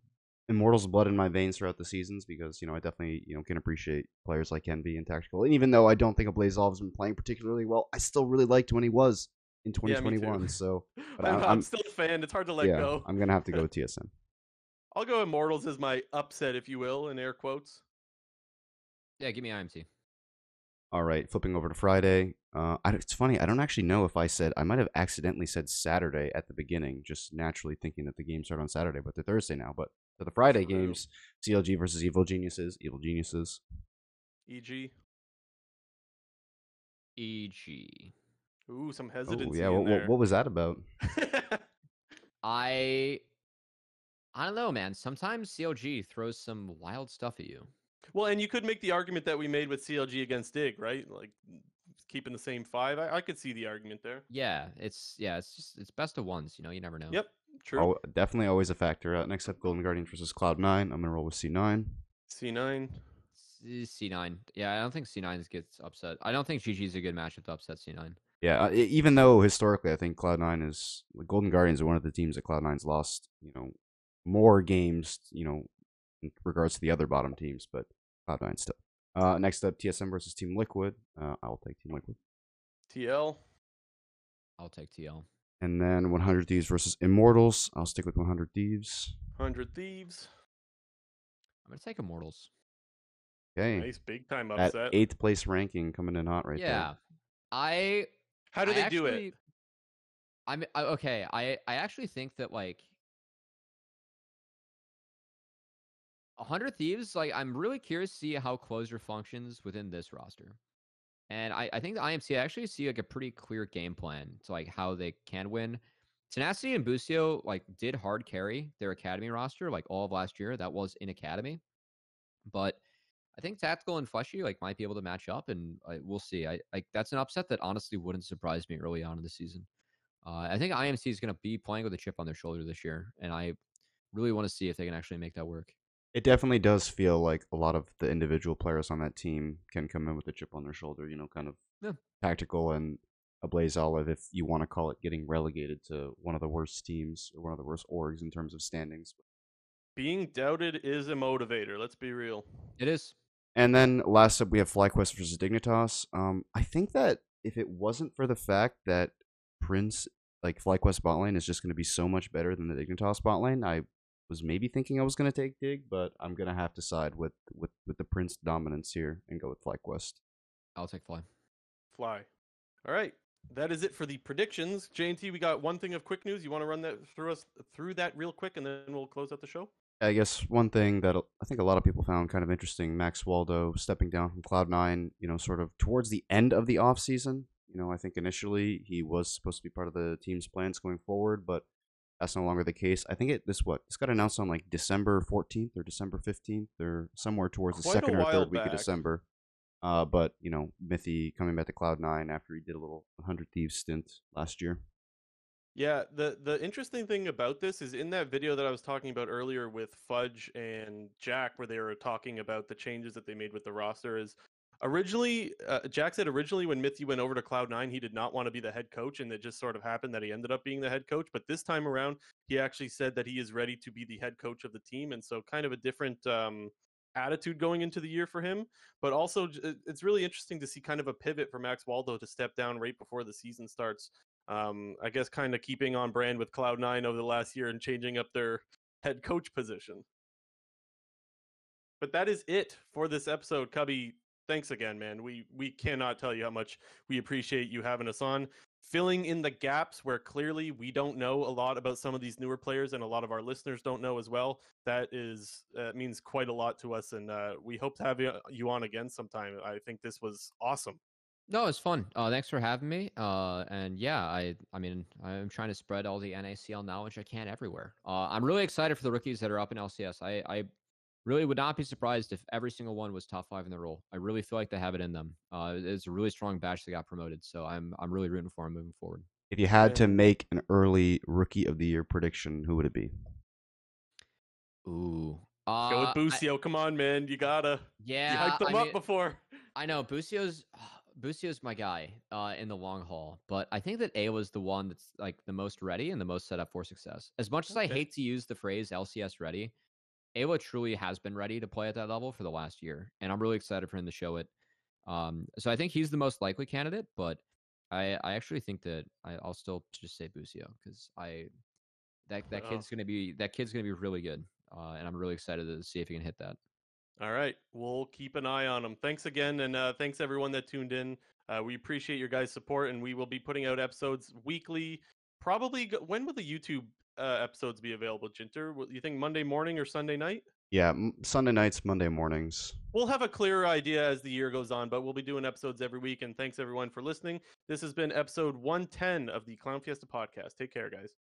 Immortals blood in my veins throughout the seasons because you know I definitely you know can appreciate players like Envy and Tactical. And even though I don't think Blazov has been playing particularly well, I still really liked when he was in Yeah, 2021. so But I'm, I'm- I'm I'm- still a fan. It's hard to let yeah, go. I'm gonna have to go with TSM. I'll go Immortals as my upset, if you will, in air quotes. Yeah, give me IMT. All right, flipping over to Friday. Uh, I, it's funny. I don't actually know if I said I might have accidentally said Saturday at the beginning, just naturally thinking that the game started on Saturday, but they're Thursday now. But for the Friday True. games, CLG versus Evil Geniuses. Evil Geniuses. EG. EG. Ooh, some Oh, hesitancy. yeah. in What, what, there. what was that about? I I don't know, man. Sometimes CLG throws some wild stuff at you. well, and you could make the argument that we made with CLG against Dig, right? Like keeping the same five. I, I could see the argument there. Yeah, it's yeah, it's just it's best of ones. You know, you never know. Yep, true. Oh, definitely always a factor. Uh, next up, Golden Guardians versus Cloud Nine. I'm gonna roll with C9. C9. C nine. Yeah, I don't think C nine gets upset. I don't think GG is a good matchup to upset C nine. Yeah, uh, even though historically I think Cloud Nine is the Golden Guardians are one of the teams that Cloud Nine's lost, you know, more games, you know, in regards to the other bottom teams, but Cloud Nine still. Uh, next up, TSM versus Team Liquid. Uh, I'll take Team Liquid. TL. I'll take TL. And then 100 Thieves versus Immortals. I'll stick with 100 Thieves. 100 Thieves. I'm gonna take Immortals. Okay. Nice big time That upset. eighth place ranking coming in hot right there. yeah, I How do I they do it? I'm I, okay. I I actually think that like hundred thieves. Like I'm really curious to see how closer functions within this roster, and I I think the IMT I actually see like a pretty clear game plan to like how they can win. Tenacity and Busio like did hard carry their academy roster like all of last year. That was in academy, but I think Tactical and Fleshy like might be able to match up, and uh, we'll see. I like that's an upset that honestly wouldn't surprise me early on in the season. Uh, I think IMT is going to be playing with a chip on their shoulder this year, and I really want to see if they can actually make that work. It definitely does feel like a lot of the individual players on that team can come in with a chip on their shoulder, you know, kind of Yeah. tactical and Ablazeolive, if you want to call it getting relegated to one of the worst teams or one of the worst orgs in terms of standings. Being doubted is a motivator. Let's be real. It is. And then last up, we have FlyQuest versus Dignitas. Um, I think that if it wasn't for the fact that Prince, like FlyQuest bot lane, is just going to be so much better than the Dignitas bot lane, I was maybe thinking I was going to take Dig, but I'm going to have to side with, with, with the Prince dominance here and go with FlyQuest. I'll take Fly. Fly. All right. That is it for the predictions. JNT, we got one thing of quick news. You want to run that through us through that real quick and then we'll close out the show? I guess one thing that I think a lot of people found kind of interesting, Max Waldo stepping down from Cloud9, you know, sort of towards the end of the offseason. You know, I think initially he was supposed to be part of the team's plans going forward, but that's no longer the case. I think it this what this got announced on like December 14th or December 15th or somewhere towards the Quite a second or while third week of back. December. Uh, but you know, Mithy coming back to Cloud9 after he did a little 100 Thieves stint last year. Yeah, the the interesting thing about this is in that video that I was talking about earlier with Fudge and Jack, where they were talking about the changes that they made with the roster, is originally uh, Jack said originally when Mithy went over to Cloud Nine, he did not want to be the head coach, and it just sort of happened that he ended up being the head coach. But this time around, he actually said that he is ready to be the head coach of the team, and so kind of a different um, attitude going into the year for him. But also, it's really interesting to see kind of a pivot for Max Waldo to step down right before the season starts um, I guess kind of keeping on brand with Cloud9 over the last year and changing up their head coach position. But that is it for this episode, Cubby. Thanks again, man. We we cannot tell you how much we appreciate you having us on, filling in the gaps where clearly we don't know a lot about some of these newer players, and a lot of our listeners don't know as well. That is uh, means quite a lot to us, and uh, we hope to have you, on again sometime. I think this was awesome. No, it's fun. Uh, thanks for having me. Uh, and yeah, I, I mean, I'm trying to spread all the NACL knowledge I can everywhere. Uh, I'm really excited for the rookies that are up in LCS. I, I really would not be surprised if every single one was top five in the role. I really feel like they have it in them. Uh, it's a really strong batch that got promoted, so I'm, I'm really rooting for them moving forward. If you had to make an early rookie of the year prediction, who would it be? Ooh. Uh, Go with I- Busio. Come on, man. You gotta. yeah, you hyped them I up mean- before. I know Busio's Busio's my guy uh, in the long haul, but I think that A was the one that's like the most ready and the most set up for success. As much as I hate to use the phrase LCS ready, Awa truly has been ready to play at that level for the last year, and I'm really excited for him to show it. Um, so I think he's the most likely candidate, but I, I actually think that I, I'll still just say Busio because I that that kid's gonna be that kid's gonna be really good, uh, and I'm really excited to see if he can hit that. All right. We'll keep an eye on him. Thanks again. And uh, thanks everyone that tuned in. Uh, we appreciate your guys' support, and we will be putting out episodes weekly. Probably, when will the YouTube uh, episodes be available, Jinter? You think Monday morning or Sunday night? Yeah, m- Sunday nights, Monday mornings. We'll have a clearer idea as the year goes on, but we'll be doing episodes every week. And thanks everyone for listening. This has been episode 110 of the Clown Fiesta podcast. Take care, guys.